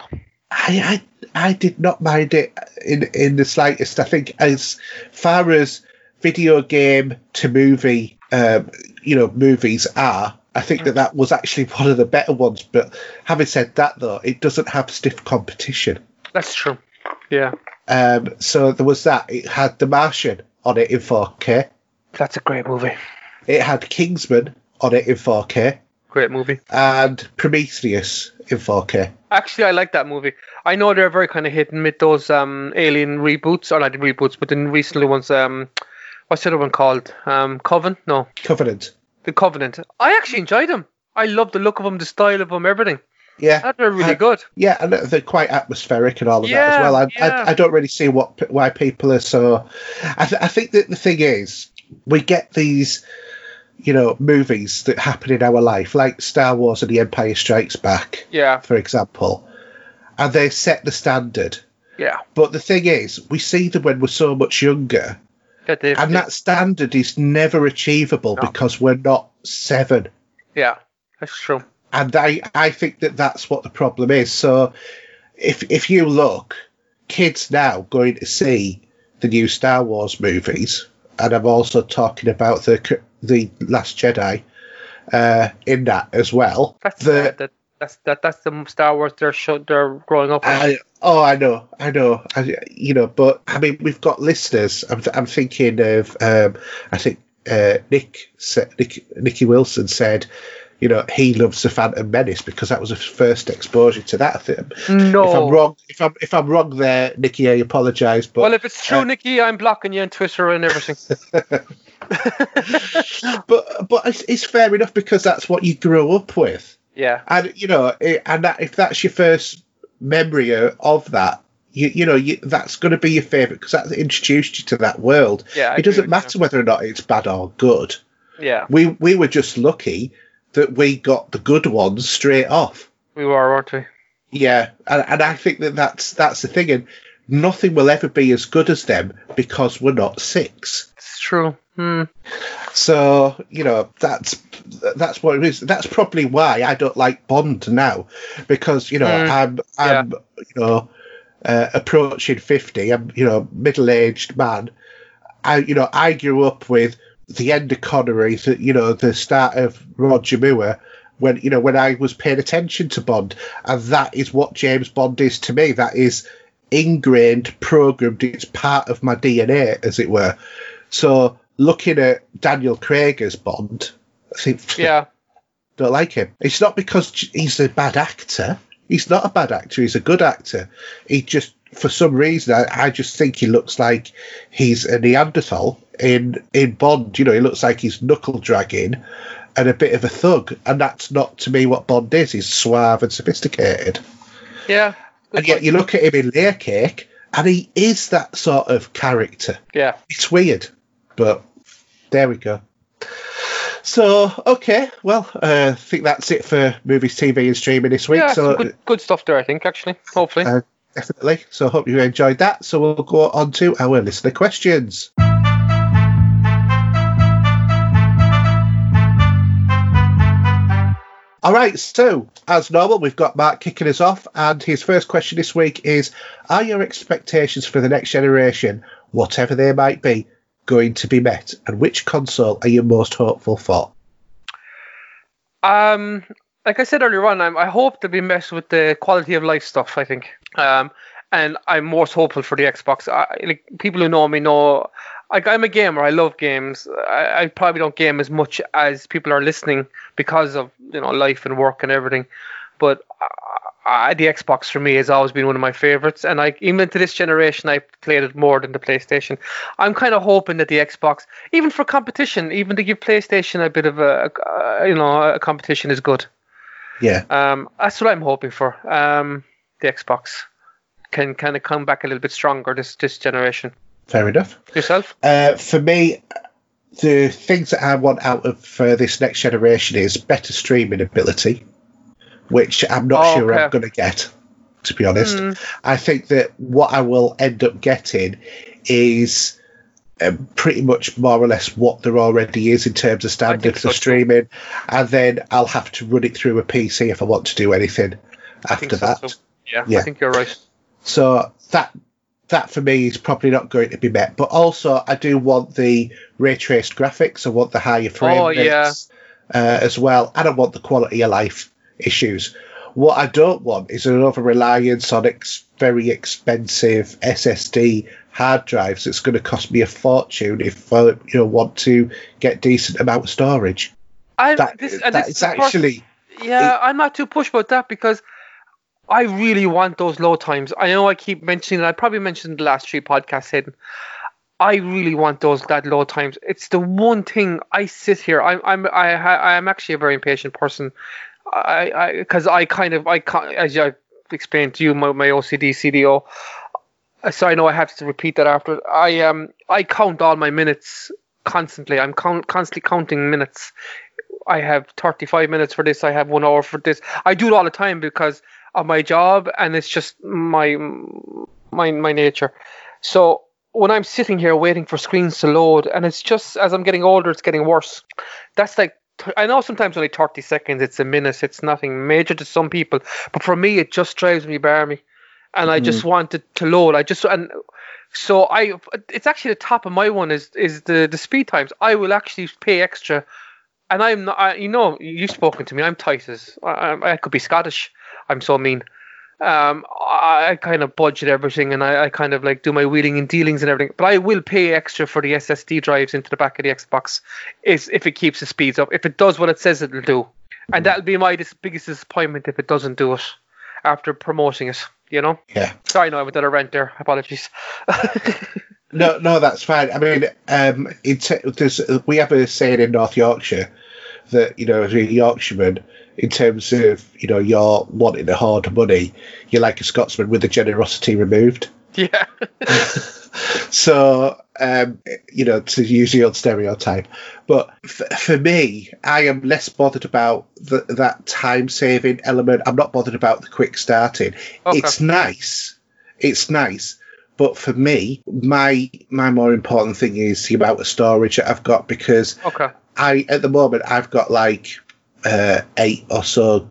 I, I, I did not mind it in in the slightest. I think as far as video game to movie, um, you know, movies are. I think that that was actually one of the better ones. But having said that, though, it doesn't have stiff competition. That's true. Yeah, Um, so there was that. It had The Martian on it in 4K. that's a great movie. It had Kingsman on it in 4K Great movie. and Prometheus in 4K. Actually, I like that movie. I know they're very kind of hit and miss those um, Alien reboots, or not the reboots, but the recently ones. Um, what's the other one called? Um, Coven? No, Covenant. The Covenant. I actually enjoyed them. I love the look of them, the style of them, everything. Yeah, They're really good. Yeah, and they're quite atmospheric and all of that as well. I, yeah. I, I don't really see what why people are so. I, th- I think that the thing is, we get these, you know, movies that happen in our life, like Star Wars and The Empire Strikes Back, Yeah, for example, and they set the standard. yeah. But the thing is, we see them when we're so much younger, And that standard is never achievable No. because we're not seven. yeah, that's true. and I, I think that that's what the problem is. So, if if you look, kids now going to see the new Star Wars movies, and I'm also talking about the the Last Jedi uh, in that as well. That's that that's that that's the Star Wars they're show, they're growing up. with. I, oh, I know, I know, I, you know, but I mean, we've got listeners. I'm, I'm thinking of, um, I think uh, Nick, Nick, Nicky Wilson said, you know, he loves the Phantom Menace because that was his first exposure to that film. no. If I'm wrong, if I'm if I'm wrong there, Nicky, I apologise. But well, if it's true, uh, Nikki, I'm blocking you on Twitter and everything. but but it's, it's fair enough because that's what you grew up with. Yeah, and you know, it, and that, if that's your first memory uh, of that, you you know, you, that's going to be your favourite because that introduced you to that world. Yeah, I it doesn't matter whether or not it's bad or good. yeah. We we were just lucky that we got the good ones straight off. We were, weren't we? Yeah, and, and I think that that's that's the thing, and nothing will ever be as good as them because we're not six. It's true. Hmm. So you know that's that's what it is. That's probably why I don't like Bond now, because you know Mm, I'm I'm you know uh, approaching fifty. I'm you know middle aged man. I you know I grew up with the end of Connery, the, you know the start of Roger Moore. When you know when I was paying attention to Bond, and that is what James Bond is to me. That is ingrained, programmed. It's part of my DNA, as it were. So looking at Daniel Craig as Bond, I think Yeah, don't like him. It's not because he's a bad actor. He's not a bad actor. He's a good actor. He just, for some reason, I, I just think he looks like he's a Neanderthal in in Bond. You know, he looks like he's knuckle dragging and a bit of a thug, and that's not to me what Bond is. He's suave and sophisticated. yeah. And yet you look at him in Layer Cake, and he is that sort of character. Yeah. It's weird, but there we go. So, okay, well, uh, I think that's it for movies, TV, and streaming this week. Yeah, so, good, good stuff there, I think, actually. Hopefully. uh, definitely. So, hope you enjoyed that. So, we'll go on to our listener questions. All right, so as normal, we've got Mark kicking us off, and his first question this week is Are your expectations for the next generation, whatever they might be, going to be met? And which console are you most hopeful for? Um, like I said earlier on, I'm, I hope to be messed with the quality of life stuff. I think, um, and I'm most hopeful for the Xbox. I, like people who know me know, like I'm a gamer. I love games. I, I probably don't game as much as people are listening because of you know life and work and everything. But uh, the Xbox for me has always been one of my favorites, and I even to this generation, I played it more than the PlayStation. I'm kind of hoping that the Xbox, even for competition, even to give PlayStation a bit of a, a you know a competition is good. Yeah, Um, that's what I'm hoping for. Um, the Xbox can kind of come back a little bit stronger this this generation. Fair enough. Yourself? Uh, for me, the things that I want out of uh, this next generation is better streaming ability, which I'm not Oh, sure I'm going to get. To be honest, Mm. I think that what I will end up getting is um, pretty much more or less what there already is in terms of standard so for too. streaming, and then I'll have to run it through a PC if I want to do anything I think after so, that. too. Yeah, Yeah. I think you're right. So that that for me is probably not going to be met. But also, I do want the ray traced graphics. I want the higher frame Oh, rates yeah. uh, as well, and I want the quality of life issues. What I don't want is an over reliance on ex- very expensive SSD hard drives. It's going to cost me a fortune if I you know want to get decent amount of storage. I That, this, and that this is is the first- actually Yeah, I'm not too pushed about that because I really want those low times. I know I keep mentioning, I probably mentioned the last three podcasts, Hayden. I really want those that low times. It's the one thing I sit here. I'm I'm I I am actually a very impatient person. I I because I kind of I as I explained to you my, my OCD CDO. So I know I have to repeat that after. I um I count all my minutes constantly. I'm count, constantly counting minutes. I have 35 minutes for this. I have one hour for this. I do it all the time because of my job, and it's just my my my nature. So when I'm sitting here waiting for screens to load, and it's just as I'm getting older, it's getting worse. That's like I know sometimes only 30 seconds, it's a minute, it's nothing major to some people, but for me, it just drives me barmy, and mm I just mm-hmm. want it to load. I just and so I, it's actually the top of my one is is the the speed times. I will actually pay extra, and I'm not. I, you know, you've spoken to me. I'm tight as I, I could be Scottish. I'm so mean um, I, I, kind of budget everything and I, I, kind of like do my wheeling and dealings and everything. But I will pay extra for the SSD drives into the back of the Xbox is if it keeps the speeds up. If it does what it says it'll do. And that'll be my dis- biggest disappointment if it doesn't do it after promoting it, you know? Yeah. Sorry, no, I went down a rant there. Apologies. no, no, that's fine. I mean, um, we have a saying in North Yorkshire that, you know, as a Yorkshireman, in terms of you know you're wanting a hard money, you're like a Scotsman with the generosity removed. Yeah. so um, you know to use the old stereotype, but f- for me, I am less bothered about the, that time saving element. I'm not bothered about the quick starting. Okay. It's nice. It's nice. But for me, my my more important thing is the amount of storage that I've got because okay. I at the moment I've got like uh, eight or so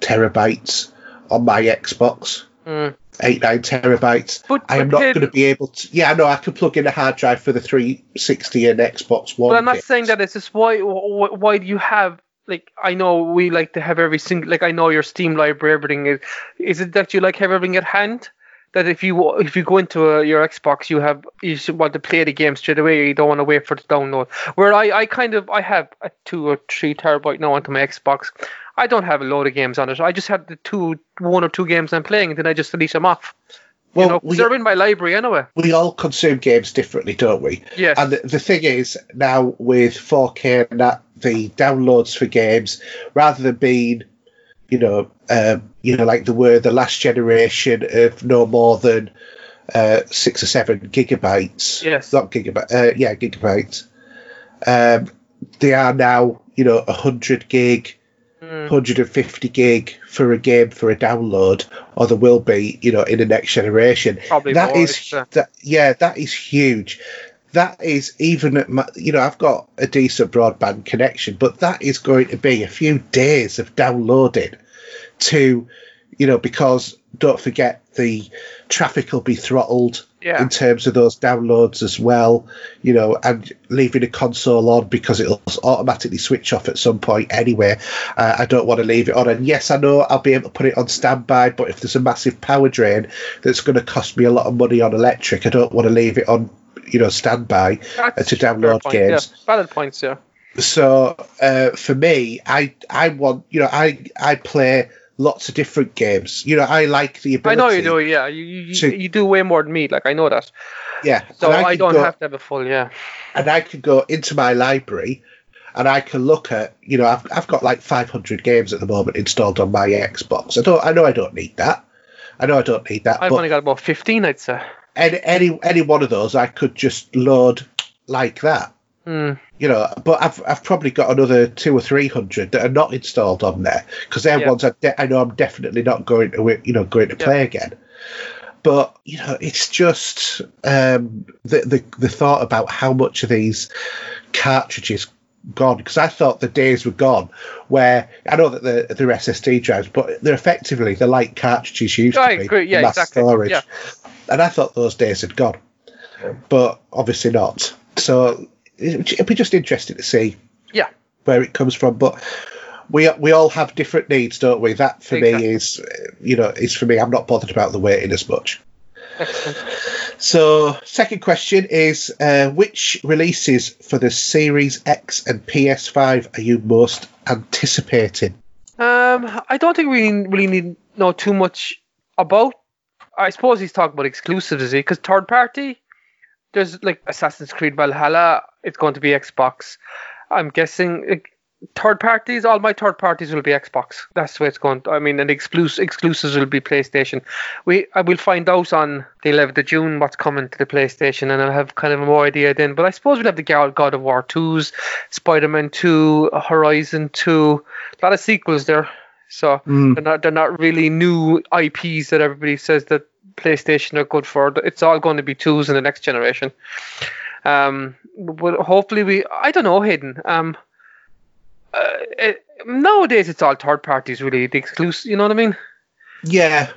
terabytes on my Xbox. Mm. Eight nine terabytes. But, I am not going to be able to. Yeah, no. I could plug in a hard drive for the 360 and Xbox One. But I'm not saying that. It's just why. Why do you have like I know we like to have every single like I know your Steam library everything is is it that you like have everything at hand that if you if you go into a, your Xbox, you have you want to play the game straight away. You don't want to wait for the download. Where I, I kind of I have a two or three terabyte now onto my Xbox. I don't have a load of games on it. I just have the two one or two games I'm playing, and then I just delete them off. Well, you know, we, they're in my library anyway. We all consume games differently, don't we? Yes. And the, the thing is, now with 4K and that, the downloads for games, rather than being you know, uh, you know, like the were the last generation of no more than uh, six or seven gigabytes. Yes. Not gigabytes. Uh, yeah, gigabytes. Um, they are now, you know, hundred gig, mm. hundred and fifty gig for a game for a download, or there will be, you know, in the next generation. Probably that more, is, that, yeah, that is huge that is even at my, you know I've got a decent broadband connection, but that is going to be a few days of downloading to you know because don't forget the traffic will be throttled yeah. in terms of those downloads as well you know and leaving a console on because it'll automatically switch off at some point anyway uh, i don't want to leave it on and yes i know i'll be able to put it on standby but if there's a massive power drain that's going to cost me a lot of money on electric i don't want to leave it on you know standby uh, to download point, games. Yeah. Valid points, yeah. So uh, for me, I I want you know I I play lots of different games. You know I like the ability. I know you do, yeah. You you, to, you do way more than me. Like I know that. Yeah. So I, I, don't go, have to have a full yeah. And I can go into my library. And I can look at, you know, I've, I've got like 500 games at the moment installed on my Xbox. I don't, I know I don't need that. I know I don't need that. I've only got about 15, I'd say any any any one of those I could just load like that. Mm. You know, but I've I've probably got another two or three hundred that are not installed on there because they're yeah. ones I, de- I know I'm definitely not going to you know going to play yeah. again. But you know, it's just um, the, the the thought about how much of these cartridges gone because I thought the days were gone where I know that they're, they're SSD drives, but they're effectively they're like cartridges used I to be. Agree. Yeah, mass exactly. storage. Yeah and I thought those days had gone, but obviously not. So it'd be just interesting to see, yeah, where it comes from. But we we all have different needs, don't we? That for exactly. me is, you know, is for me. I'm not bothered about the waiting as much. Excellent. So, second question is uh, which releases for the Series X and PS5 are you most anticipating? Um, I don't think we really need know too much about I suppose he's talking about exclusives, is he? Because third party, there's like Assassin's Creed Valhalla. It's going to be Xbox. I'm guessing like, third parties. All my third parties will be Xbox. That's the way it's going. I mean, and exclusive exclusives will be PlayStation. We I will find out on the 11th of June what's coming to the PlayStation, and I'll have kind of a more idea then. But I suppose we'll have the God of War 2s, Spider-Man 2, Horizon 2, a lot of sequels there. So Mm. they're not they're not really new IPs that everybody says that PlayStation are good for. It's all going to be twos in the next generation. Um, but hopefully we I don't know Hayden. Um, uh, it, nowadays it's all third parties really the exclusive. You know what I mean? Yeah.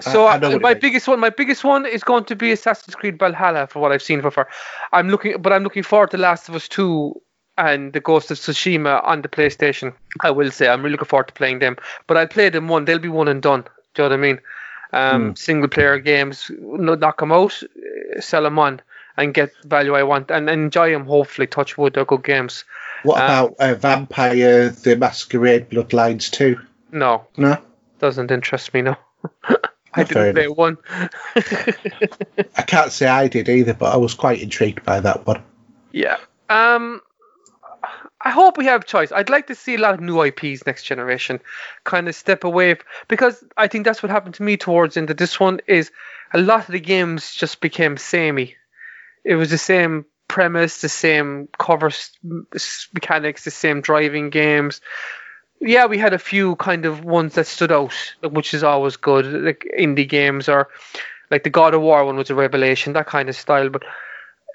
So I what my biggest one, my biggest one is going to be Assassin's Creed Valhalla for what I've seen so far. I'm looking, but I'm looking forward to Last of Us Two and the Ghost of Tsushima on the PlayStation. I will say I'm really looking forward to playing them. But I'll play them one; they'll be one and done. Do you know what I mean? Um, Hmm. Single player games, no- knock them out, uh, sell them on, and get value I want, and enjoy them. Hopefully, touch wood, they're good games. What Uh, about uh, Vampire the Masquerade Bloodlines too? No, No? doesn't interest me. No, I didn't play one. I can't say I did either, but I was quite intrigued by that one. Yeah. Um, I hope we have choice. I'd like to see a lot of new IPs next generation, kind of step away because I think that's what happened to me towards into this one is a lot of the games just became samey. It was the same premise, the same cover mechanics, the same driving games. Yeah, we had a few kind of ones that stood out, which is always good, like indie games or like the God of War one was a revelation, that kind of style. But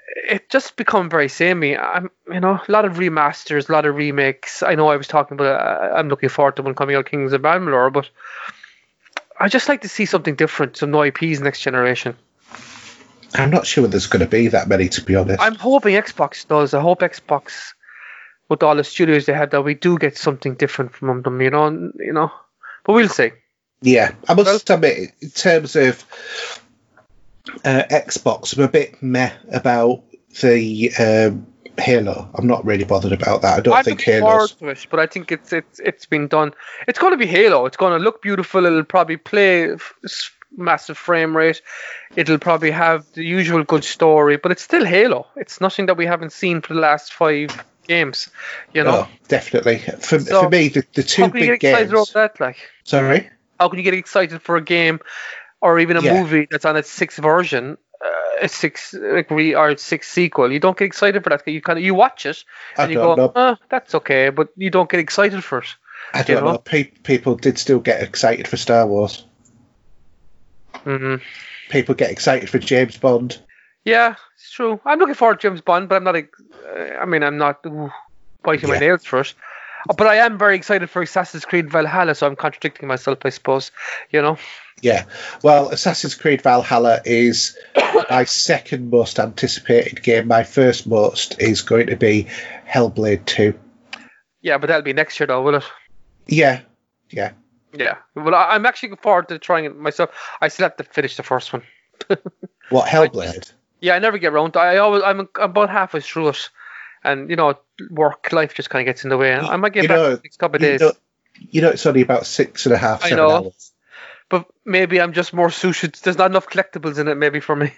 it just become very samey. I'm, you know, a lot of remasters, a lot of remakes. I know I was talking about. Uh, I'm looking forward to one coming out, Kings of Amalur, but I just like to see something different, some new IPs next generation. I'm not sure there's going to be that many, to be honest. I'm hoping Xbox does. I hope Xbox, with all the studios they have, that we do get something different from them. You know, you know, but we'll see. Yeah, I must Well- admit, in terms of uh, Xbox, I'm a bit meh about the um, Halo. I'm not really bothered about that. I don't I'm think Halo's. but I think it's it's it's been done. It's going to be Halo. It's going to look beautiful. It'll probably play f- massive frame rate. It'll probably have the usual good story, but it's still Halo. It's nothing that we haven't seen for the last five games. You know, Oh, definitely. For, So, for me, the, the two how can you big get excited games. about that? Like, Sorry? how can you get excited for a game or even a Yeah. movie that's on its sixth version? Uh, a six like re or sixth sequel. You don't get excited for that. You kind of you watch it and you go, know. oh, that's okay, but you don't get excited for it. I don't know? know. Pe- people did still get excited for Star Wars. hmm People get excited for James Bond. Yeah, it's true. I'm looking forward to James Bond, but I'm not. uh, I mean, I'm not ooh, biting my nails for it. Uh, But I am very excited for Assassin's Creed Valhalla, so I'm contradicting myself, I suppose. You know, Yeah. Well, Assassin's Creed Valhalla is my second most anticipated game. My first most is going to be Hellblade 2. yeah, but that'll be next year, though, will it? Yeah. Yeah. Yeah. Well, I- I'm actually looking forward to trying it myself. I still have to finish the first one. What, Hellblade? Yeah, I never get around. to I always I'm, I'm about halfway through it, and you know, work life just kind of gets in the way. I might get You back know, in the next couple of days. know, you know, it's only about six and a half, I know. hours. but maybe I'm just more suited. There's not enough collectibles in it, maybe for me.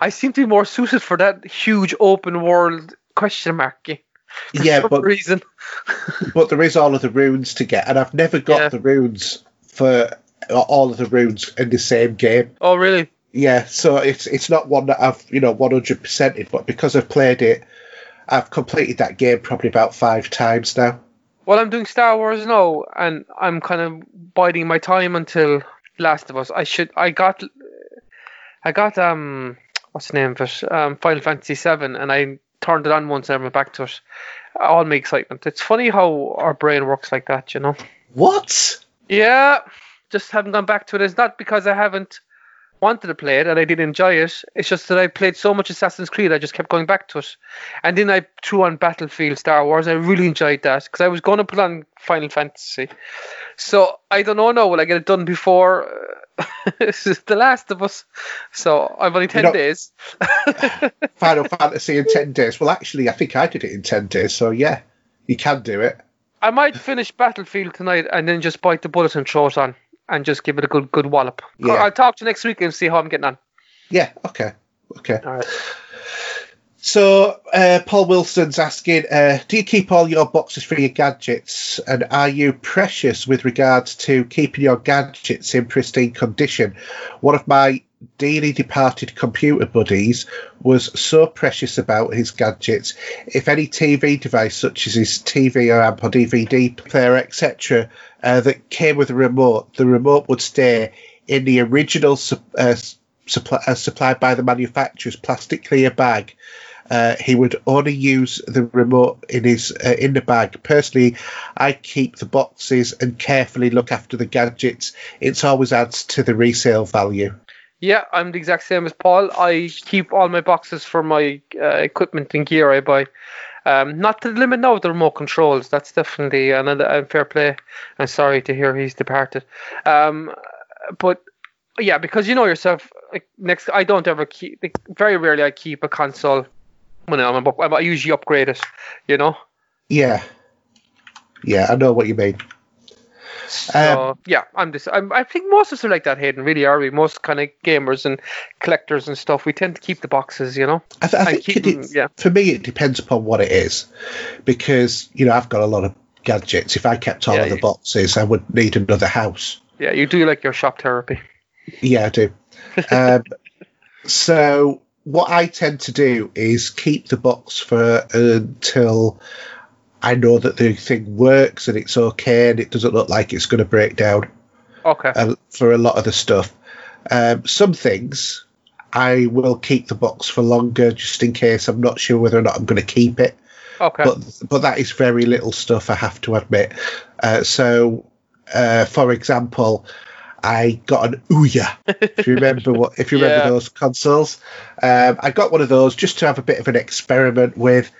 I seem to be more suited for that huge open world question mark game. For Yeah, some but reason. but there is all of the runes to get, and I've never got Yeah. the runes for uh, all of the runes in the same game. Oh, really? Yeah, so it's it's not one that I've you know one hundred percented, but because I've played it, I've completed that game probably about five times now. Well, I'm doing Star Wars now, and I'm kind of biding my time until Last of Us. I should. I got. I got um. What's the name of it? Um, Final Fantasy Seven, and I turned it on once and I went back to it. All my excitement. It's funny how our brain works like that, you know. What? Yeah, just haven't gone back to it. It's not because I haven't wanted to play it and I did enjoy it. It's just that I played so much Assassin's Creed, I just kept going back to it. And then I threw on Battlefield Star Wars. I really enjoyed that because I was going to put on Final Fantasy. So I don't know now. Will I get it done before uh, The Last of Us? So I've only 10 know- days. Final Fantasy in ten days? Well, actually, I think I did it in ten days. So yeah, you can do it. I might finish Battlefield tonight and then just bite the bullet and throw it on and just give it a good good wallop. Yeah. I'll talk to you next week and see how I'm getting on. Yeah. Okay. Okay. All right. So, uh, Paul Wilson's asking, uh, do you keep all your boxes for your gadgets? And are you precious with regards to keeping your gadgets in pristine condition? One of my dearly departed computer buddies was so precious about his gadgets. If any TV device, such as his TV or amp or DVD player, etc., uh, that came with a remote, the remote would stay in the original uh, supply, uh, supplied by the manufacturer's plastic clear bag. Uh, he would only use the remote in his uh, in the bag. Personally, I keep the boxes and carefully look after the gadgets. It always adds to the resale value. Yeah, I'm the exact same as Paul. I keep all my boxes for my uh, equipment and gear I buy. Um, not to the limit now of the remote controls. That's definitely another fair play. I'm sorry to hear he's departed. Um, but yeah, because you know yourself. Like next, I don't ever keep. Like, very rarely I keep a console when I'm. I usually upgrade it. You know. Yeah. Yeah, I know what you mean. So um, yeah, I'm just. I'm, I think most of us are like that. Hayden, really are we? Most kind of gamers and collectors and stuff. We tend to keep the boxes, you know. I, th- I think them, yeah. For me, it depends upon what it is, because you know I've got a lot of gadgets. If I kept all yeah, of the boxes, I would need another house. Yeah, you do like your shop therapy. Yeah, I do. um, so what I tend to do is keep the box for until I know that the thing works and it's okay and it doesn't look like it's going to break down. Okay. Uh, for a lot of the stuff, um, some things I will keep the box for longer just in case I'm not sure whether or not I'm going to keep it. Okay. But but that is very little stuff, I have to admit. Uh, so, uh, for example, I got an Ouya. if you remember what, if you remember yeah. those consoles, um, I got one of those just to have a bit of an experiment with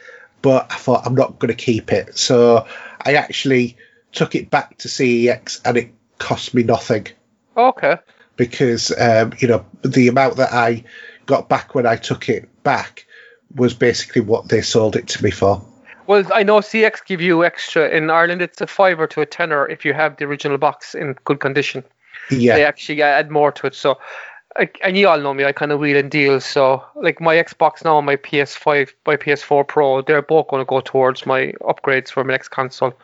but I thought I'm not going to keep it. So I actually took it back to CEX and it cost me nothing. Okay. Because, um, you know, the amount that I got back when I took it back was basically what they sold it to me for. Well, I know CX give you extra in Ireland. It's a fiver to a tenner if you have the original box in good condition. Yeah, they actually add more to it. So and you all know me, I kind of wheel and deal. So, like my Xbox now, and my PS5, my PS4 Pro, they're both going to go towards my upgrades for my next console.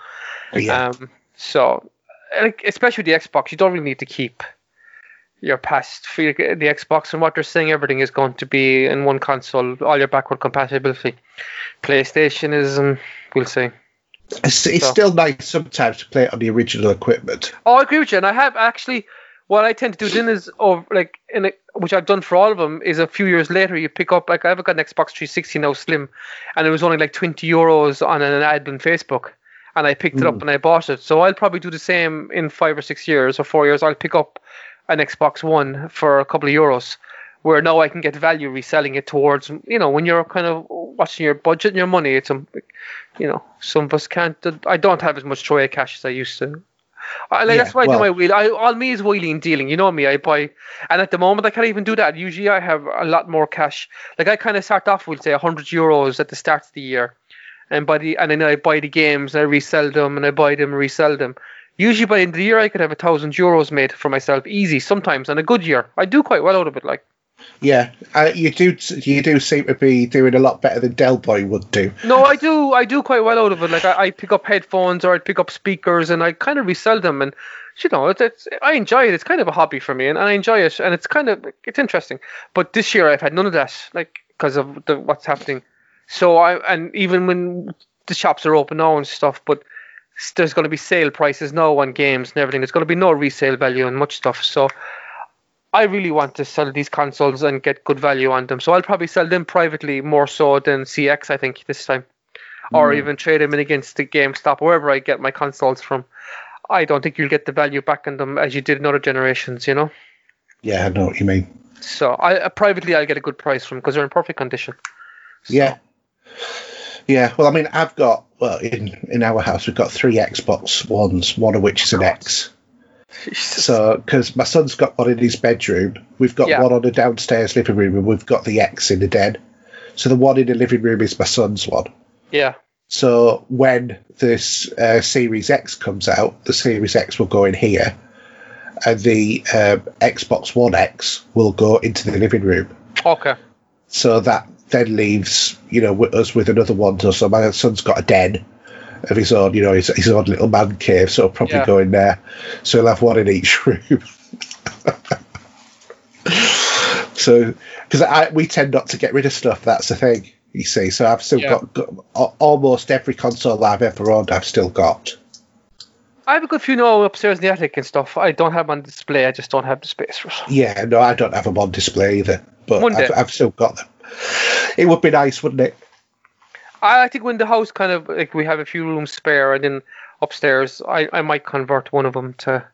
Yeah. Um, so, like, especially the Xbox, you don't really need to keep your past for the Xbox and what they're saying. Everything is going to be in one console, all your backward compatibility. PlayStation is, um, we'll see. It's, it's so. still nice sometimes to play it on the original equipment. Oh, I agree with you, and I have actually what I tend to do then is, over like in a, which I've done for all of them, is a few years later you pick up like I've got an Xbox 360 now Slim, and it was only like 20 euros on an ad on Facebook, and I picked mm. it up hmm. and I bought it. So I'll probably do the same in five or six years or four years. I'll pick up an Xbox One for a couple of euros, where now I can get value reselling it towards you know when you're kind of watching your budget and your money. It's a, you know some of us can't. I don't have as much tray cash as I used to. I, like, yeah, that's why I well, do my wheel. I, all me is wheeling and dealing. You know me. I buy, and at the moment I can't even do that. Usually I have a lot more cash. Like I kind of start off with say hundred euros at the start of the year, and by the and then I buy the games and I resell them and I buy them and resell them. Usually by the end of the year I could have a thousand euros made for myself easy. Sometimes on a good year I do quite well out of it. Like. Yeah, uh, you do. You do seem to be doing a lot better than Del Boy would do. No, I do. I do quite well out of it. Like I, I pick up headphones or I pick up speakers and I kind of resell them, and you know, it's, it's, I enjoy it. It's kind of a hobby for me, and, and I enjoy it, and it's kind of it's interesting. But this year I've had none of that, like because of the, what's happening. So I and even when the shops are open now and stuff, but there's going to be sale prices now on games and everything. There's going to be no resale value and much stuff. So I really want to sell these consoles and get good value on them. So I'll probably sell them privately more so than CX, I think, this time. Mm. Or even trade them in against the GameStop, wherever I get my consoles from. I don't think you'll get the value back in them as you did in other generations, you know? Yeah, I know what you mean. So I uh, privately I'll get a good price from because they're in perfect condition. So. Yeah. Yeah, well, I mean, I've got well in in our house we've got three Xbox Ones, one of which is an X. So, because my son's got one in his bedroom, we've got yeah. one on the downstairs living room, and we've got the X in the den. So the one in the living room is my son's one. Yeah. So when this uh, Series X comes out, the Series X will go in here, and the uh, Xbox One X will go into the living room. Okay. So that then leaves, you know, us with another one. So my son's got a den of his own, you know, his, his own little man cave, so I'll probably Yeah. go in there. So he'll have one in each room. so, because we tend not to get rid of stuff, that's the thing, you see. So I've still Yeah. got, got almost every console I've ever owned, I've still got. I have a good few now upstairs in the attic and stuff. I don't have them on display. I just don't have the space for. Yeah, no, I don't have them on display either, but I've, I've still got them. It would be nice, wouldn't it? I think when the house kind of like we have a few rooms spare, and then upstairs, I, I might convert one of them to.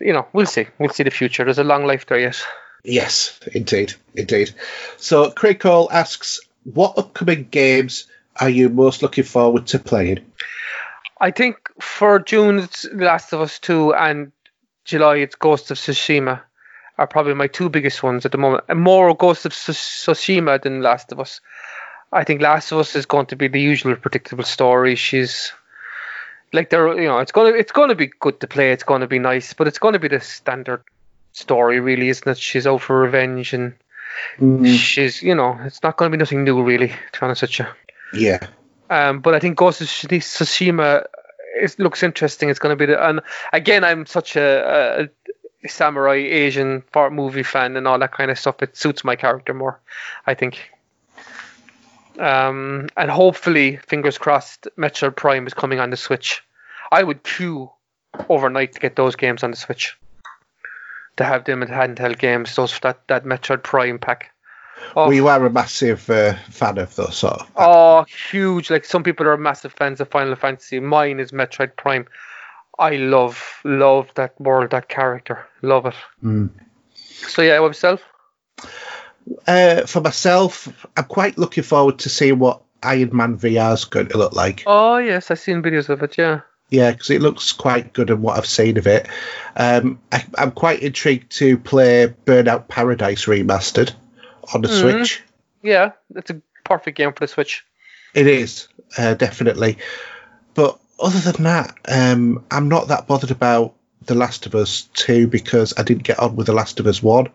You know, we'll see. We'll see the future. There's a long life there yet. Yes, indeed, indeed. So Craig Cole asks, what upcoming games are you most looking forward to playing? I think for June it's The Last of Us 2 and July it's Ghost of Tsushima are probably my two biggest ones at the moment. And more Ghost of Tsushima than Last of Us. I think Last of Us is going to be the usual predictable story. She's like they're you know it's gonna it's gonna be good to play. It's gonna be nice, but it's gonna be the standard story, really, isn't it? She's out for revenge and she's you know it's not gonna be nothing new, really. To be honest with you. Yeah, Um, but I think Ghost of Tsushima it looks interesting. It's going to be the and again I'm such a, a samurai Asian part movie fan and all that kind of stuff. It suits my character more, I think. Um, and hopefully, fingers crossed, Metroid Prime is coming on the Switch. I would queue overnight to get those games on the Switch. To have them in handheld games, those that that Metroid Prime pack. Oh, well, you are a massive uh, fan of those sort of. Oh, huge! Like some people are massive fans of Final Fantasy. Mine is Metroid Prime. I love, love that world, that character. Love it. Mm. So yeah, what yourself? Uh, for myself, I'm quite looking forward to seeing what Iron Man VR is going to look like. Oh yes, I've seen videos of it. Yeah. Yeah, because it looks quite good in what I've seen of it. Um, I, I'm quite intrigued to play Burnout Paradise Remastered on the Mhm. Switch. Yeah, it's a perfect game for the Switch. It is, uh, definitely. But other than that, um, I'm not that bothered about The Last of Us 2 because I didn't get on with The Last of Us 1.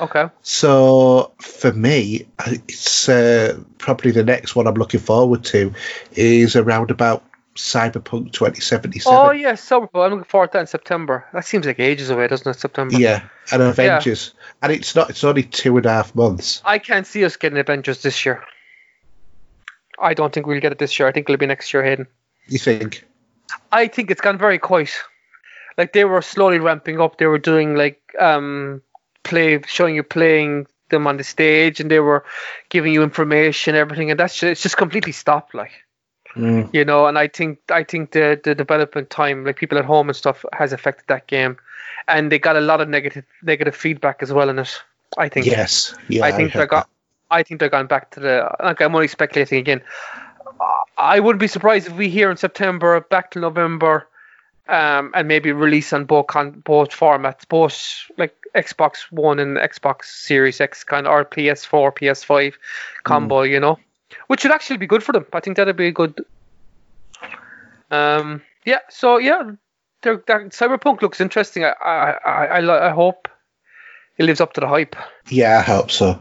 Okay. So for me, it's uh, probably the next one I'm looking forward to is around about Cyberpunk 2077. Oh yes, Cyberpunk. I'm looking forward to that in September. That seems like ages away, doesn't it? September. Yeah, and Avengers, and it's not. It's only two and a half months. I can't see us getting Avengers this year. I don't think we'll get it this year. I think it'll be next year, Hayden. You think? I think it's gone very quiet. Like they were slowly ramping up. They were doing like um play, showing you playing them on the stage, and they were giving you information, everything, and that's just, it's just completely stopped. Like Mm. you know, and I think I think the the development time, like people at home and stuff, has affected that game, and they got a lot of negative negative feedback as well in it. I think. Yes. Yeah. I think heard they got. I think they're going back to the. Like I'm only speculating again. I wouldn't be surprised if we hear in September back to November, um, and maybe release on both con- both formats, both like Xbox One and Xbox Series X kind of or PS4, PS5 combo. You know, which would actually be good for them. I think that'd be a good. Um. Yeah. So yeah, they're, they're, Cyberpunk looks interesting. I I I, I, I hope it lives up to the hype. Yeah, I hope so.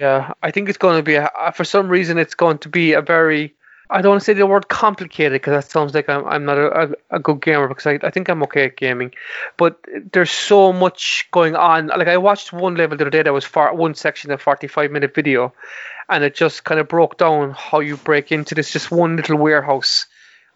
Yeah, I think it's going to be a, for some reason it's going to be a very I don't want to say the word complicated because that sounds like I'm, I'm not a, a, a good gamer because I, I think I'm okay at gaming, but there's so much going on. Like I watched one level the other day that was far, one section of 45 minute video, and it just kind of broke down how you break into this just one little warehouse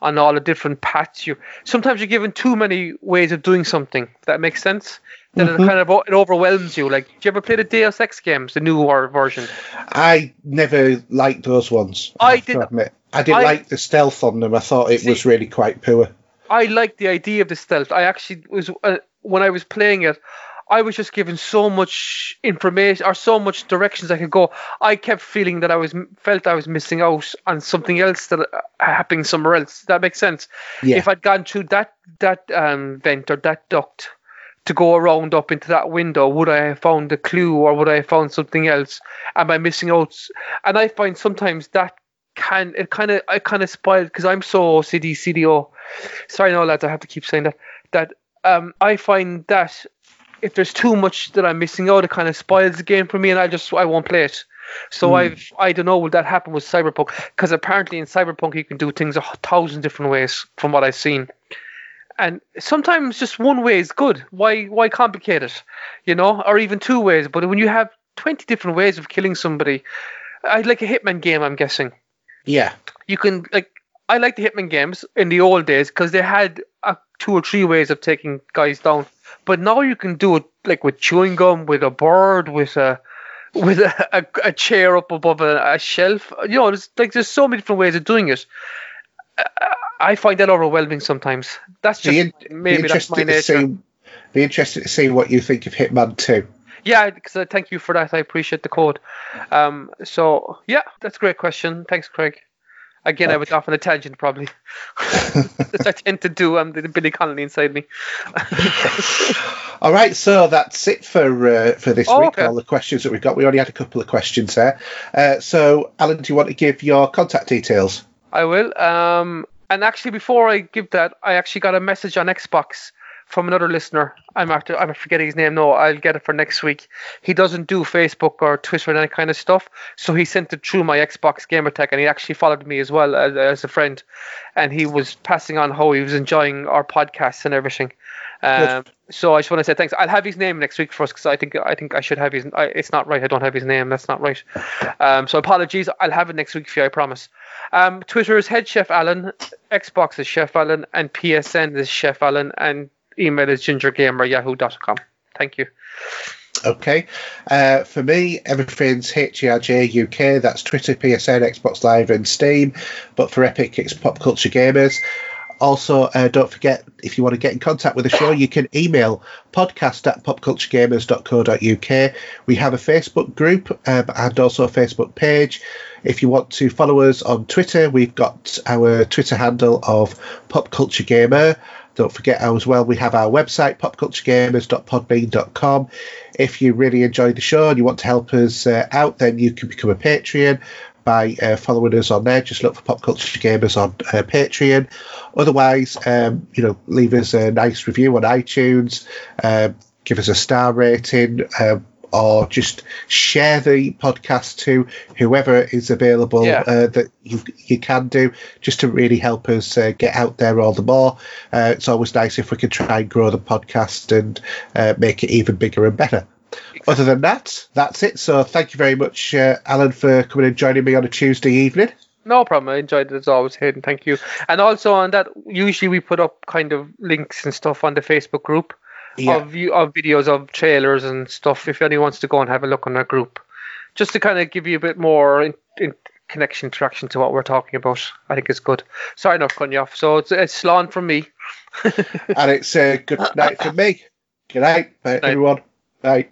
on all the different paths. You sometimes you're given too many ways of doing something. If that makes sense. Then Mm-hmm. it kind of it overwhelms you. Like, do you ever play the Deus Ex games, the newer version? I never liked those ones. I have to did- Admit. I didn't I- like the stealth on them. I thought it See- was really quite poor. I liked the idea of the stealth. I actually was uh, when I was playing it, I was just given so much information or so much directions I could go. I kept feeling that I was felt I was missing out on something else that uh, happening somewhere else. That makes sense. Yeah. If I'd gone through that that um, vent or that duct to go around up into that window, would I have found a clue or would I have found something else? Am I missing out? And I find sometimes that can it kind of I kind of spoiled because I'm so OCD CDO. Sorry, no lads, I have to keep saying that. That um, I find that if there's too much that I'm missing out, it kind of spoils the game for me, and I just I won't play it. So I've I don't know will that happen with Cyberpunk because apparently in Cyberpunk you can do things a thousand different ways from what I've seen. And sometimes just one way is good. Why why complicate it? You know, or even two ways. But when you have twenty different ways of killing somebody, I like a Hitman game. I'm guessing Yeah. you can like I like the Hitman games in the old days because they had uh, two or three ways of taking guys down. But now you can do it like with chewing gum, with a bird, with a with a, a, a chair up above a, a shelf. You know, there's like there's so many different ways of doing it. I find that overwhelming sometimes. That's just Be, in, be maybe that's my nature. see. Be interested to see what you think of Hitman Two. Yeah, because uh, thank you for that. I appreciate the code. Um, so yeah, that's a great question. Thanks, Craig. Again, I was off on a tangent probably. As I tend to do. I'm the Billy Connolly inside me. All right, so that's it for uh, for this Oh, week. okay. All the questions that we've got. We only had a couple of questions there. Uh, so, Alan, do you want to give your contact details? I will. Um, and actually, before I give that, I actually got a message on Xbox from another listener. I'm after I'm forgetting his name. No, I'll get it for next week. He doesn't do Facebook or Twitter and any kind of stuff, so he sent it through my Xbox Gamertag, and he actually followed me as well as, as a friend, and he was passing on how he was enjoying our podcasts and everything. Um, so I just want to say thanks. I'll have his name next week for us because I think I think I should have his. I, it's not right. I don't have his name. That's not right. Um, so apologies. I'll have it next week for you. I promise. Um, Twitter is head chef Alan, Xbox is chef Alan, and PSN is chef Alan, and email is gingergamer@yahoo.com. Thank you. Okay. Uh, for me, everything's HERJ UK. That's Twitter, PSN, Xbox Live, and Steam. But for Epic, it's Pop Culture Gamers. Also, uh, don't forget if you want to get in contact with the show, you can email podcast at popculturegamers.co.uk. We have a Facebook group um, and also a Facebook page. If you want to follow us on Twitter, we've got our Twitter handle of Pop Culture Gamer. Don't forget as well, we have our website, popculturegamers.podbean.com. If you really enjoy the show and you want to help us uh, out, then you can become a Patreon by uh, following us on there. Just look for Pop Culture Gamers on uh, Patreon. Otherwise, um, you know, leave us a nice review on iTunes, um, give us a star rating, um, or just share the podcast to whoever is available Yeah. uh, that you you can do, just to really help us uh, get out there all the more. Uh, it's always nice if we can try and grow the podcast and uh, make it even bigger and better. Other than that, that's it. So thank you very much, uh, Alan, for coming and joining me on a Tuesday evening. No problem. I enjoyed it as always, Hayden. Thank you. And also on that, usually we put up kind of links and stuff on the Facebook group Yeah. of of videos of trailers and stuff. If anyone wants to go and have a look on our group, just to kind of give you a bit more in, in connection, traction to what we're talking about, I think it's good. Sorry, enough cutting you off. So it's it's Slán from me. and it's uh, good night for me. Good night, Night. everyone. Bye.